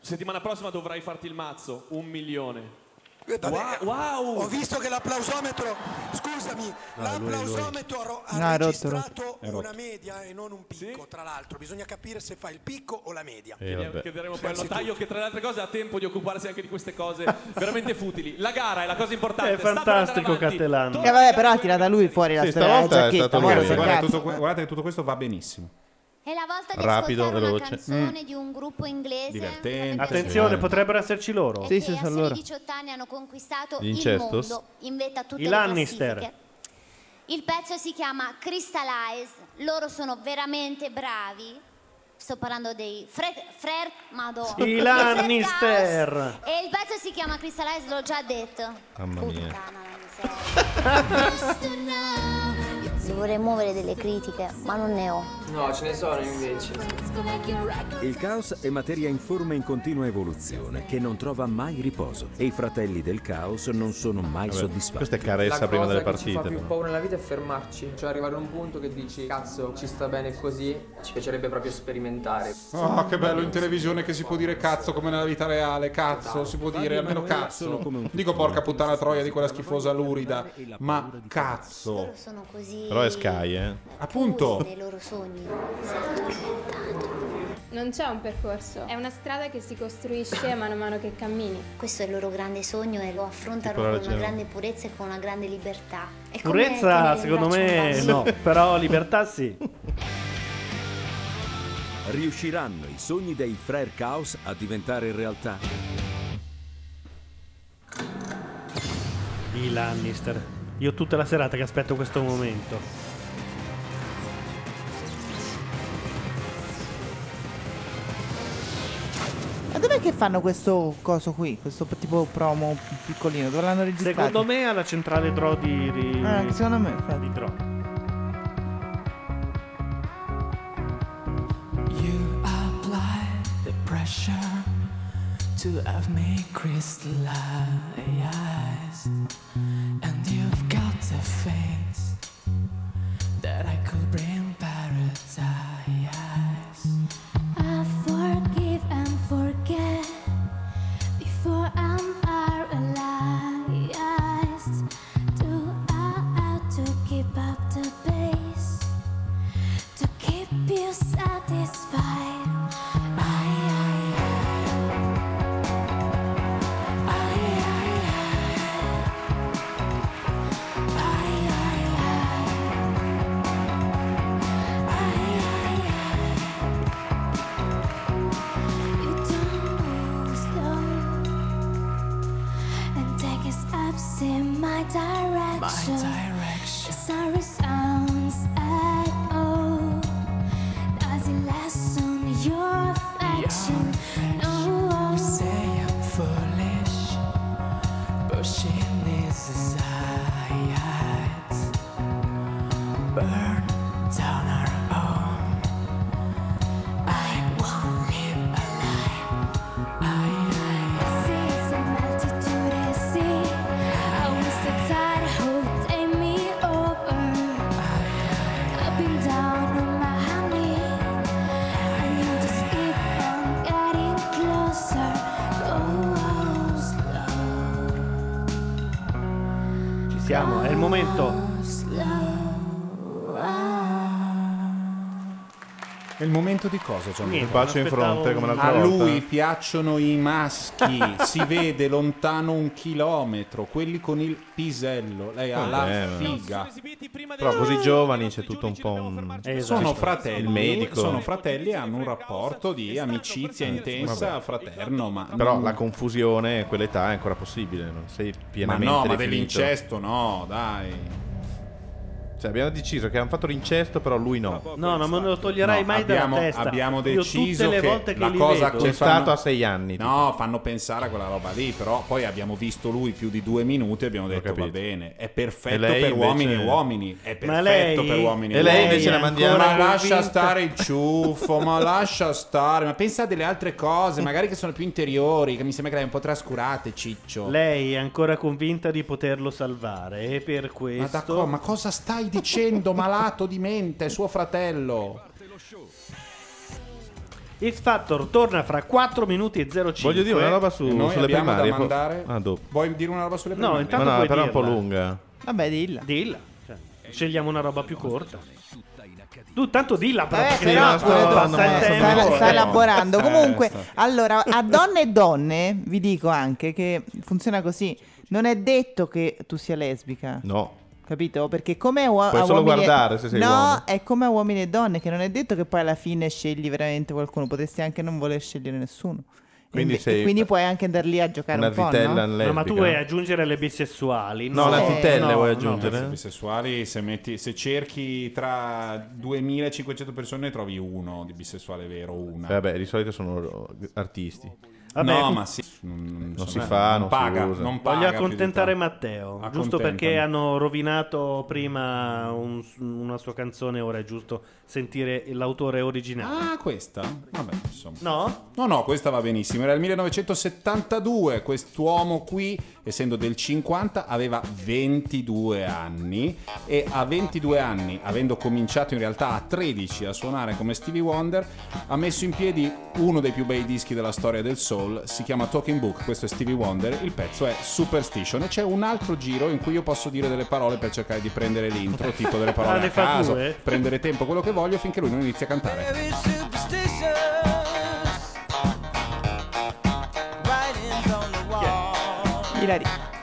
settimana prossima dovrai farti il mazzo, un milione. Vabbè, Ho visto che l'applausometro, scusami, Ah, lui- lui. l'applausometro ha No, registrato rotto. una media e non un picco, tra l'altro. Bisogna capire se fa il picco o la media. Eh. Chiederemo poi al notaio che tra le altre cose ha tempo di occuparsi anche di queste cose <laughs> veramente futili. La gara è la cosa importante. È fantastico andare avanti. Cattelan. Eh, vabbè, però ha tirato lui fuori la Sì, storia lui. guardate che tutto questo va benissimo. È la volta di Rapido, ascoltare una veloce. canzone di un gruppo inglese Divertente. Attenzione, potrebbero esserci loro. Sì, sì, a sono loro. 18 anni hanno conquistato Gli il Incestos? mondo in vetta a tutte I le Lannister. classifiche. Il pezzo si chiama Crystallize, loro sono veramente bravi. Sto parlando dei Fred, Fred, madonna. I <laughs> Lannister. E il pezzo si chiama Crystallize, l'ho già detto. Mamma mia. Puttana la miseria. <laughs> Dovrei muovere delle critiche, ma non ne ho. No, ce ne sono invece. Il caos è materia in forma in continua evoluzione, che non trova mai riposo. E i fratelli del caos non sono mai Vabbè, soddisfatti. questa è caressa La prima cosa delle che ci fa partite. più paura nella vita è fermarci, cioè arrivare a un punto che dici cazzo ci sta bene così, ci piacerebbe proprio sperimentare. Oh, che bello in televisione che si può dire cazzo come nella vita reale. Cazzo, si può dire almeno cazzo. Dico porca puttana troia di quella schifosa lurida. Ma cazzo. Loro sono così Però è Sky, eh. Appunto. nei loro sogni. Non c'è un percorso, è una strada che si costruisce <coughs> mano a mano che cammini. Questo è il loro grande sogno e lo affrontano con una grande purezza e con una grande libertà. È Purezza, secondo me no, <laughs> però libertà sì. Riusciranno i sogni dei Frere Chaos a diventare realtà? I Lannister. Io tutta la serata che aspetto questo momento. Ma dov'è che fanno questo coso qui? Questo tipo promo piccolino? Dove l'hanno registrato? Secondo me alla centrale Draw di, di, Eh, secondo me, infatti. di Draw. You apply the pressure to have me crystallized, the face that I could bring paradise. È il momento di cosa, John? Il bacio in fronte come l'altra A volta. lui piacciono i maschi, <laughs> si vede lontano un chilometro, quelli con il pisello. Lei ha la Vabbè, ma- figa. Però così giovani c'è tutto un po' un... Sono fratelli, Il medico. sono fratelli e hanno un rapporto di amicizia intensa, Vabbè. fraterno, ma Però la confusione a quell'età è ancora possibile, non sei ma pienamente no, ma definito. dell'incesto no, dai. Cioè, abbiamo deciso che hanno fatto l'incesto, però lui no. No, non me lo toglierai No, mai abbiamo, dalla testa. abbiamo Io deciso tutte le volte che la li cosa vedo- C'è fanno- stato a sei anni. No, fanno pensare a quella roba lì, però poi abbiamo visto lui più di due minuti e abbiamo detto va capito. bene, è E perfetto lei per invece- uomini e uomini, è perfetto Ma lei- per uomini E e lei uomini. invece la mandiamo- Ma ancora lascia convinta? stare il ciuffo, ma lascia stare, ma pensa a delle altre cose, magari che sono più interiori, che mi sembra che le hai un po' trascurate, ciccio. Lei è ancora convinta di poterlo salvare e per Ma, questo... d'accordo, ma cosa stai dicendo, malato di mente, suo fratello? X Factor torna fra 4 minuti e 05. Voglio dire una roba su- noi sulle abbiamo primarie. da poi- mandare. Ah, dopo. Vuoi dire una roba sulle No, primarie? intanto Ma no, puoi però è un po' dirla. lunga. Vabbè, dilla. Dilla. Cioè, scegliamo una roba più corta. Tu tanto dilla però perché però, devi- sto- passa il sta, tempo. sta- sta elaborando. Comunque, allora, a donne e donne vi dico anche che funziona così. Non è detto che tu sia lesbica. No. Capito? Perché come uo- Puoi a solo uomini guardare se sei No, uomo. è come a uomini e donne, che non è detto che poi alla fine scegli veramente qualcuno. Potresti anche non voler scegliere nessuno. E Quindi e sei quindi puoi anche andare lì a giocare una un po', vitella no? No, ma tu vuoi aggiungere le bisessuali? No, le antitelle no, vuoi no. aggiungere? I bisessuali, se, metti, se cerchi tra 2500 persone, ne trovi uno di bisessuale vero, una. Eh, Vabbè, di solito sono artisti. Vabbè, no, ma sì, non, Non si fa, non si paga, usa. non paga Voglio accontentare. Matteo, giusto perché hanno rovinato prima un- una sua canzone, ora è giusto sentire l'autore originale. Ah, questa? Vabbè, insomma. No? No, no, questa va benissimo. Era il 1972. Quest'uomo qui, essendo del 50, aveva 22 anni. E a 22 anni, avendo cominciato in realtà a 13 a suonare come Stevie Wonder, ha messo in piedi uno dei più bei dischi della storia del soul. Si chiama Talking Book. Questo è Stevie Wonder. Il pezzo è Superstition. E c'è un altro giro in cui io posso dire delle parole per cercare di prendere l'intro, tipo delle parole <laughs> a caso, prendere tempo, quello che voglio, finché lui non inizia a cantare. Very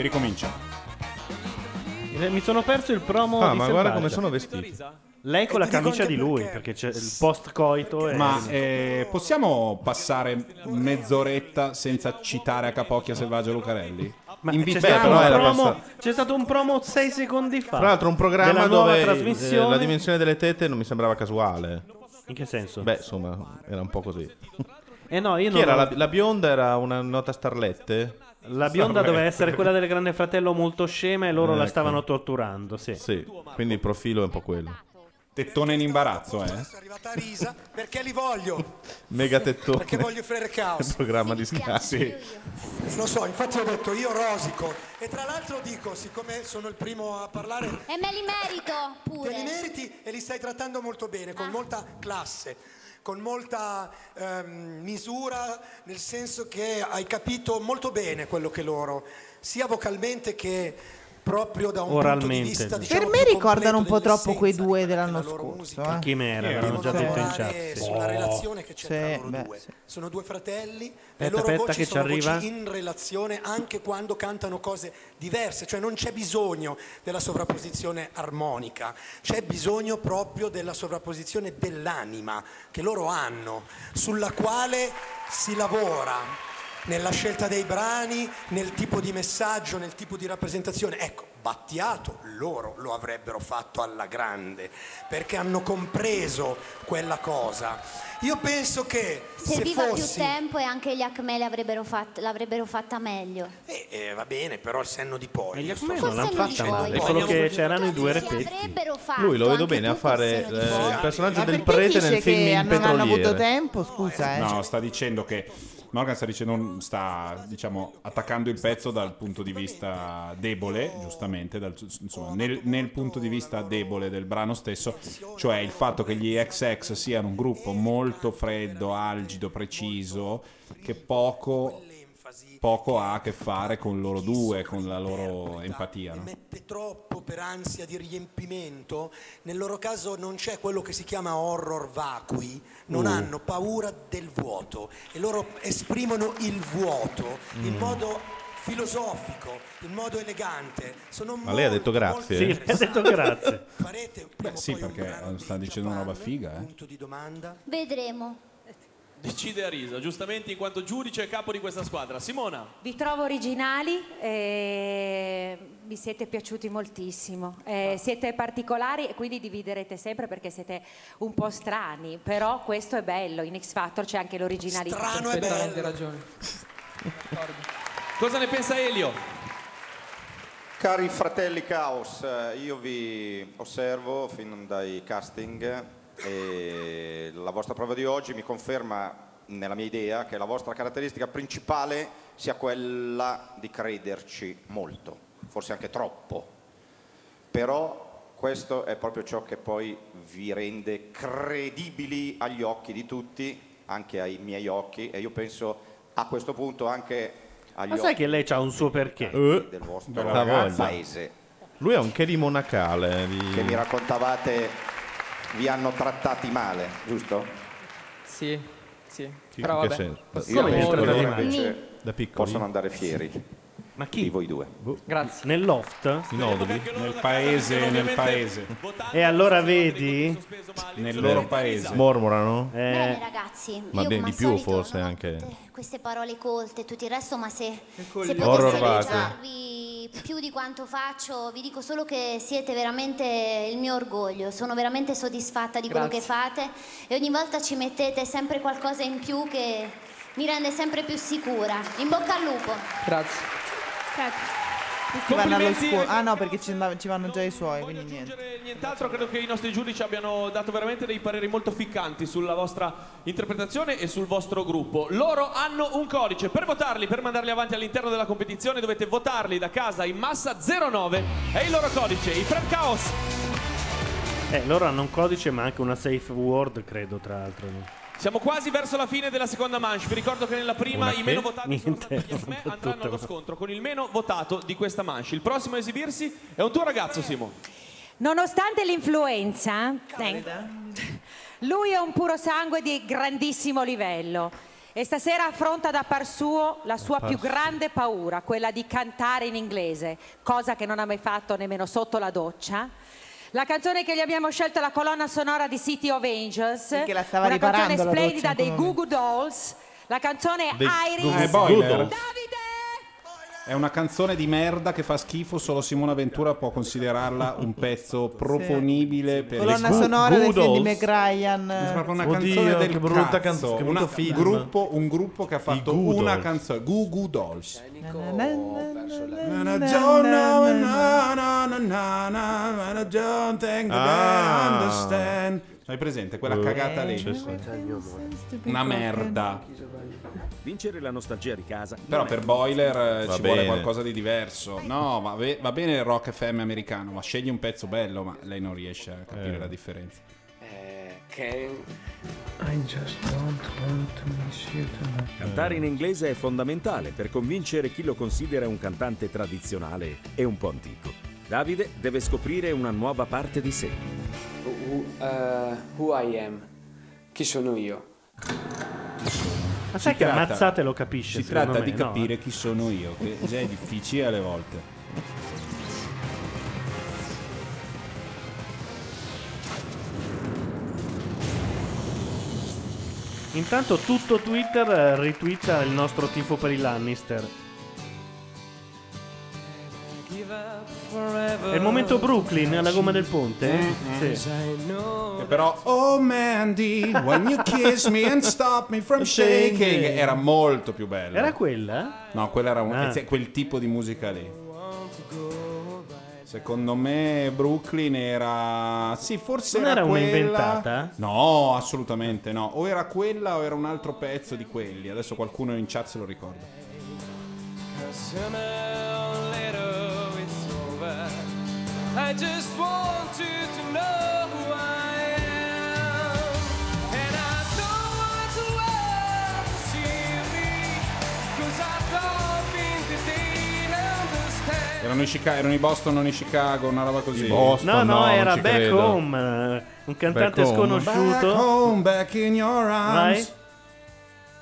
Si ricomincia. Eh, Mi sono perso il promo Ah, di ma guarda Selvaggia. come sono vestiti. Lei con la dico camicia di lui, perché c'è il post coito e... Ma eh, possiamo passare mezz'oretta senza citare a capocchia Selvaggio Lucarelli? Ma c'è stato, un promo, c'è stato un promo 6 secondi fa. Tra l'altro un programma della nuova dove eh, trasmissione. la dimensione delle tette non mi sembrava casuale. In che senso? Beh, insomma, era un po' così. Eh no, io Chi non era? La, la bionda era una nota starlette? La bionda doveva essere quella del Grande Fratello molto scema e loro la Ecco. stavano torturando, sì. Sì, quindi il profilo è un po' quello. Tettone in imbarazzo, eh? arrivata a risa perché li voglio. Megatettone. Perché voglio Frere Caos. Il programma di Sky. Lo so, infatti ho detto io rosico. E tra l'altro dico, siccome sono il primo a parlare, E me li merito pure. te li meriti e li stai trattando molto bene, con molta classe, con molta ehm, misura, nel senso che hai capito molto bene quello che loro, sia vocalmente che proprio da un punto di Oralmente. vista diciamo, Per me ricordano un po' troppo quei due dell'anno scorso. eh. Chimera, Sì, avevano già detto in chat. sulla relazione che c'è tra Sì, loro beh, due. sì. Sono due fratelli, le Aspetta, loro aspetta voci che ci sono arriva. voci in relazione anche quando cantano cose diverse, cioè non c'è bisogno della sovrapposizione armonica, c'è bisogno proprio della sovrapposizione dell'anima che loro hanno, sulla quale si lavora nella scelta dei brani, nel tipo di messaggio, nel tipo di rappresentazione. Ecco, Battiato loro lo avrebbero fatto alla grande, perché hanno compreso quella cosa. Io penso che se Serviva più fossi... tempo e anche gli Acme l'avrebbero, fatt- l'avrebbero fatta meglio. Eh, va bene, però il senno di poi. gli Acme non l'hanno fatta male, solo che c'erano i due repetti. avrebbero fatto Lui lo vedo bene a fare eh, il personaggio del prete nel film in non hanno avuto petroliere. tempo? Scusa, eh. No, sta dicendo che Morgan sta dicendo sta diciamo attaccando il pezzo dal punto di vista debole, giustamente, dal- insomma, nel, nel punto di vista debole del brano stesso, cioè il fatto che gli XX siano un gruppo molto freddo, algido, preciso, che poco poco ha a che fare con loro due, con la loro empatia. no? Troppo per ansia di riempimento, nel loro caso non c'è quello che si chiama horror vacui, non Uh. hanno paura del vuoto e loro esprimono il vuoto in Mm. modo filosofico, in modo elegante. Sono Ma lei ha detto grazie? Sì, ha detto grazie. Beh, sì, perché sta dicendo una roba figa, eh. di domanda. Vedremo. Decide Arisa, giustamente in quanto giudice e capo di questa squadra. Simona. Vi trovo originali, e mi siete piaciuti moltissimo, Eh, siete particolari e quindi dividerete sempre perché siete un po' strani, però questo è bello, in X Factor c'è anche l'originalità. Strano e bello. ragione. Cosa ne pensa Elio? Cari fratelli Caos, eh, io vi osservo fin dai casting e la vostra prova di oggi mi conferma nella mia idea che la vostra caratteristica principale sia quella di crederci molto, forse anche troppo. Però questo è proprio ciò che poi vi rende credibili agli occhi di tutti, anche ai miei occhi e io penso a questo punto anche agli Ma sai occhi che lei ha un suo perché? del vostro paese Lui ha un che di monacale. Di... che mi raccontavate vi hanno trattati male, giusto? Sì, sì. Che- Però che vabbè. Come Loro trattati invece Da piccoli? possono andare fieri Ma chi? di voi due. Grazie. Nel loft? I noduli? Nel paese, nel paese, E allora vedi? nel loro paese. Mormorano? Bene Eh, ragazzi, Ma io de- di più solito forse anche. queste parole colte e tutto il resto, ma se, se potessi Horror più di quanto faccio, vi dico solo che siete veramente il mio orgoglio, sono veramente soddisfatta di quello che Grazie. fate e ogni volta ci mettete sempre qualcosa in più che mi rende sempre più sicura. In bocca al lupo. Grazie. Questi vanno allo ai- Ah no, perché ci, andav- ci vanno già i suoi, quindi niente. Nient'altro, credo che i nostri giudici abbiano dato veramente dei pareri molto ficcanti sulla vostra interpretazione e sul vostro gruppo. Loro hanno un codice. Per votarli, per mandarli avanti all'interno della competizione, dovete votarli da casa in massa 09. È il loro codice, i Prem Chaos. eh, loro hanno un codice ma anche una safe word, credo, tra l'altro. Siamo quasi verso la fine della seconda manche. Vi ricordo che nella prima Una i meno votati sono Niente, stati gli Acme, tutto, andranno allo scontro con il meno votato di questa manche. Il prossimo a esibirsi è un tuo ragazzo, Simo. Nonostante l'influenza, eh, lui è un puro sangue di grandissimo livello e stasera affronta da par suo la sua più grande paura, quella di cantare in inglese, cosa che non ha mai fatto nemmeno sotto la doccia. La canzone che gli abbiamo scelto è la colonna sonora di City of Angels, che la stava una canzone riparando la splendida doccia in dei Goo Goo Dolls. La canzone Iris. Goo È una canzone di merda che fa schifo, solo Simona Ventura può considerarla un pezzo proponibile per Colonna le sonora del film di Goodles. Meg Ryan. È proprio una Oddio, canzone del che brutta cazzo, canzone, una- film. gruppo, un gruppo che ha fatto una canzone Goo Goo Dolls verso Hai presente quella Eh, cagata lì? sì, sì. Una merda. Vincere la nostalgia di casa. Però per Boiler eh, Va ci vuole bene. qualcosa di diverso. No, va, be- va bene il rock FM americano, ma scegli un pezzo bello, ma lei non riesce a capire Eh. la differenza. che I just don't want to miss you tonight. Cantare in inglese è fondamentale per convincere chi lo considera un cantante tradizionale e un po' antico. Davide deve scoprire una nuova parte di sé. who, uh, who I am. Chi sono io? Ma sai Si che tratta- ammazzate lo capisce? Si tratta me, di no? capire chi sono io, che già è difficile alle volte. Intanto tutto Twitter eh, ritwitta il nostro tifo per i Lannister. È il momento Brooklyn, alla gomma del ponte? Mm-hmm. Sì. E però, oh Mandy, when you kiss me and stop me from <laughs> shaking, era molto più bello. Era quella? No, quella era un- Ah. eh, quel tipo di musica lì. Secondo me Brooklyn era... Sì, forse Non era, era una quella... inventata? No, assolutamente no. O era quella o era un altro pezzo di quelli. Adesso qualcuno in chat se lo ricorda. I just want you to know who I am. And I don't want the world to see me. Cause I don't think that they understand. Erano i, Chica- erano i Boston, non i Chicago, una roba così. no, no, era Back Home, eh, un cantante Back home. sconosciuto. Back home, back in your arms. Vai.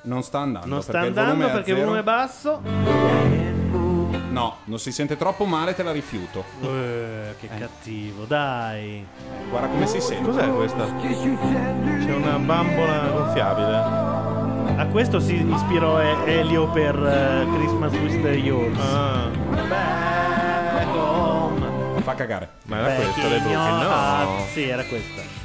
Non sta andando. Non sta perché andando il perché il volume è basso. No, non si sente troppo male, te la rifiuto. Eh, che cattivo, dai. Guarda come si sente. Cos'è questa? C'è una bambola gonfiabile. A questo si ispirò Elio per eh, Christmas with the Yours. Ah. Back home. Fa cagare. Ma era Back questa, le Brooklyn? No. heart. Sì, era questa.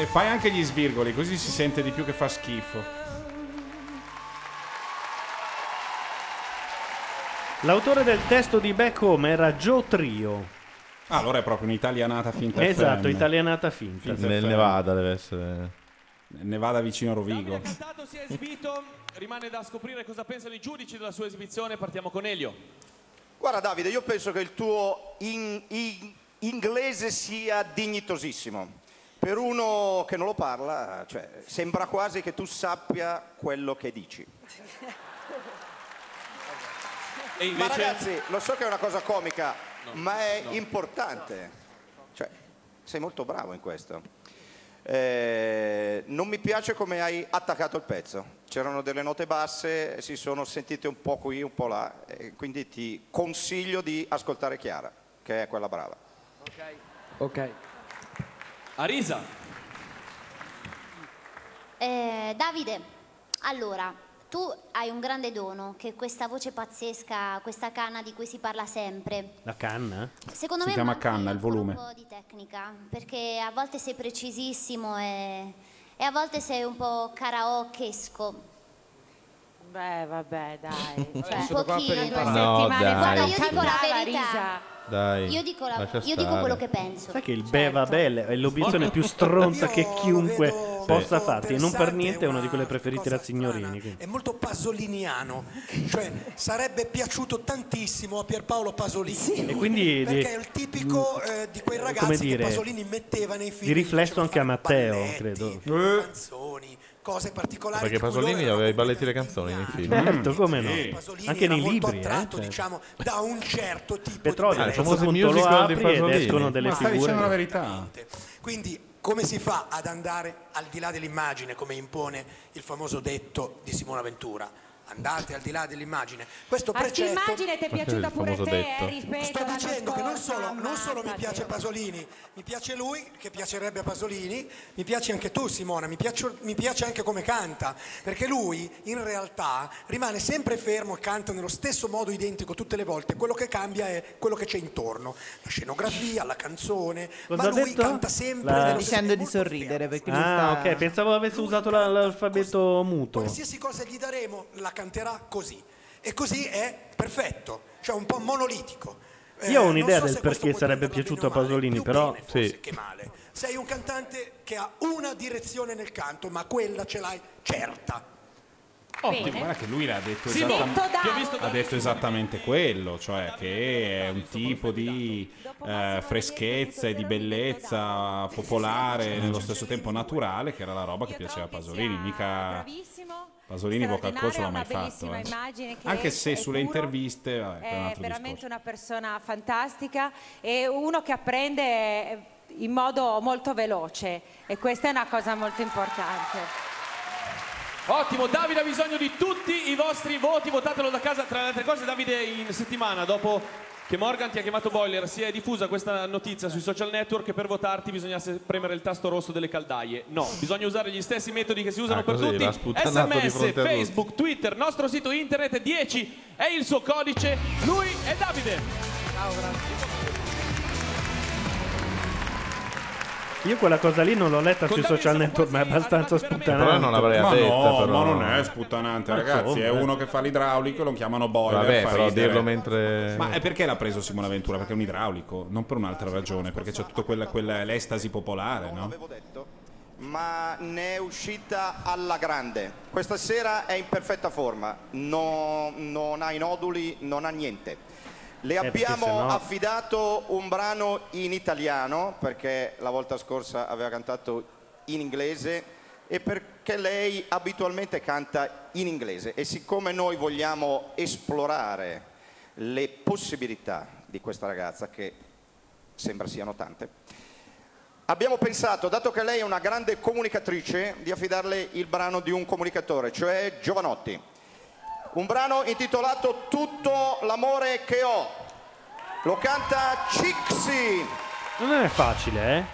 Eh, fai anche gli svirgoli, così si sente di più che fa schifo. L'autore del testo di Back Home era Joe Trio. Ah, allora è proprio un'italianata finta Esatto, FM. italianata finta. Nel Nevada deve essere. Nevada vicino a Rovigo. Tanto si è esibito, rimane da scoprire cosa pensano i giudici della sua esibizione. Partiamo con Elio. Guarda Davide, io penso che il tuo in- in- inglese sia dignitosissimo. Per uno che non lo parla, cioè, sembra quasi che tu sappia quello che dici. E Ma invece... ragazzi, lo so che è una cosa comica, ma è importante. Cioè, sei molto bravo in questo. Eh, non mi piace come hai attaccato il pezzo. C'erano delle note basse, si sono sentite un po' qui, un po' là, e quindi ti consiglio di ascoltare Chiara, che è quella brava. Ok. Arisa. Eh, Davide, allora, tu hai un grande dono, che è questa voce pazzesca, questa canna di cui si parla sempre. La canna? Secondo Si me chiama canna il volume. un po' di tecnica, perché a volte sei precisissimo e, e a volte sei un po' karaokesco. Beh, vabbè, dai. <laughs> Cioè, un pochino. due No, settimane dai. fa Guarda, non io dico la cantava, verità. Risa. Dai. Io dico, la- io dico quello che penso. Sai che il beh vabbè è l'obiezione più stronza che chiunque possa farti e non per niente è una di quelle preferite da signorini. quindi. È molto pasoliniano, cioè sarebbe piaciuto tantissimo a Pierpaolo Pasolini. E quindi perché di- è il tipico eh, di quei ragazzi dire, che Pasolini metteva nei film. Di riflesso anche a Matteo, credo. canzoni, cose particolari. Perché di Pasolini aveva i balletti e le canzoni nei film. Certo, come no? Pasolini Anche nei molto libri, eh. attratto, cioè. diciamo, da un certo tipo Petrolio, Ah, a un i certo famosi punto lo musical di ed Pasolini. escono delle Ma stai figure. dicendo la verità? Quindi come si fa ad andare al di là dell'immagine, come impone il famoso detto di Simona Ventura? Andate al di là dell'immagine. Questo precetto... st'immagine ti è piaciuta pure te, detto. eh, rispetto Sto dicendo che non solo, non solo mi piace Pasolini, mi piace lui, che piacerebbe a Pasolini, mi piace anche tu Simona, mi piace, mi piace anche come canta, perché lui in realtà rimane sempre fermo e canta nello stesso modo identico tutte le volte, quello che cambia è quello che c'è intorno, la scenografia, la canzone, Cosa ma lui detto? canta sempre La- nello Dicendo di sorridere perché Ah, sta... ok, pensavo avesse usato la- l'alfabeto muto. qualsiasi cosa gli daremo la canterà così e così è perfetto, cioè un po' monolitico. Eh, Io ho non un'idea so del perché sarebbe piaciuto a Pasolini, però. Sì. che male. Sei un cantante che ha una direzione nel canto, ma quella ce l'hai certa. Ottimo, guarda che lui l'ha detto, Sì, esattamente, detto da- ha detto esattamente quello, cioè che è un tipo di eh, freschezza e di bellezza popolare e nello stesso tempo naturale, che era la roba che piaceva a Pasolini, mica Pasolini coach non l'ha mai fatto. eh. immagine che Anche se sulle interviste vabbè, è un veramente discorso. una persona fantastica e uno che apprende in modo molto veloce e questa è una cosa molto importante. Ottimo, Davide ha bisogno di tutti i vostri voti, votatelo da casa. Tra le altre cose, Davide in settimana, dopo che Morgan ti ha chiamato Boiler, si è diffusa questa notizia sui social network che per votarti bisognasse premere il tasto rosso delle caldaie. No, bisogna usare gli stessi metodi che si usano Ah, per tutti. SMS. Facebook, Twitter, nostro sito internet 10 è il suo codice. Lui è Davide. Io quella cosa lì non l'ho letta sui social network, ma è abbastanza sputtanante. Però non l'avrei ma detta, no, però. ma non è sputtanante, ragazzi. È uno che fa l'idraulico, lo chiamano boiler. Vabbè, fa però ridere. dirlo mentre- Ma è perché l'ha preso Simone Ventura? Perché è un idraulico, non per un'altra ragione, perché c'è tutta quella, quella l'estasi popolare, no? ma ne è uscita alla grande. Questa sera è in perfetta forma, no- non ha i noduli, non ha niente. Le Eh, abbiamo sennò- affidato un brano in italiano perché la volta scorsa aveva cantato in inglese e perché lei abitualmente canta in inglese e siccome noi vogliamo esplorare le possibilità di questa ragazza che sembra siano tante Abbiamo pensato, dato che lei è una grande comunicatrice, di affidarle il brano di un comunicatore, cioè Giovanotti. Un brano intitolato Tutto l'amore che ho. Lo canta Cixi. Non è facile, eh?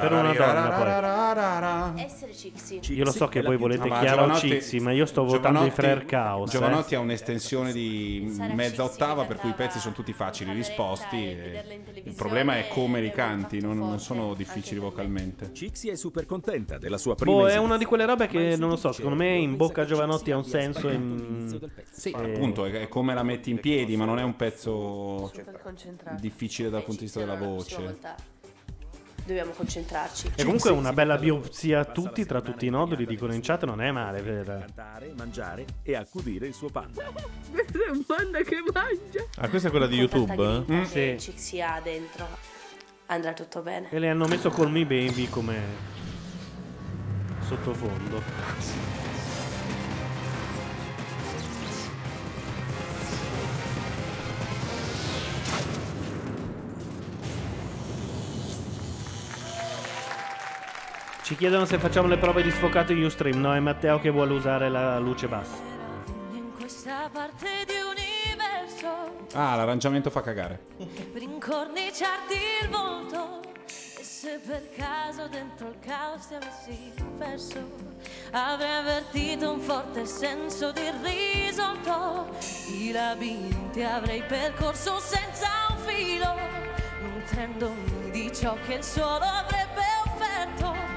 Per una donna poi. Essere Cixi. Io lo so che voi volete ma Chiara o Giovanotti- Cixi, ma io sto votando i Frere Caos. eh. Giovanotti ha un'estensione di mezza ottava, per cui i pezzi sono tutti facili risposti. e il problema è come li canti, non, non sono difficili vocalmente. Cixi è super contenta della sua prima Boh, è una di quelle robe che non lo so, secondo me in bocca a Giovanotti ha un senso. in- Sì, eh, appunto, è, è come la metti in piedi, ma non è un pezzo difficile dal punto di vista della voce. Dobbiamo concentrarci. E comunque una bella biopsia tutti tra tutti i noduli dicono in chat non è male, vero? Cantare, mangiare e accudire il suo panda. <laughs> Questo è un panda che mangia. Ah, questa è quella di YouTube? grinta che Sì. Cixi ha dentro. Andrà tutto bene. E le hanno messo Call Me Baby come sottofondo. <laughs> Ci chiedono se facciamo le prove di sfocato in Ustream. No, è Matteo che vuole usare la luce bassa. In questa parte di universo Ah, l'arrangiamento fa cagare. per incorniciarti il volto e se per caso dentro il caos ti avessi perso avrei avvertito un forte senso di risolto i labirinti avrei percorso senza un filo nutrendomi di ciò che il suolo avrebbe offerto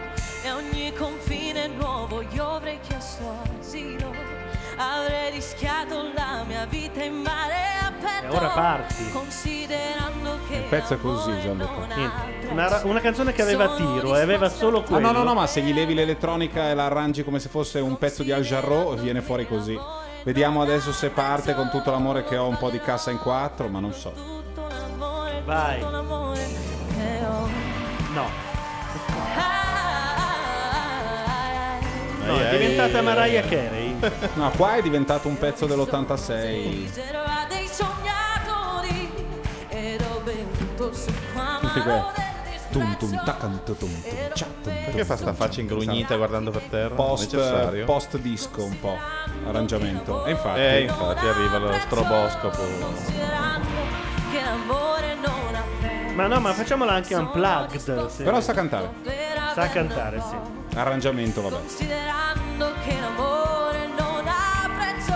e ogni confine nuovo io avrei chiesto asilo avrei rischiato la mia vita in mare aperto E ora parti. considerando che Il pezzo è così, Gianluca. Una, una canzone che aveva tiro e aveva solo Ah, quello. no, no, no, ma se gli levi l'elettronica e la arrangi come se fosse un pezzo di Al Jarreau, viene fuori così. Vediamo adesso se parte con tutto l'amore che ho, un po' di cassa in quattro, ma non so. Vai. l'amore che ho No. No, è diventata Mariah Carey. No, qua è diventato un pezzo dell'86. riserva dei sognatori ed ho bevuto su qua Tutti que- tum tum tacan tum tum tum cia, tum, Perché fa sta faccia ingrugnita guardando per terra? Post, Necessario? post disco un po'. arrangiamento. E infatti, Eh, infatti arriva lo stroboscopo. Che l'amore non ha prezzo. Ma no, ma facciamola anche unplugged. se- Però sa cantare. Sa cantare, sì. Arrangiamento, vabbè. Considerando che l'amore non ha prezzo,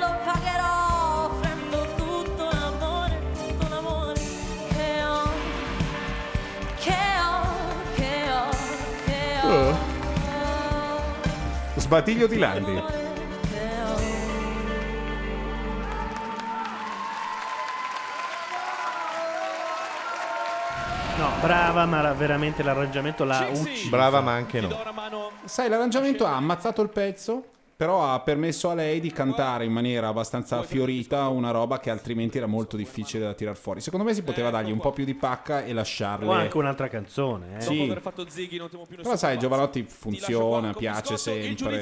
lo pagherò offrendo tutto l'amore, tutto l'amore che ho, che ho, che ho, che ho. Oh. Sbatiglio di Landi. No, brava, ma la- veramente l'arrangiamento l'ha ucciso. Brava, ma anche no. Sai, l'arrangiamento ha ammazzato il pezzo, però ha permesso a lei di cantare in maniera abbastanza fiorita una roba che altrimenti era molto difficile da tirar fuori. Secondo me si poteva dargli un po' più di pacca e lasciarle. O anche un'altra canzone, eh. Sì. Dopo aver fatto Ziggy non temo più nessun Però sai. Giovanotti funziona, piace sempre.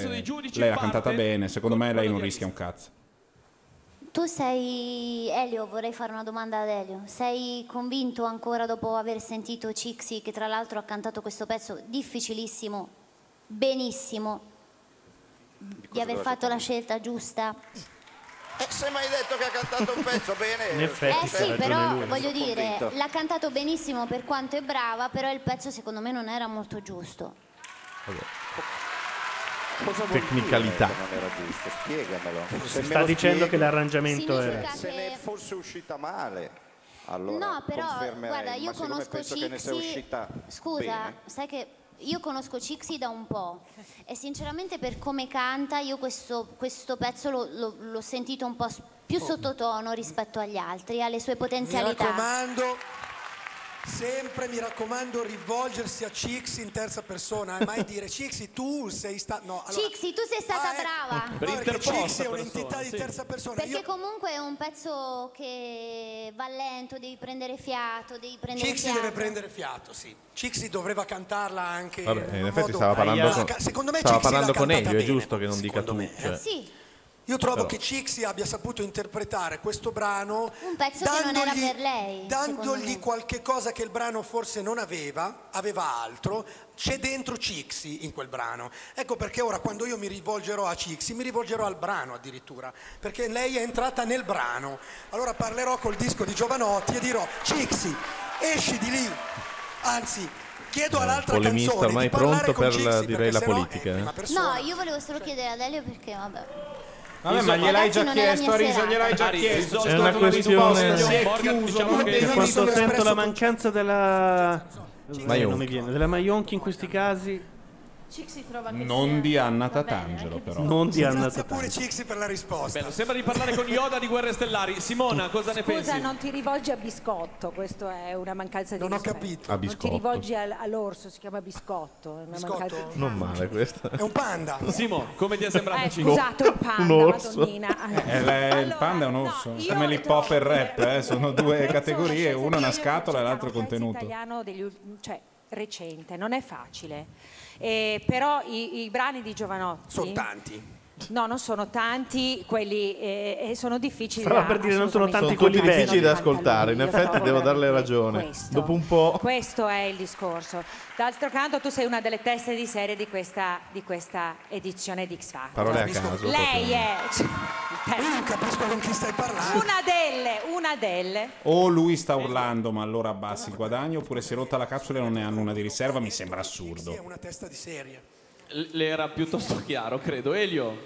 Lei l'ha cantata bene, secondo me lei non rischia un cazzo. Tu sei Elio, vorrei fare una domanda ad Elio. Sei convinto ancora dopo aver sentito Cixi, che tra l'altro ha cantato questo pezzo difficilissimo, benissimo, di aver dove fatto la scelta giusta? Eh, se mai detto che ha cantato un pezzo <laughs> bene. In effetti Eh sì, però lui. voglio dire, convinto. l'ha cantato benissimo per quanto è brava, però il pezzo secondo me non era molto giusto. Cosa Tecnicalità. che non era giusto? Spiegamelo. Si Se sta dicendo spieghi- che l'arrangiamento Significa era... Se ne fosse uscita male, allora no, però guarda, io conosco che Cixi. Scusa, bene, sai che io conosco Cixi da un po' e sinceramente per come canta io questo, questo pezzo lo- lo- l'ho sentito un po' più sottotono rispetto agli altri, alle sue Mi potenzialità. raccomando, sempre mi raccomando, rivolgersi a Cixi in terza persona e mai dire Cixi tu sei stato... No, allora, Cixi, tu sei stata brava. no, perché Cixi è un'entità di sì. terza persona. Perché Io, comunque è un pezzo che va lento, devi prendere fiato, devi prendere Cixi fiato. deve prendere fiato, sì. Cixi doveva cantarla anche Vabbè, in in effetti modo- stava parlando con, Secondo me stava Cixi parlando con Elio, è giusto che non dica tu. cioè. Sì, Io trovo Però- che Cixi abbia saputo interpretare questo brano un pezzo che non era dandogli- per lei. secondo dandogli me. qualche cosa che il brano forse non aveva, aveva altro, c'è dentro Cixi in quel brano. Ecco perché ora quando io mi rivolgerò a Cixi, mi rivolgerò al brano addirittura, perché lei è entrata nel brano. Allora parlerò col disco di Giovanotti e dirò Cixi, esci di lì. Anzi, chiedo all'altra Polemista canzone ormai di parlare pronto con per la- Cixi, direi perché la sennò è politica. eh. prima persona. No, io volevo solo chiedere ad Elio perché vabbè. Vabbè, ma gliel'hai già chiesto, serata. gliel'ai già chiesto. È una questione- si è chiuso. diciamo quando sento la mancanza della... Maionchi. non mi viene, della Maionchi in questi casi... Cixi trova che Non sia- di Anna va bene, Tatangelo, anche però. Non di Anna Grazie pure Tatangelo. Cixi per la risposta. Bello, sembra di parlare con Yoda di Guerre Stellari. Simona, cosa ne Scusa, pensi? non ti rivolgi a biscotto, questo è una mancanza di Non ho rispetto. capito. A Non ti biscotto. rivolgi al- all'orso, si chiama biscotto. È una Biscotto? mancanza di- Non male questa. È un panda. Simo, come ti è sembrato? Eh, Cixi? scusato, il panda, Un orso. madonnina. <laughs> Eh, la- il panda è un orso, no, io come l'hip hop e il rap, eh, sono due categorie, una è una scatola e l'altro è contenuto. italiano degli ul- cioè, recente, non è facile. Eh, però i, i brani di Giovanotti Sono tanti. No, non sono tanti, quelli eh, eh, sono difficili Stava da- per dire, non sono assolutamente tanti Sono tutti quelli difficili da ascoltare, in Io effetti trovo devo darle veramente ragione. questo. Dopo un po'... Questo è il discorso. D'altro canto tu sei una delle teste di serie di questa, di questa edizione di X Factor. Parole a caso. Lei proprio. è Io non capisco con chi stai parlando. una delle, una delle. O lui sta urlando, ma allora abbassi il guadagno, oppure si è rotta la capsula e non ne hanno una di riserva, mi sembra Cixi è assurdo. una testa di serie. Le era piuttosto <laughs> chiaro, credo. Elio,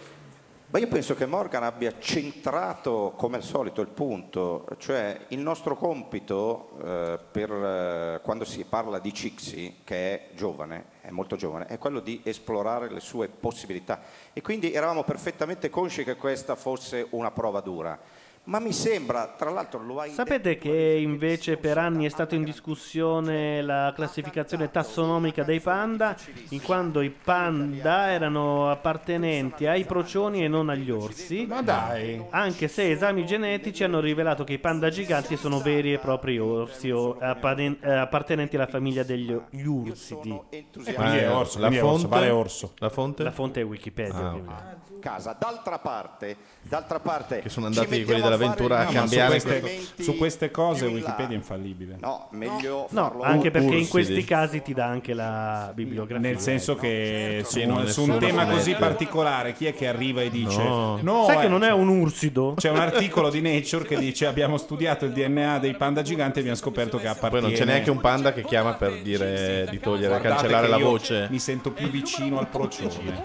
Ma io penso che Morgan abbia centrato come al solito il punto, cioè il nostro compito eh, per, eh, quando si parla di Cixi, che è giovane, è molto giovane, è quello di esplorare le sue possibilità e quindi eravamo perfettamente consci che questa fosse una prova dura. Ma mi sembra, tra l'altro lo hai Sapete che invece per anni è stata in discussione la classificazione tassonomica dei panda, in quando i panda erano appartenenti ai procioni e non agli orsi. Ma dai! Anche se esami genetici hanno rivelato che i panda giganti sono veri e propri orsi eh, appartenenti alla famiglia degli ursi. E quindi è orso, la fonte? vale orso. La fonte? La fonte è Wikipedia. Ah, ovviamente. casa. D'altra parte, d'altra parte Che sono andati quelli della a l'avventura a No, cambiare su su queste cose. Wikipedia è infallibile. No, meglio No, farlo anche perché in questi casi ti dà anche la bibliografia. Nel senso che su, Sì, non su un tema così particolare, chi è che arriva e dice: No. No, Sai che eh, non è un ursido? C'è un articolo di Nature che dice: Abbiamo studiato il DNA dei panda giganti e abbiamo scoperto che Poi appartiene. non c'è neanche un panda che chiama per dire di togliere, Guardate cancellare che la voce. Mi sento più vicino al procione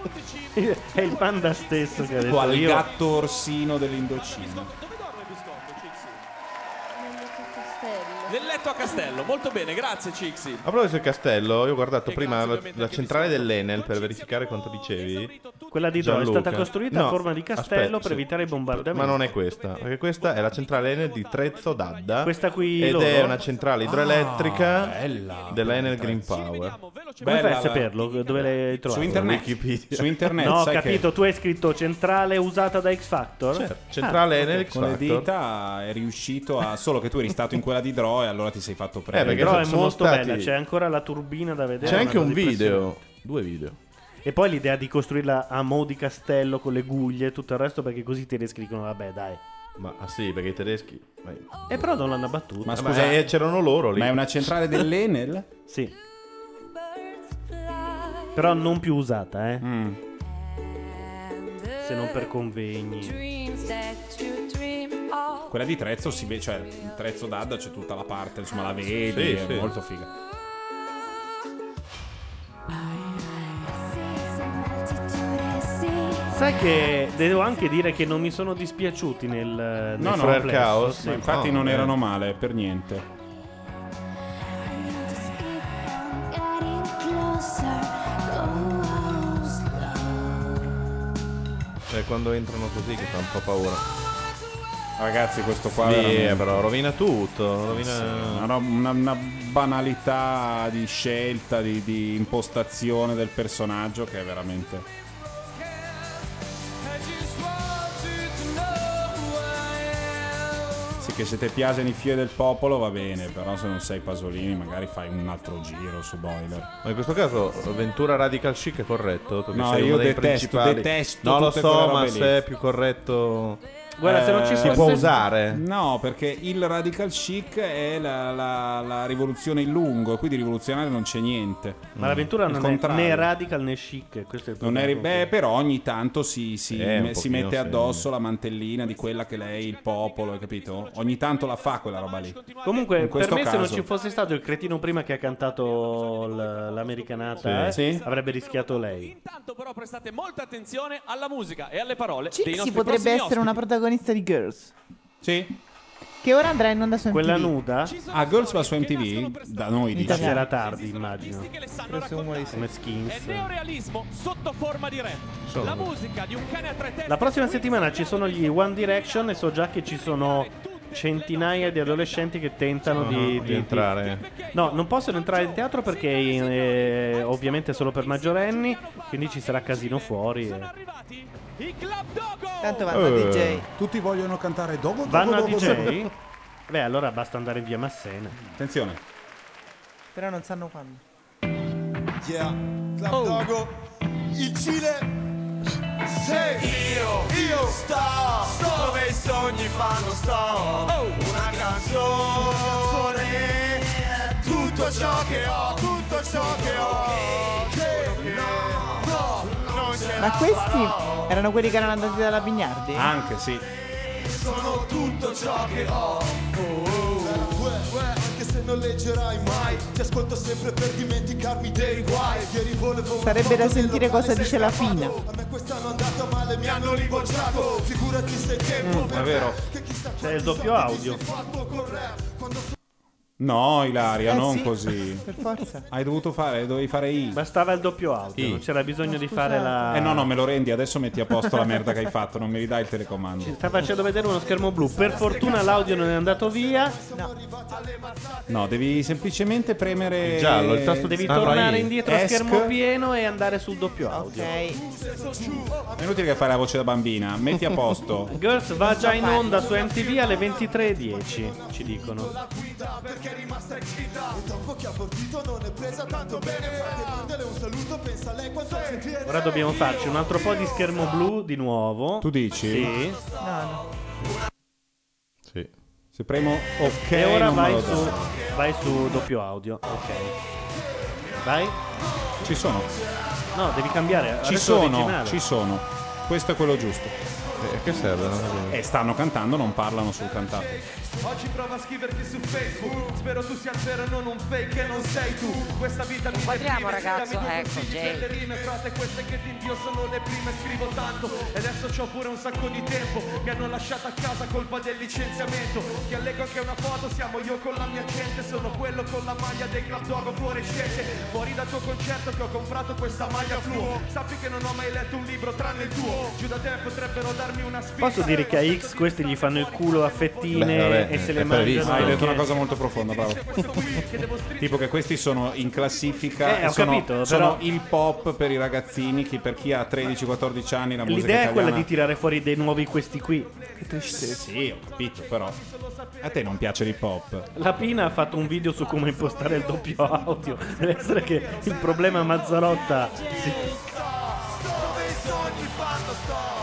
È il panda stesso che ha detto o al io. gatto orsino dell'Indocina. Nel letto a castello, molto bene, grazie Cixi. A proposito del castello, io ho guardato E prima grazie la, ovviamente la anche centrale di dell'Enel per verificare quanto dicevi. Quella di Dro è Gianluca. stata costruita No, a forma di castello aspetta, per sì. evitare i bombardamenti. Ma non è questa, perché questa è la centrale Enel di Trezzo d'Adda. Questa qui Ed loro? è una centrale idroelettrica Ah, bella. della Enel Green Power. Come fai Bella a saperlo? Dove l'hai trovato? Su internet. Wikipedia. Su internet, No, ho capito, tu hai scritto centrale usata da X Factor? Certo, centrale Ah, Enel ok. X con le Factor. dita è riuscito a. Solo che tu eri stato in quella di Dro e allora ti sei fatto prendere. perché Però è molto stati- bella, c'è ancora la turbina da vedere. C'è anche un video, due video. E poi l'idea di costruirla a mo' di castello con le guglie e tutto il resto perché così i tedeschi dicono vabbè dai. Ma ah sì, perché i tedeschi... ma- E però non l'hanno abbattuta. Ma Eh, scusa, eh, c'erano loro lì. ma è una centrale dell'Enel? Sì. Però non più usata, eh. Mm. Se non per convegni. Quella di Trezzo si vede, cioè il Trezzo d'Adda c'è tutta la parte, insomma la vedi, Sì, è sì. molto figa. Sai che devo anche dire che non mi sono dispiaciuti nel, nel No, no, complesso, Chaos, sì. Ma infatti No, non eh. erano male per niente. Cioè, quando entrano così che fa un po' paura. Ragazzi, questo qua Sì, veramente- però rovina tutto. Rovina... Una, una- una banalità di scelta, di, di impostazione del personaggio che è veramente. Che se te piacciono i fiori del popolo va bene, però se non sei Pasolini magari fai un altro giro su Boiler. Ma in questo caso Ventura Radical Chic è corretto? Perché No, sei io uno dei detesto- detesto No, lo so, ma lì. se è più corretto... Guarda, se non ci si fosse- può usare. No, perché il radical chic è la, la- la rivoluzione in lungo, quindi rivoluzionario non c'è niente. Ma l'avventura Il non è contrario. né radical né chic. Questo è il Non problema. eri, beh, però ogni tanto si, si- Eh, me- si mette sì. addosso la mantellina di quella che lei, il popolo, hai capito? Ogni tanto la fa quella roba lì. Comunque, per me, se non caso- ci fosse stato il cretino prima che ha cantato l- l'americanata, Sì. eh, Sì. avrebbe rischiato lei. Intanto però prestate molta attenzione alla musica e alle parole dei Cixi nostri potrebbe essere una ospiti. Protagonista di Girls. Sì. Che ora andrà in onda su MTV. Quella nuda? Ah, Girls va su MTV? Da noi dice. Italiano. Stasera tardi, immagino. Come È skins. neorealismo sotto forma di rap. Sono. La musica di un cane a tre teste. La prossima settimana ci sono gli One Direction e so già che ci sono centinaia di adolescenti che tentano Ah, di, di entrare. No, non possono entrare in teatro perché eh, ovviamente è solo per maggiorenni, quindi ci sarà casino fuori. e- Tanto vanno a Eh, DJ. Tutti vogliono cantare dopo Vanno a dopo, DJ? dopo. Beh, allora basta andare in via Massena. Attenzione. Però non sanno quando. Yeah, Club Oh. Dogo, il Cile. Sei io, io sto, dove i sogni fanno sto. Una canzone, tutto ciò che ho, tutto ciò che ho. Che no, no, non ce Ma la questi farò. erano quelli che erano andati dalla Pignardi? Anche sì. Sono tutto ciò che ho. Uè, anche se non leggerai mai, ti ascolto sempre per dimenticarmi dei guai. Ieri volevo Sarebbe da sentire cosa dice la. Fina. A me quest'anno è andata male, mi hanno ribocciato. Figurati se il tempo Mm, per è vero. me, che chissà C'è il doppio audio. No, Ilaria, Eh non sì, così. <laughs> Per forza. Hai dovuto fare, dovevi fare I. Bastava il doppio audio, I. non c'era bisogno di scusate. fare la... Eh no, no, me lo rendi, adesso metti a posto la merda che hai fatto, non mi ridai il telecomando. Sta facendo vedere uno schermo blu. Per fortuna l'audio non è andato via. No, devi semplicemente premere Il giallo, il tasto Devi Ah, no, tornare indietro a schermo pieno e andare sul doppio audio. Ok. È inutile che fai la voce da bambina, metti a posto. Girls va già in onda su MTV alle 23.10, ci dicono. Perché è rimasta incinta. E dopo che ha abortito non è presa tanto bene. Mandale un saluto, pensa a lei quanto ci tiene. Ora dobbiamo farci un altro po' di schermo blu di nuovo. Tu dici? Sì. No, no. Sì. Se premo ok, e ora vai su, vai su doppio audio. Ok. Vai. Ci sono. No, devi cambiare. Ci adesso sono, ci sono. Questo è quello giusto. E che serve? E stanno cantando, non parlano sul cantato. Oggi provo a scriverti su Facebook Spero tu sia vero non un fake e non sei tu Questa vita mi Inquadriamo, ragazzo. Ecco, consigli Jay. per le rime Frate queste che ti invio sono le prime Scrivo tanto e adesso c'ho pure un sacco di tempo Mi hanno lasciato a casa colpa del licenziamento Ti allego anche una foto Siamo io con la mia gente Sono quello con la maglia dei club dog fluorescente Fuori dal tuo concerto che ho comprato questa maglia fluo Sappi che non ho mai letto un libro tranne il tuo Giù da te potrebbero darmi Posso dire che a X questi gli fanno il culo a fettine Beh, vabbè, e se è le previsto. mangiano. Hai detto una cosa molto profonda, bravo. tipo che questi sono in classifica. Eh, ho sono, capito, sono però- il pop per i ragazzini, chi- per chi ha 13-14 anni la musica L'idea è quella italiana. di tirare fuori dei nuovi questi qui. Che tristezza. Sì, ho capito, però. A te non piace l'hip hop? La Pina ha fatto un video su come impostare il doppio audio. Deve essere che il problema Mazzarotta. si- Dove i sogni fanno sto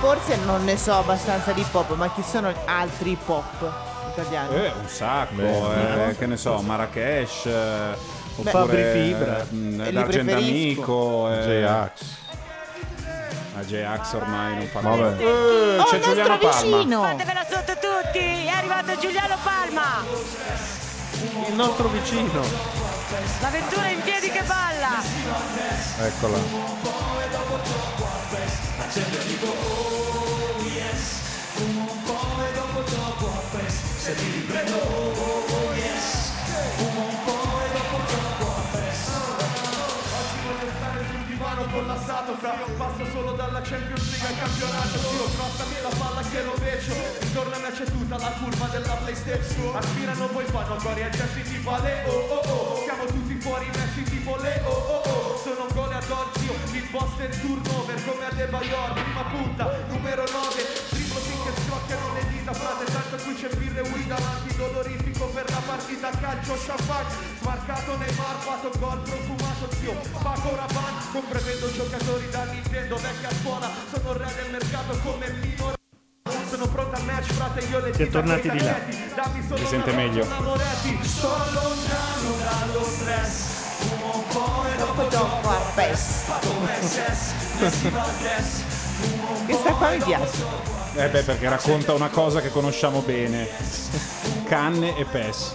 Forse non ne so abbastanza di hip hop, ma chi sono altri hip hop italiani? Eh, un sacco, Beh, eh, che ne so, Marrakesh, eh, oppure Fabri Fibra. mm, li D'Argento preferisco. Amico, eh, J-Ax. Ah, J-Ax ormai non fa Vabbè. niente. Oh, Eh, c'è Giuliano Palma. Fatevela sotto tutti! È arrivato Giuliano Palma! Il nostro vicino. L'avventura in piedi che balla! Eccola. Un po' e dopo troppo Se ti riprendo oh yes. Un po' e dopo troppo Oggi voglio stare sul divano collassato Fra passo solo dalla Champions League al campionato. Io crossami la palla che rovescio Intorno a me c'è tutta la curva della Playstation. Aspirano poi fanno cori e gesti tipo Ale oh oh oh. Siamo tutti fuori messi tipo le oh oh oh Sono un gol ad boss del turnover come a De Bayor. Prima punta, numero 9 Triplo finché scrocchiano le dita Frate tanto qui c'è birre e weed avanti Dolorifico per la partita calcio champagne Smarcato Neymar fatto gol profumato zio. Paco Rabanne comprendendo giocatori da Nintendo Vecchia scuola. Sono il re del mercato come Pino sono pronto al match, frate, io le Si è tornati di là. taglietti, Dammi solo Si sente una meglio. Sto lontano dallo stress Fumo un po' e dopo dopo a PES Questa qua mi piace. Eh beh, perché racconta una cosa che conosciamo bene. Canne e PES.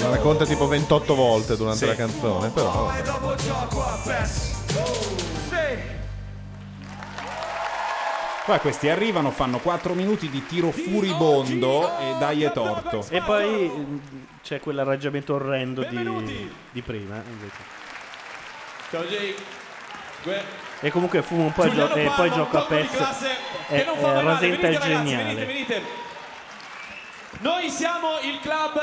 La racconta tipo 28 volte durante Sì. la canzone, però. vabbè. dopo gioco a PES Sì Poi questi arrivano, fanno 4 minuti di tiro furibondo e dai è torto. E poi c'è quell'arrangiamento orrendo di, di prima. invece. Ciao Jay. Gue- E comunque fumo un po' e, gio- e poi gioco a colpo di PES. classe E, che non fa e male. rasenta Venite il ragazzi, geniale. venite, venite. Noi siamo il club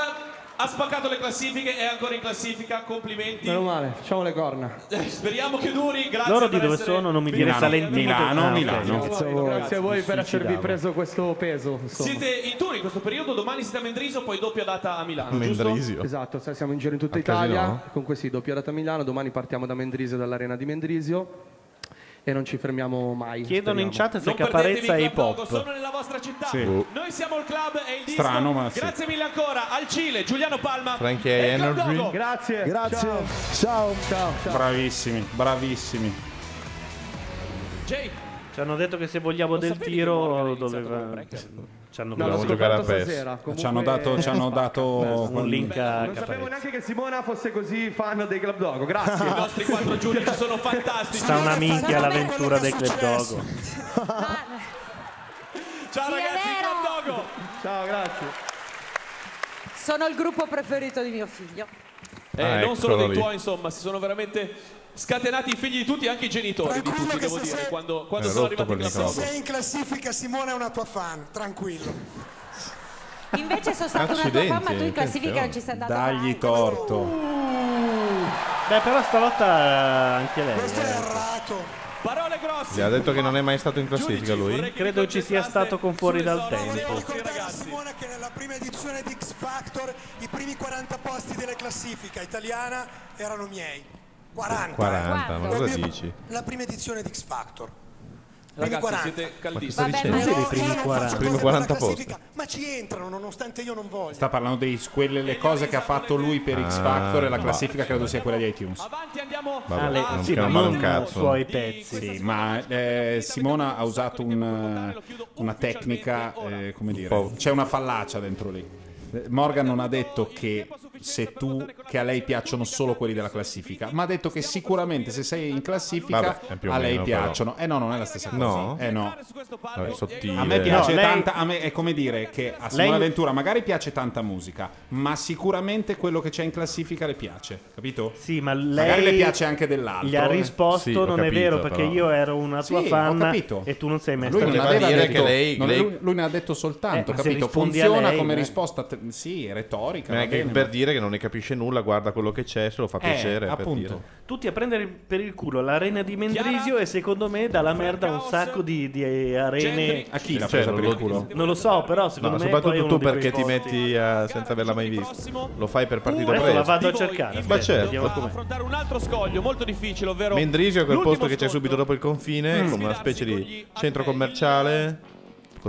ha spaccato le classifiche, è ancora in classifica, complimenti. Meno male, facciamo le corna. Eh, Speriamo che duri, grazie Loro di dove sono? Non mi dire Milano. Salentino. Milano, Ah, Milano. Grazie a voi, grazie a voi per suicidavo. preso questo peso. insomma. Siete in tour in questo periodo, domani siete a Mendrisio, poi doppia data a Milano, giusto? Esatto, siamo in giro in tutta A Italia. Casino? Comunque sì, doppia data a Milano. Domani partiamo da Mendrisio, dall'arena di Mendrisio. E non ci fermiamo mai. Chiedono in speriamo. chat se Caparezza è hip hop. Sono nella vostra città. Sì. Noi siamo il club e il disco. Strano, ma sì. Grazie mille ancora al Cile, Giuliano Palma. Frankie e Energy. Grazie. Grazie. Ciao. Ciao. ciao. Bravissimi, bravissimi. Jay, Ci hanno detto che se vogliamo del tiro doveva. Ci hanno No, giocare a PES. stasera. Comunque- Ci hanno dato, ci hanno <laughs> dato un link a Non sapevo Caparezza. neanche che Simona fosse così fan dei Club Dogo. Grazie. i nostri quattro giudici <laughs> sono fantastici. Sta una minchia l'avventura del Club Dogo. Ciao ragazzi, Club Dogo. Ciao, grazie. Sono il gruppo preferito di mio figlio. Eh, Ah, non solo dei lì. tuoi, insomma, si sono veramente scatenati i figli di tutti, anche i genitori di tutti, devo dire, quando, quando È sono arrivati in Dogo. microfono. Sei in classifica, Simone è una tua fan, tranquillo. Invece sono stata una tua fan, ma tu in classifica non ci sei andato mai. Dagli torto. Beh, però stavolta anche lei. Questo è eh. errato. Parole grosse. Gli ha detto che non è mai stato in classifica lui? Credo ci sia stato con fuori dal tempo. Ricordare a Simone che nella prima edizione di X Factor i primi 40 posti della classifica italiana erano miei. 40. 40, ma cosa dici? La prima edizione di X Factor. Primi Ragazzi, 40. siete Ma caldissimi. dicendo? No, i primi io non 40. faccio per la 40 posti. classifica, Ma ci entrano nonostante io non voglia. Sta parlando di quelle le cose che ha fatto lui per X Factor e la Ah, classifica credo sia quella di iTunes. Vabbè, Ah, le- non sì, ma vale un non cazzo. suoi pezzi. Sì, ma eh, Simona ha usato un, eh, una tecnica, eh, come dire, c'è una fallacia dentro lì. Eh, Morgan non ha detto che se tu che a lei piacciono solo quelli della classifica, ma ha detto che sicuramente se sei in classifica Vabbè, è a lei meno, piacciono. Eh no, non è la stessa cosa. No? Eh no. Vabbè, sottile. A me piace No, lei- tanta, a me è come dire che a Simona Lei- Ventura magari piace tanta musica, ma sicuramente quello che c'è in classifica le piace, capito? Sì, ma magari lei le piace anche dell'altro. Gli ha eh. risposto: Sì, ho Non è capito, vero, perché però. io ero una tua Sì, ho fan capito. e tu non sei mai Lui non stato. aveva dire detto, che lei- non- lei- lui, lui ne ha detto soltanto, Eh, capito? Funziona lei, come eh. risposta, sì, retorica. Ma è che per dire che non ne capisce nulla, guarda quello che c'è, se lo fa Eh, piacere. per appunto. dire. Tutti a prendere per il culo l'arena di Mendrisio e secondo me dà la merda a un sacco di, di arene. A chi l'ha Cioè, presa per non il lo- culo? Non lo so, però secondo No, me soprattutto tu perché ti metti a- senza averla mai vista. Lo fai per partito Adesso la preso. vado a cercare. Ma certo. affrontare un altro scoglio molto difficile, ovvero Mendrisio è quel posto che c'è subito dopo il confine, come una specie di centro commerciale.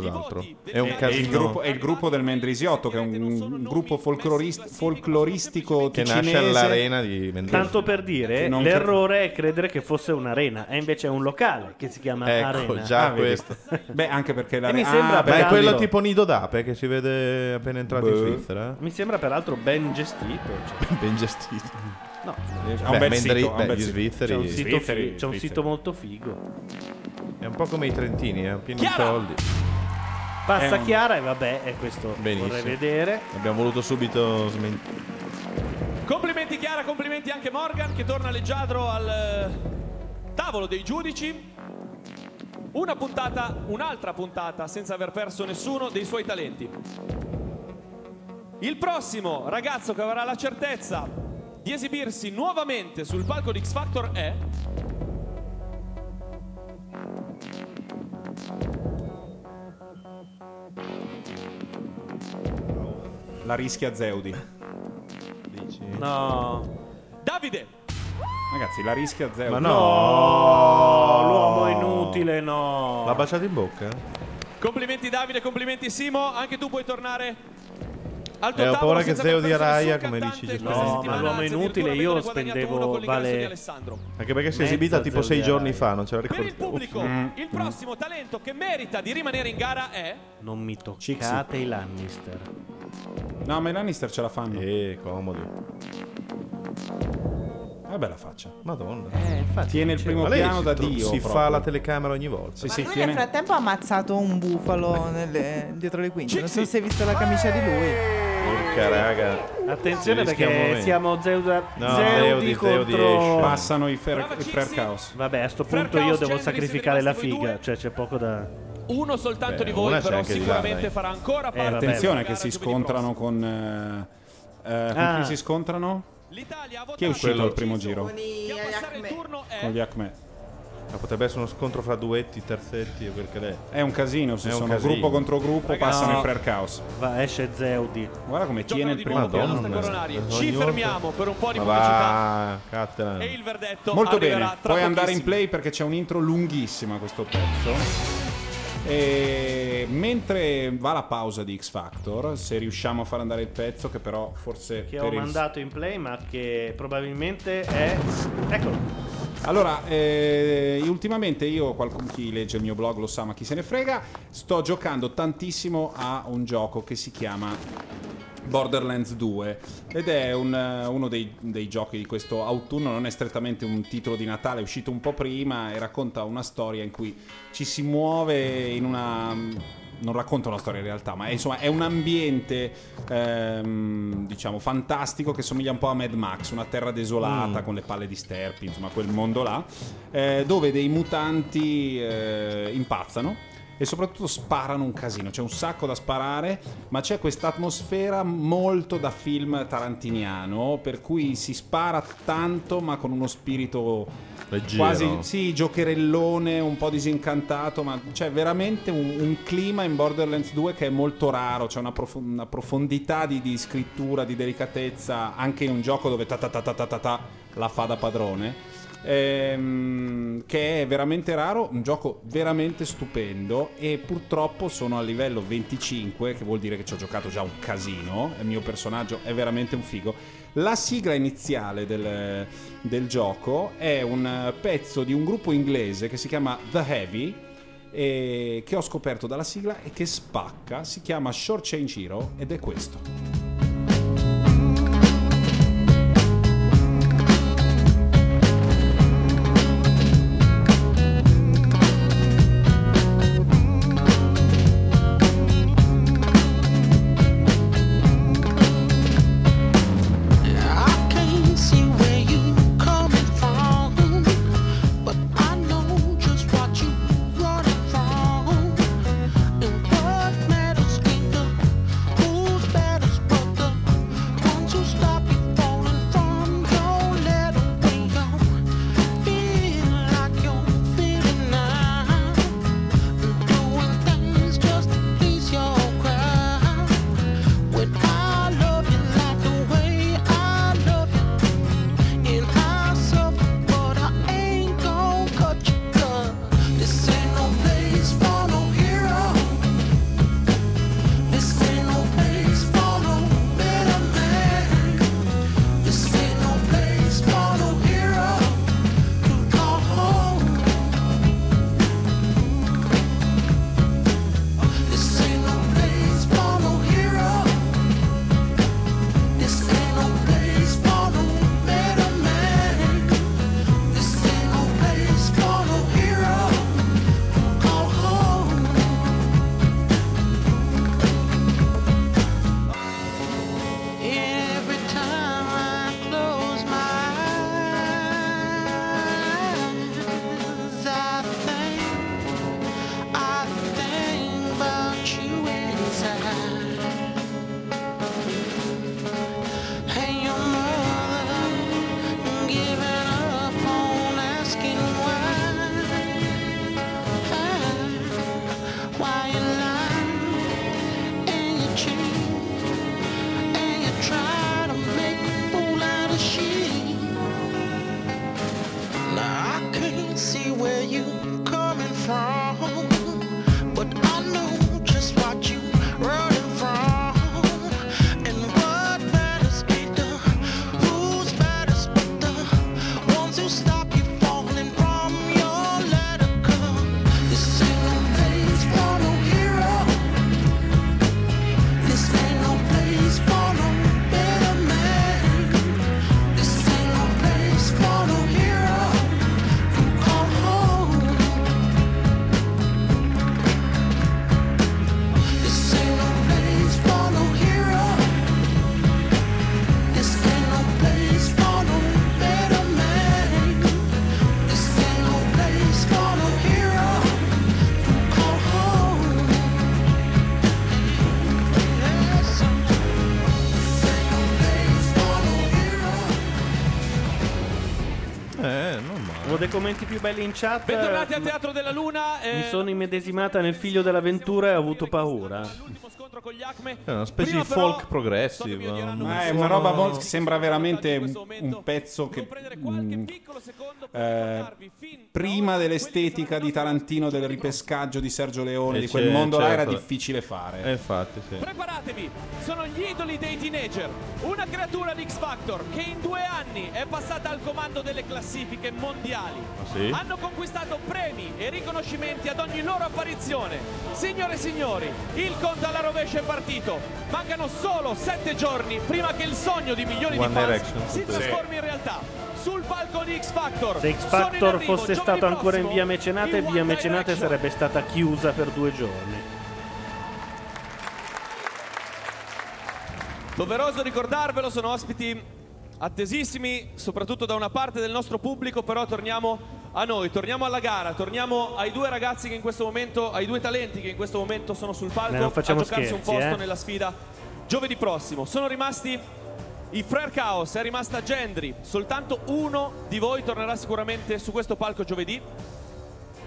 Cos'altro? È un E- e il casino gruppo, è il gruppo del Mendrisiotto, che è un, un gruppo folclorist- folcloristico che ticinese. nasce all'arena di Mendrisio. Tanto per dire, Che non l'errore è credere che fosse un'arena, e invece è un locale che si chiama Ecco, Arena. già Ah, questo. <laughs> Beh, anche perché la E mi ah, sembra Ma è peraltro- quello tipo nido d'ape che si vede appena entrati in Boh. Svizzera? Mi sembra peraltro ben gestito. cioè. <laughs> Ben gestito. No, Ha un bel sito, ha un bel gli sito. svizzeri. c'è un sito, Svizzeri, fi- c'è un svizzeri. sito molto figo. È un po' come i trentini, eh, pieni di soldi. Passa È un- Chiara e vabbè, e questo Benissimo. vorrei vedere. Abbiamo voluto subito smentire. Complimenti Chiara, complimenti anche Morgan che torna leggiadro al eh, tavolo dei giudici. Una puntata, un'altra puntata senza aver perso nessuno dei suoi talenti. Il prossimo ragazzo che avrà la certezza di esibirsi nuovamente sul palco di X Factor è La rischia Zeudi. Dici? No. Davide. Ragazzi, la rischia Zeudi. Ma No, no! l'uomo inutile, no. L'ha baciato in bocca? Complimenti Davide, complimenti Simo, anche tu puoi tornare al tuo Eh, ho paura che Zeo di Araia, come dici. No, ma l'uomo inutile io spendevo- vale-. Anche perché si è esibita tipo sei giorni fa, non ce la Per il ricordo. pubblico, Mm. il prossimo talento che merita di rimanere in gara è Non mi toccate i Lannister. No, ma i Lannister ce la fanno. Eh, comodi. È bella faccia. Madonna. Eh, infatti. Tiene il primo Ma lei piano da tro- Dio. si proprio. fa la telecamera ogni volta. Sì, Ma sì, lui tiene- nel frattempo ha ammazzato un bufalo nelle- dietro le quinte. Non so se hai visto la camicia di lui. Porca raga. Attenzione perché siamo Zeuda, No, Zeudi Zeudi, contro... Passano i Fair, i fair Chaos. Vabbè, a sto punto io devo sacrificare la figa, cioè c'è poco da... uno soltanto Beh, di voi, però là, sicuramente farà ancora parte vabbè. Attenzione che si scontrano con. eh, eh, con Ah. chi si scontrano? L'Italia ha votato Chi è uscito al primo giro? Con gli Acme. Ma potrebbe essere uno scontro fra duetti, terzetti o quel che è. È un casino, se È sono casino. gruppo contro gruppo, Ragazzi, passano no. i Fair Chaos. Va, esce Zeudi. Guarda come tiene il primo Giocano piano. Ci fermiamo per un po' di Ma pubblicità va, e il verdetto Molto arriverà bene, tra puoi andare in play perché c'è un intro lunghissimo a questo pezzo. E mentre va la pausa di X Factor, se riusciamo a far andare il pezzo, che però forse Che ho il- mandato in play ma che probabilmente è... Eccolo. Allora, eh, ultimamente io, qualcuno chi legge il mio blog lo sa, ma chi se ne frega, sto giocando tantissimo a un gioco che si chiama Borderlands 2 ed è un, eh, uno dei, dei giochi di questo autunno, non è strettamente un titolo di Natale, è uscito un po' prima e racconta una storia in cui ci si muove in una... Non racconta una storia in realtà, ma è, insomma è un ambiente ehm, diciamo fantastico che somiglia un po' a Mad Max, una terra desolata Mm. con le palle di sterpi, insomma quel mondo là, eh, dove dei mutanti eh, impazzano e soprattutto sparano un casino, c'è un sacco da sparare, ma c'è questa atmosfera molto da film tarantiniano, per cui si spara tanto ma con uno spirito Leggero. quasi sì, giocherellone, un po' disincantato, ma c'è veramente un, un clima in Borderlands 2 che è molto raro, c'è una, prof- una profondità di, di scrittura, di delicatezza, anche in un gioco dove ta ta ta ta ta ta ta la fa da padrone. Ehm, che è veramente raro, un gioco veramente stupendo e purtroppo sono a livello 25, che vuol dire che ci ho giocato già un casino, il mio personaggio è veramente un figo. La sigla iniziale del, del gioco è un pezzo di un gruppo inglese che si chiama The Heavy, che ho scoperto dalla sigla e che spacca, si chiama Short Change Hero ed è questo. Commenti più belli in chat. Bentornati al Teatro della Luna. eh, Mi sono immedesimata nel figlio dell'avventura e ho avuto paura. È una specie di folk progressive. un Ma è una roba mo- che sembra veramente un, un pezzo che mm, eh, prima dell'estetica di Tarantino del ripescaggio di Sergio Leone Eh, di quel c'è- mondo là era certo. difficile fare. Eh, infatti, sì. Gli idoli dei teenager, una creatura di X Factor che in due anni è passata al comando delle classifiche mondiali. Ah, sì? Hanno conquistato premi e riconoscimenti ad ogni loro apparizione. Signore e signori, il conto alla rovescia è partito. Mancano solo sette giorni prima che il sogno di milioni One di fans Direction, si trasformi in realtà. Sul palco di X Factor. Se X in Factor arrivo fosse stato ancora in prossimo via Mecenate, via Mecenate Direction. sarebbe stata chiusa per due giorni. Doveroso ricordarvelo, sono ospiti attesissimi, soprattutto da una parte del nostro pubblico, però torniamo a noi, torniamo alla gara, torniamo ai due ragazzi che in questo momento, ai due talenti che in questo momento sono sul palco a giocarsi un scherzi, posto eh. nella sfida giovedì prossimo. Sono rimasti i Frere Chaos, è rimasta Gendry, soltanto uno di voi tornerà sicuramente su questo palco giovedì.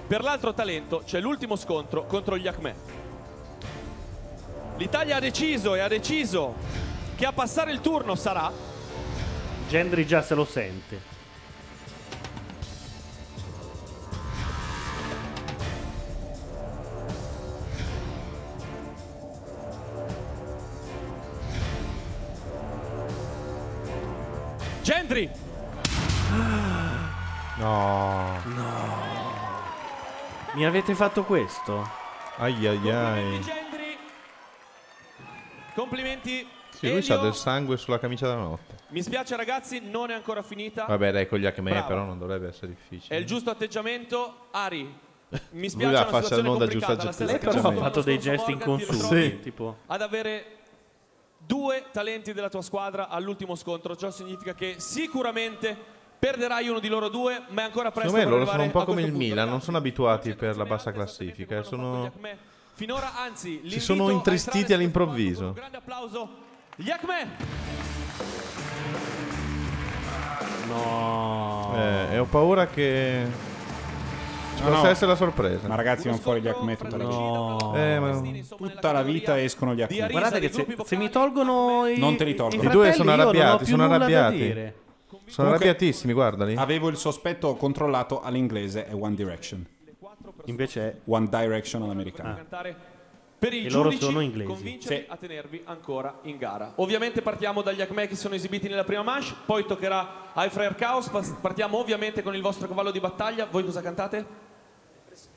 Per l'altro talento c'è l'ultimo scontro contro gli Acme. L'Italia ha deciso e ha deciso che a passare il turno sarà. Gendry già se lo sente. Gendry! No. No. Mi avete fatto questo? Ai ai ai. Complimenti Gendry. Complimenti sì, lui Elio. ha del sangue sulla camicia da notte. Mi spiace ragazzi, non è ancora finita. Vabbè, dai, con gli Acme Bravo. però non dovrebbe essere È difficile. il giusto atteggiamento. Ari, mi spiace la è una faccia situazione stessa Lei però ha fatto dei gesti Morgan, ti inconsulti, ritrovi tipo Ad avere due talenti della tua squadra all'ultimo scontro. Ciò significa che sicuramente perderai uno di loro due, ma è ancora presto Secondo me loro sono un po' come il punto. Milan, non sono abituati per la bassa classifica. Sono... Finora, anzi, Si sono intristiti all'improvviso. grande applauso. Yakme! No. Eh, e ho paura che ci No, possa no. essere la sorpresa. Ma ragazzi, vanno fuori gli Acme tutta la vita. Eh, ma- Tutta la vita escono gli Acme. Guardate che se, se mi tolgono i, Non te li tolgono. i I due sono non arrabbiati, sono arrabbiati. Sono arrabbiatissimi, guardali. Avevo il sospetto controllato all'inglese è One Direction. Invece è One Direction all'americano. Per i E loro giudici, sono inglesi. convincerli a tenervi ancora in gara. Ovviamente partiamo dagli Acme che sono esibiti nella prima manche, poi toccherà ai Frere Chaos. Partiamo ovviamente con il vostro cavallo di battaglia. Voi cosa cantate?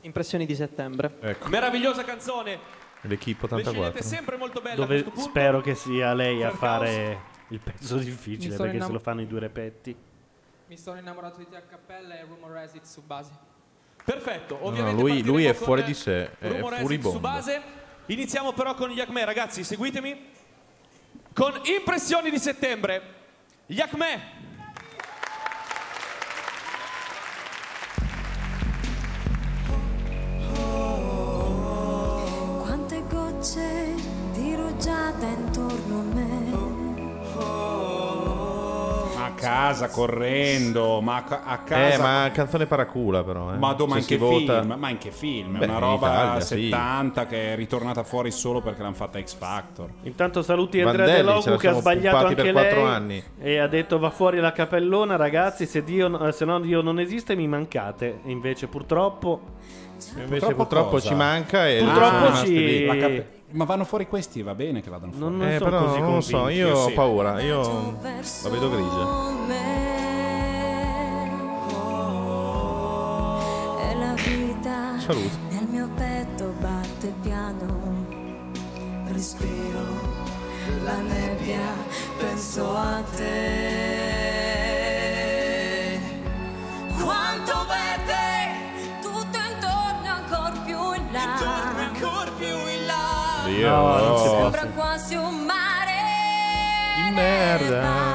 Impressioni di settembre. Ecco, Meravigliosa canzone. l'Equipo Le scegliete 84. sempre molto belle a dove spero che sia lei a fare il pezzo difficile perché se innam- lo fanno i due repetti. Mi sono innamorato di te a cappella e Rumor Has It su base. Perfetto, No, ovviamente lui, partiremo lui è fuori di sé, è It su furibondo. base. Iniziamo però con gli Acme, ragazzi, seguitemi. Con impressioni di settembre. Gli Acme. Quante gocce di rugiada intorno a me. A casa correndo, ma a a casa. Eh, ma canzone paracula però. Eh. Ma do- ma in si che vota- film? Ma in che film? Beh, una roba Italia, sì. 70 che è ritornata fuori solo perché l'hanno fatta X Factor. Intanto saluti Andrea De Logu che ha sbagliato anche lei anni. e ha detto va fuori la capellona ragazzi se, Dio, eh, se no Dio non esiste mi mancate invece purtroppo Invece purtroppo cosa? ci manca e Purtroppo ci-. La cap- Ma vanno fuori questi, va bene che vadano fuori. Non- non Eh, sono però così non lo so, convinto. io ho sì. paura, io la vedo grigia. E la vita Saluto. nel mio petto batte piano. Respiro la nebbia, penso a te. Quanto verde Dio, No, non si può. Sembra quasi un mare Di merda.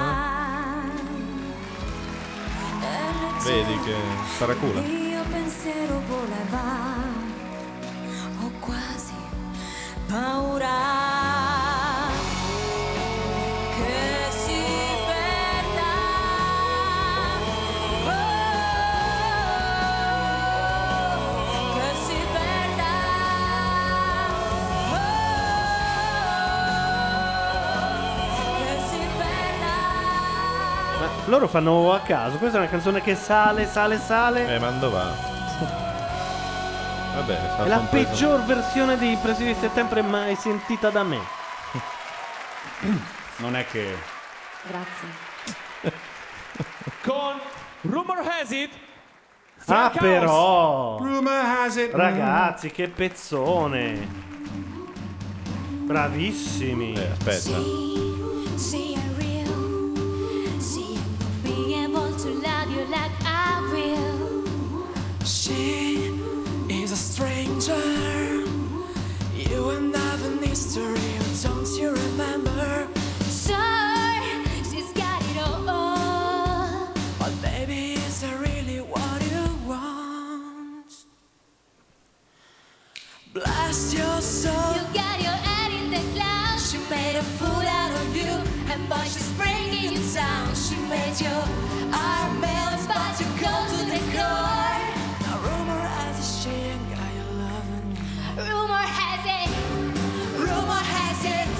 Vedi che paracula. Il mio pensiero voleva, ho quasi paura loro fanno a caso questa è una canzone che sale sale sale Eh, mando va. Vabbè, è la un preso- peggior versione di Impressioni di settembre mai sentita da me Non è che. Grazie. Con Rumor Has It. ah Frank House. però Rumor has it. ragazzi che pezzone bravissimi Eh, aspetta. See I'm be able to love you like I will. She is a stranger. You and I have an history, don't you remember? She's got it all. But baby, is that really what you want? Blast your soul. You got your head in the clouds. She made a fool out of you and by she's bringing you down, she made your heart melt, but you go to the core. Now rumor has it she ain't got your loving. Rumor has it. Rumor has it.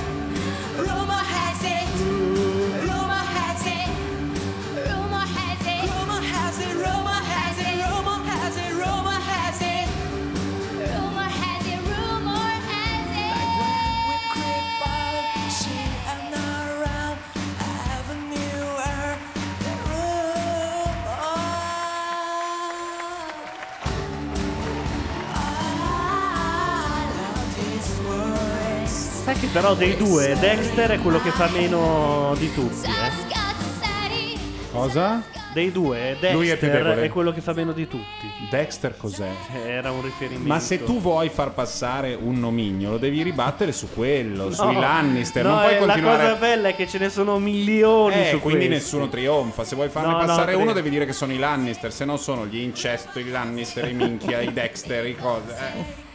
Che però dei due Dexter è quello che fa meno di tutti, eh. Cosa? Dei due Dexter Lui è più debole. è quello che fa meno di tutti. Dexter cos'è? Era un riferimento. Ma se tu vuoi far passare un nomignolo, devi ribattere su quello, sui Lannister. no, non puoi eh, continuare. La cosa bella è che ce ne sono milioni Eh, su quindi questi. nessuno trionfa. Se vuoi farne No, no, passare credo. uno, devi dire che sono i Lannister, se no sono gli incesto, i Lannister, i minchia, i Dexter, i cose. eh.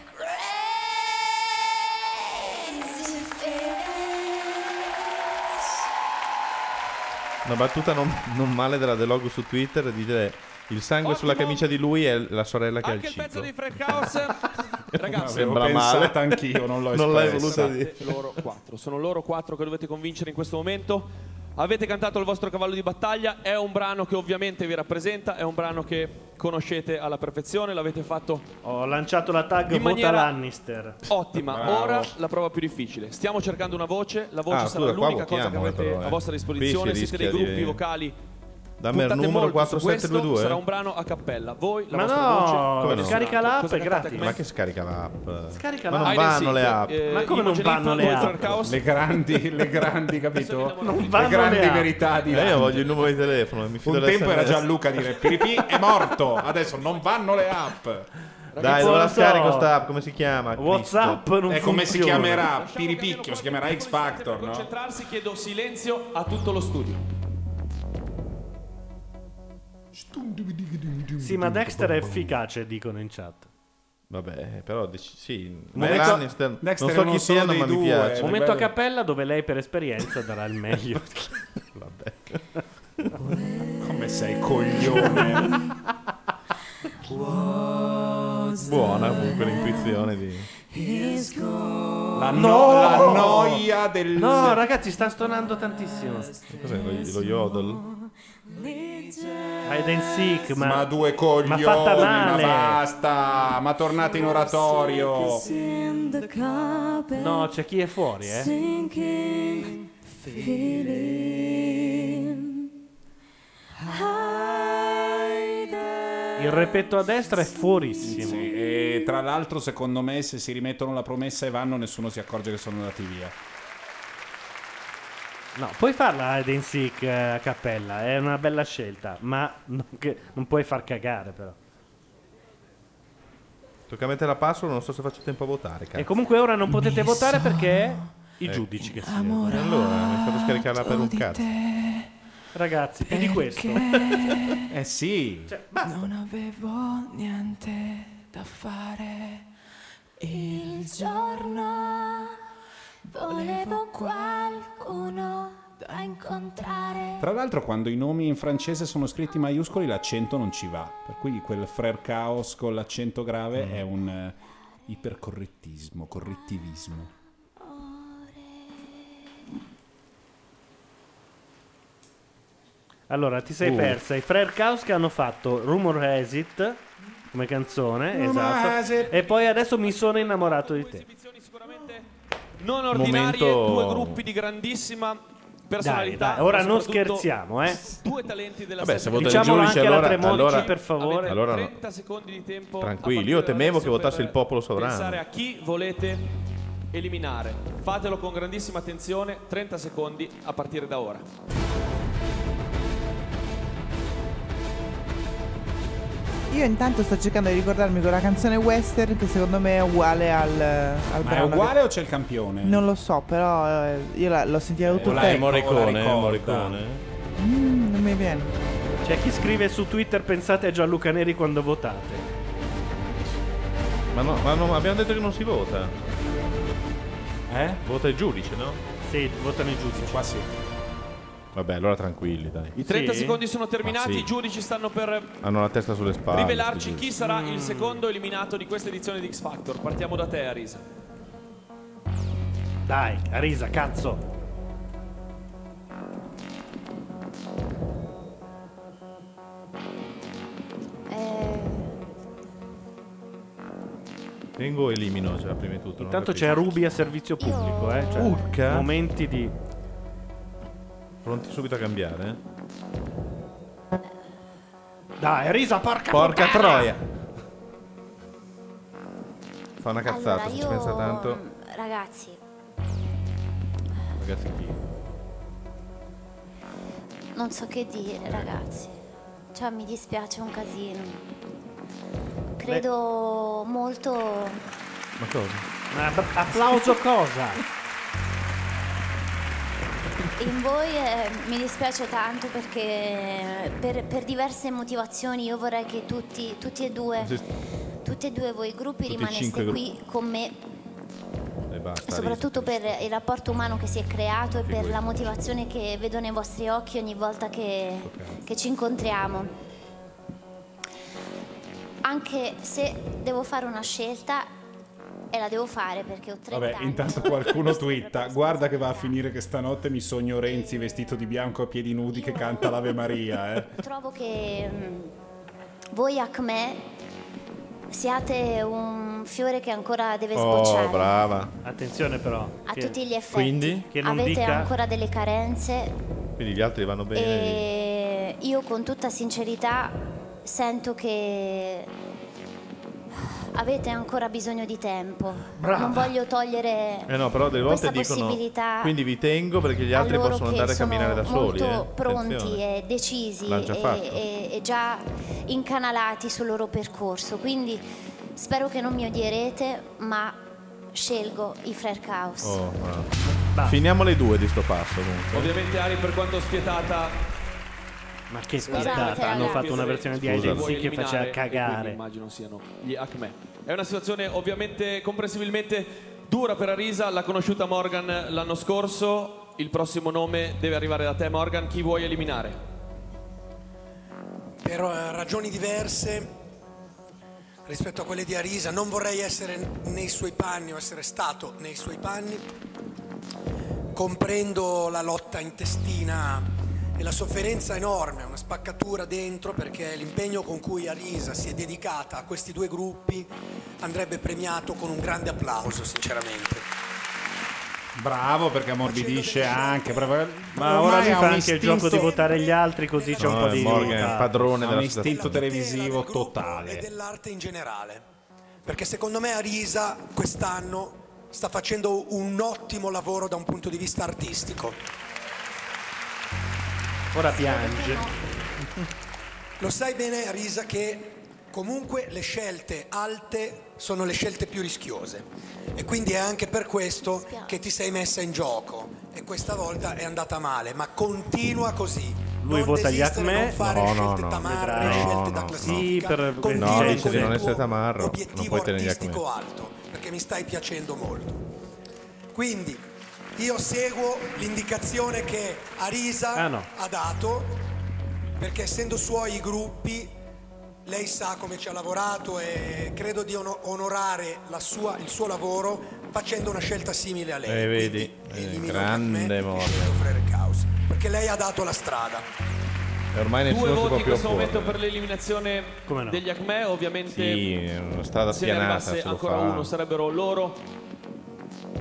Una battuta non, non male della Delogu su Twitter dire il sangue sulla camicia di lui è la sorella che ha il Anche il ciclo. pezzo di Fred Chaos. <laughs> Ragazzi, Avevo Sembra male. anch'io, non l'ho Non l'hai espressa. voluto dire. loro quattro. Sono loro quattro che dovete convincere in questo momento. Avete cantato il vostro cavallo di battaglia, è un brano che ovviamente vi rappresenta, è un brano che conoscete alla perfezione, l'avete fatto Ho lanciato la tag in Vota maniera Lannister. ottima. Bravo. Ora la prova più difficile. Stiamo cercando una voce, la voce Ah, sarà l'unica cosa che avete però, eh. a vostra disposizione. Siete dei gruppi di- vocali. Dammi il numero molto su questo, 4722. Sarà un brano a cappella. Voi, la Ma vostra no, voce, Come no? scarica l'app, è gratis. Ma che scarica l'app? Scarica Ma non l'app. vanno Hide le app. eh, Ma come non vanno le app? Le grandi, le grandi, capito? Non le vanno grandi le app. verità di Eh, io voglio il numero di telefono. Mi fido Un tempo era. Gianluca a dire Piripì è morto, adesso non vanno le app. Dai, dove la scarico sta app? Come si chiama? WhatsApp non E come si funziona. chiamerà? Piripicchio, si chiamerà X Factor, Per no? concentrarsi chiedo silenzio a tutto lo studio. Sì, ma Dexter è efficace, dicono in chat. Vabbè, però dici- sì. Momento- Lannister, Dexter non è so uno chi solo sia, dei ma mi due. piace. Momento a cappella dove lei per esperienza darà il meglio. <laughs> Vabbè. Come sei coglione. Buona comunque l'intuizione di... La, no- la noia del... No, ragazzi, sta stonando tantissimo. Cos'è lo, lo yodel? Hide and seek, ma, Ma due coglioni, ma fatta ma basta, ma tornate in oratorio. No, c'è chi è fuori, eh. Il repetto a destra è fuorissimo. Sì, e tra l'altro secondo me se si rimettono la promessa e vanno nessuno si accorge che sono andati via. No, puoi farla hide and seek eh, a cappella, è una bella scelta, ma non, che- non puoi far cagare però. Tocca mettere la password, non so se faccio tempo a votare. Cazzo. E comunque ora non potete votare perché i Eh. giudici che si E allora mi fate scaricarla per un cazzo. Ragazzi, più di questo. <laughs> Eh sì. Cioè, basta. Non avevo niente da fare il giorno. Volevo qualcuno da incontrare. Tra l'altro quando i nomi in francese sono scritti maiuscoli l'accento non ci va, per cui quel Frère Chaos con l'accento grave è un eh, ipercorrettismo, correttivismo. Allora, ti sei Uh. persa i Frere Chaos che hanno fatto Rumor Has It come canzone, Rumor has esatto. it. E poi adesso mi sono innamorato di te. Non ordinarie, Momento- due gruppi di grandissima personalità. Dai, dai, ora non scherziamo, eh. Due talenti della Vabbè, se vota il Diciamolo giudice allora, Tremonti, allora, per favore. Allora no. 30 secondi di tempo. Tranquilli, io temevo che votasse il popolo Pensare sovrano. a chi volete eliminare. Fatelo con grandissima attenzione. 30 secondi a partire da ora. Io intanto sto cercando di ricordarmi quella canzone western che secondo me è uguale al, al Ma è uguale che- o c'è il campione? Non lo so, però eh, io la- l'ho sentita il la tempo. ricorda, Morricone. Morricone. Mm, non mi viene. C'è chi scrive su Twitter pensate a Gianluca Neri quando votate. Ma no, ma no, abbiamo detto che non si vota. Eh? Vota il giudice, no? Sì, votano i giudici. Qua sì. Vabbè, allora tranquilli, dai. I 30 Sì? secondi sono terminati. Ma sì. I giudici stanno per Hanno la testa sulle spalle. rivelarci chi sarà il secondo eliminato di questa edizione di X Factor. Partiamo da te, Arisa. Dai, Arisa, cazzo. Eh, Vengo e elimino, cioè, prima di tutto. Intanto c'è Ruby a servizio pubblico, eh. Cioè, Urca? Momenti di. Pronti subito a cambiare? Dai, Arisa, porca Porca puttana! troia! Fa una cazzata, allora, se ci io, pensa tanto. Ragazzi, Ragazzi chi? Non so che dire, ragazzi. Cioè, mi dispiace un casino. Credo molto. Ma cosa? Ma applauso cosa? In voi eh, mi dispiace tanto perché per, per diverse motivazioni io vorrei che tutti, tutti e due, tutti e due voi gruppi Tutti rimaneste qui con me. Basta. Soprattutto per il rapporto umano che si è creato e per la motivazione che vedo nei vostri occhi ogni volta che, che ci incontriamo. Anche se devo fare una scelta e la devo fare perché ho 30 Vabbè, anni. intanto qualcuno <laughs> twitta. Guarda che va a finire che stanotte mi sogno Renzi vestito di bianco a piedi nudi che canta l'Ave <laughs> Maria, eh. Trovo che mm, voi Acme siate un fiore che ancora deve Oh, sbocciare. brava. Attenzione però. A che- tutti gli effetti. Quindi? Che non Avete dica- ancora delle carenze Quindi gli altri vanno bene. e io con tutta sincerità sento che avete ancora bisogno di tempo. Brava. Non voglio togliere Eh no, però delle volte questa dicono possibilità quindi vi tengo perché gli altri possono andare a sono camminare da soli. molto eh. pronti Attenzione. e decisi e, e- e già incanalati sul loro percorso. Quindi spero che non mi odierete, ma scelgo i Frere Chaos. Oh, Finiamo le due di sto passo comunque. Ovviamente Ari per quanto spietata Ma che spietata, hanno ragazzi. fatto una versione di Seek che faceva cagare. immagino siano gli Acme. È una situazione ovviamente comprensibilmente dura per Arisa, l'ha conosciuta Morgan l'anno scorso, il prossimo nome deve arrivare da te Morgan, chi vuoi eliminare? Per eh, ragioni diverse rispetto a quelle di Arisa, non vorrei essere nei suoi panni o essere stato nei suoi panni. Comprendo la lotta intestina e la sofferenza enorme, una spaccatura dentro perché l'impegno con cui Arisa si è dedicata a questi due gruppi andrebbe premiato con un grande applauso, sinceramente. Bravo perché ammorbidisce anche. bravo. Ma ora Ormai ha fa anche il gioco di votare gli altri così c'è un po' di Morgan è il padrone della un istinto televisivo totale. e dell'arte in generale. Perché secondo me Arisa quest'anno sta facendo un ottimo lavoro da un punto di vista artistico. Ora piange. Lo sai bene Arisa che comunque le scelte alte sono le scelte più rischiose e quindi è anche per questo che ti sei messa in gioco e questa volta è andata male, ma continua così. Lui non vota gli Acme. non fare No, no, scelte no. tamarre, Vedrai. scelte No, da no, classifica. Sì, per Continua No, dice di non essere tamarro. Non obiettivo puoi tenere gli artistico Acme. alto, perché mi stai piacendo molto. Quindi io seguo l'indicazione che Arisa Ah, no. ha dato, perché essendo suoi i gruppi, lei sa come ci ha lavorato e credo di ono- onorare la sua- il suo lavoro facendo una scelta simile a lei. Eh, vedi, Quindi eh, elimino grande Acme e Morgan. scelgo Frere Caos, perché lei ha dato la strada. E ormai Due nessuno si voti può in più questo momento opporre. per l'eliminazione Come no? degli Acme, ovviamente Sì, è una strada se ne spianata. lo ancora fa. uno sarebbero loro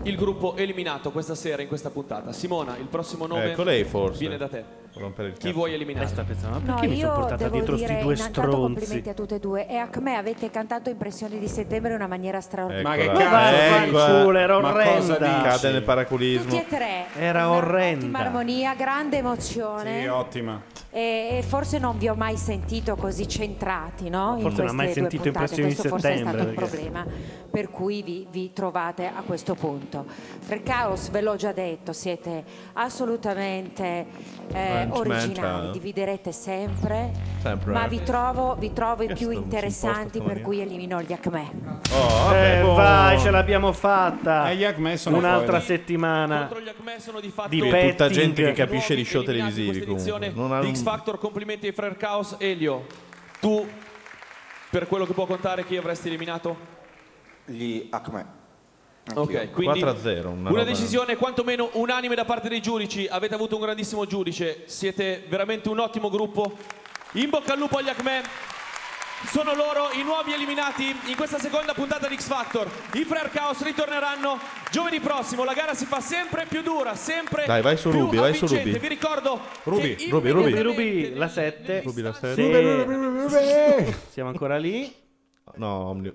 il gruppo eliminato questa sera in questa puntata. Simona, il prossimo nome Ecco lei forse. viene da te. Rompere il Chi cazzo. vuoi eliminare? Sta pensando, ma No, perché mi sono io portata devo dietro dire sti due stronzi? complimenti a tutte e due e a me avete cantato Impressioni di settembre in una maniera straordinaria. Ma che Eccola. cazzo, Eccola. fanculo, era Ma orrenda. Cade nel Tutti paraculismo. e tre. Era Una orrenda. Ottima armonia, grande emozione. Sì, ottima. E, e forse non vi ho mai sentito così centrati, no? in Forse non queste ha mai due sentito puntate. Impressioni di Questo forse è stato settembre, un perché- problema per cui vi, vi trovate a questo punto. Per Caos, ve l'ho già detto, siete assolutamente eh, originali, manch, dividerete sempre, Sempre. ma vi trovo, vi trovo i più interessanti per cui elimino gli Acme. Oh, vabbè, Eh, boh. vai, ce l'abbiamo fatta. E gli Acme sono Un'altra fuori. settimana Contro gli Acme sono di fatto di tutta gente che capisce di show televisivi questa comunque. edizione Non ha X Factor, complimenti ai Frere Chaos. Elio, tu per quello che può contare chi avresti eliminato? Gli Acme. Ok, quindi 4-0, una una, roba- decisione quantomeno unanime da parte dei giudici. Avete avuto un grandissimo giudice, siete veramente un ottimo gruppo. In bocca al lupo agli Acme. Sono loro i nuovi eliminati in questa seconda puntata di X Factor. I Frere Chaos ritorneranno giovedì prossimo. La gara si fa sempre più dura, sempre Dai, vai su più Ruby, vai su avvincente. Ruby. Vi ricordo Ruby, che Ruby, Ruby. Ruby, Ruby, la 7. Ruby la sette. Se- Siamo ancora lì. No, Omni-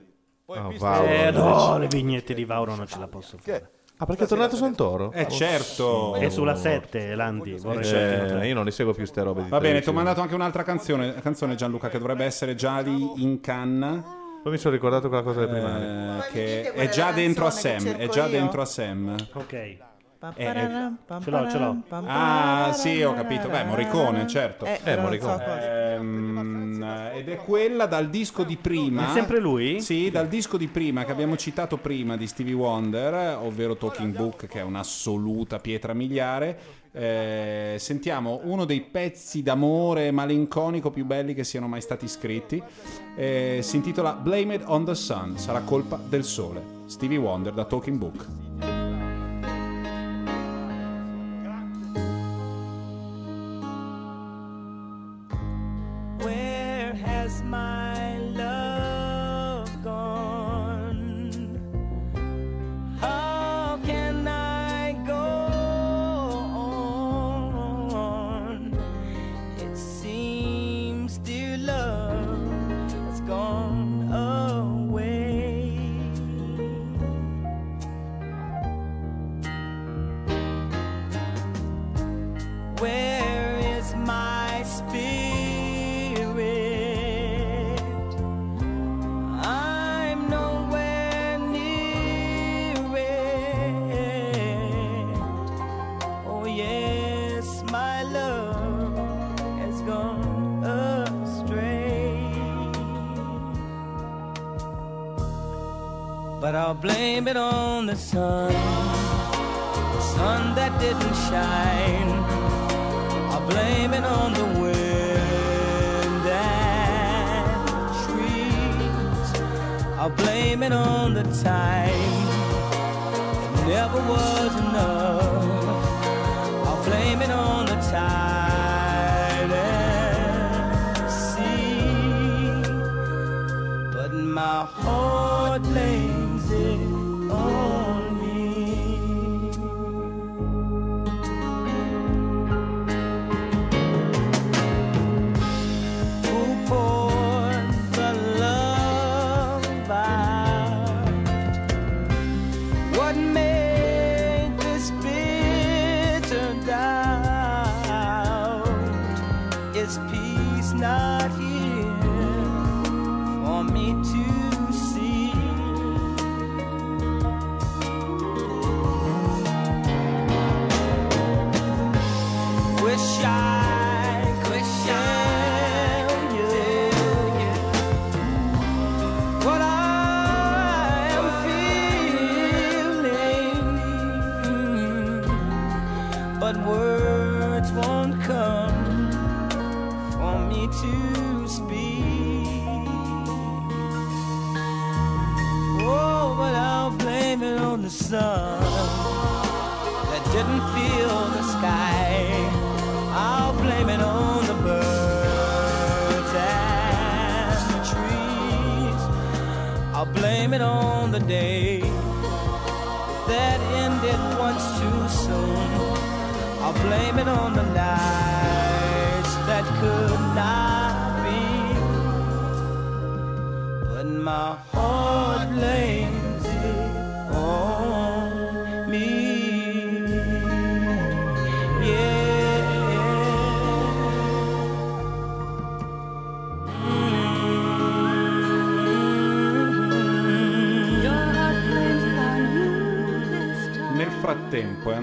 Ah, Eh, Vauro. no, le vignette di Vauro non ce la posso fare. Ah, perché è tornato Santoro? Eh, certo. È sulla 7, Landi. Eh, io non ne seguo più ste robe di Va bene, ti ho mandato anche un'altra canzone, canzone Gianluca che dovrebbe essere già lì in canna. Poi mi sono ricordato quella cosa del primario. eh, che è già dentro a Sam, è già dentro a Sam. Ok. Eh, Ce l'ho, ce l'ho. Ah, sì, ho capito. Beh, Morricone, certo. Eh, però non so cosa. Ehm, ed è quella dal disco di prima. È sempre lui? Sì, dal disco di prima che abbiamo citato prima di Stevie Wonder, ovvero Talking Book, che è un'assoluta pietra miliare. Eh, sentiamo uno dei pezzi d'amore malinconico più belli che siano mai stati scritti. Eh, si intitola Blame It on the Sun, sarà colpa del sole. Stevie Wonder da Talking Book. Blame it on the sun, the sun that didn't shine. I'll blame it on the wind and trees. I'll blame it on the time. It never was enough.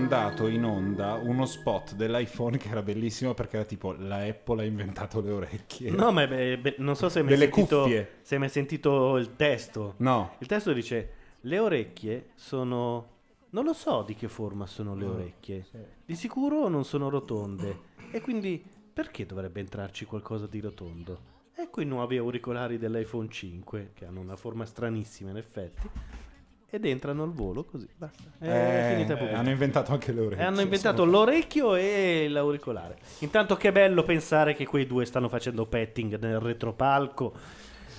Frattempo è andato in onda uno spot dell'iPhone che era bellissimo perché era tipo la Apple ha inventato le orecchie. No, ma beh, beh, non so se hai mai sentito, se hai mai sentito il testo. No. Il testo dice: Le orecchie sono. Non lo so di che forma sono le orecchie. Di sicuro non sono rotonde. E quindi perché dovrebbe entrarci qualcosa di rotondo? Ecco i nuovi auricolari dell'iPhone 5 che hanno una forma stranissima in effetti. Ed entrano al volo così. Basta. È Eh, finita pubblicità. hanno inventato anche le orecchie. E hanno inventato Sono- l'orecchio e l'auricolare. Intanto che bello pensare che quei due stanno facendo petting nel retropalco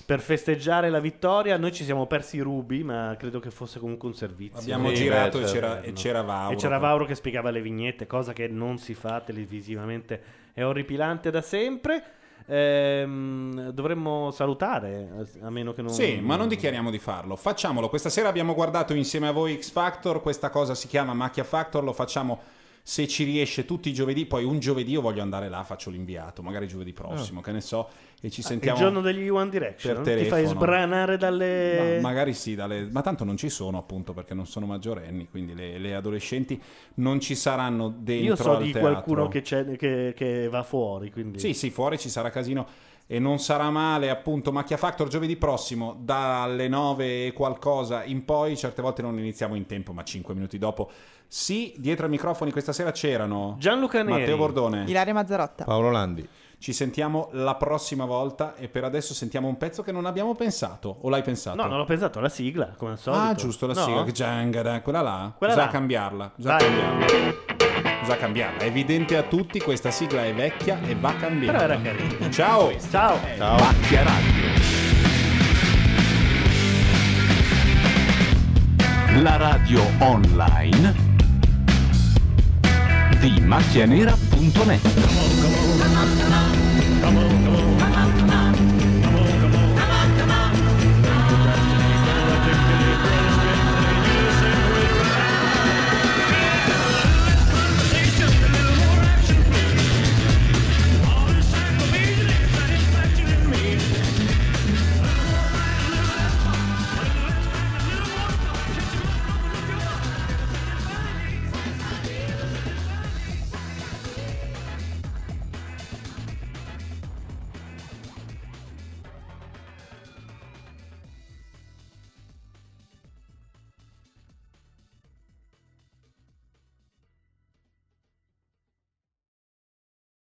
per festeggiare la vittoria. Noi ci siamo persi i rubi, ma credo che fosse comunque un servizio. Abbiamo Sì, girato beh, e c'era- certo. e c'era Vauro. E c'era Vauro che spiegava le vignette, cosa che non si fa televisivamente, è orripilante da sempre. Ehm, dovremmo salutare, a meno che non... Sì, ma non dichiariamo di farlo. Facciamolo. Questa sera abbiamo guardato insieme a voi X Factor. Questa cosa si chiama Macchia Factor. Lo facciamo se ci riesce tutti i giovedì. Poi un giovedì io voglio andare là, faccio l'inviato. Magari giovedì prossimo, che ne so. E ci sentiamo. Ah. Il giorno degli One Direction? per Ti fai sbranare dalle... Ma magari sì, dalle- ma tanto non ci sono appunto perché non sono maggiorenni, quindi le, le adolescenti non ci saranno dentro Io so di teatro. qualcuno che, c'è, che, che va fuori, quindi... Sì, sì, fuori ci sarà casino e non sarà male appunto Macchia Factor giovedì prossimo dalle 9 e qualcosa in poi, certe volte non iniziamo in tempo ma 5 minuti dopo. Sì, dietro ai microfoni questa sera c'erano Gianluca Neri. Matteo Bordone, Ilaria Mazzarotta. Paolo Landi. Ci sentiamo la prossima volta e per adesso sentiamo un pezzo che non abbiamo pensato. O l'hai pensato? No, non l'ho pensato, la sigla, come al solito. Ah, giusto, la No? sigla. che Giangara, quella là. Quella Bisogna là. cambiarla. Bisogna Vai. cambiarla. Bisogna cambiarla. È evidente a tutti, questa sigla è vecchia e va cambiata. Però era carina. Ciao. Ciao. Macchia Radio. La radio online di macchianera.net.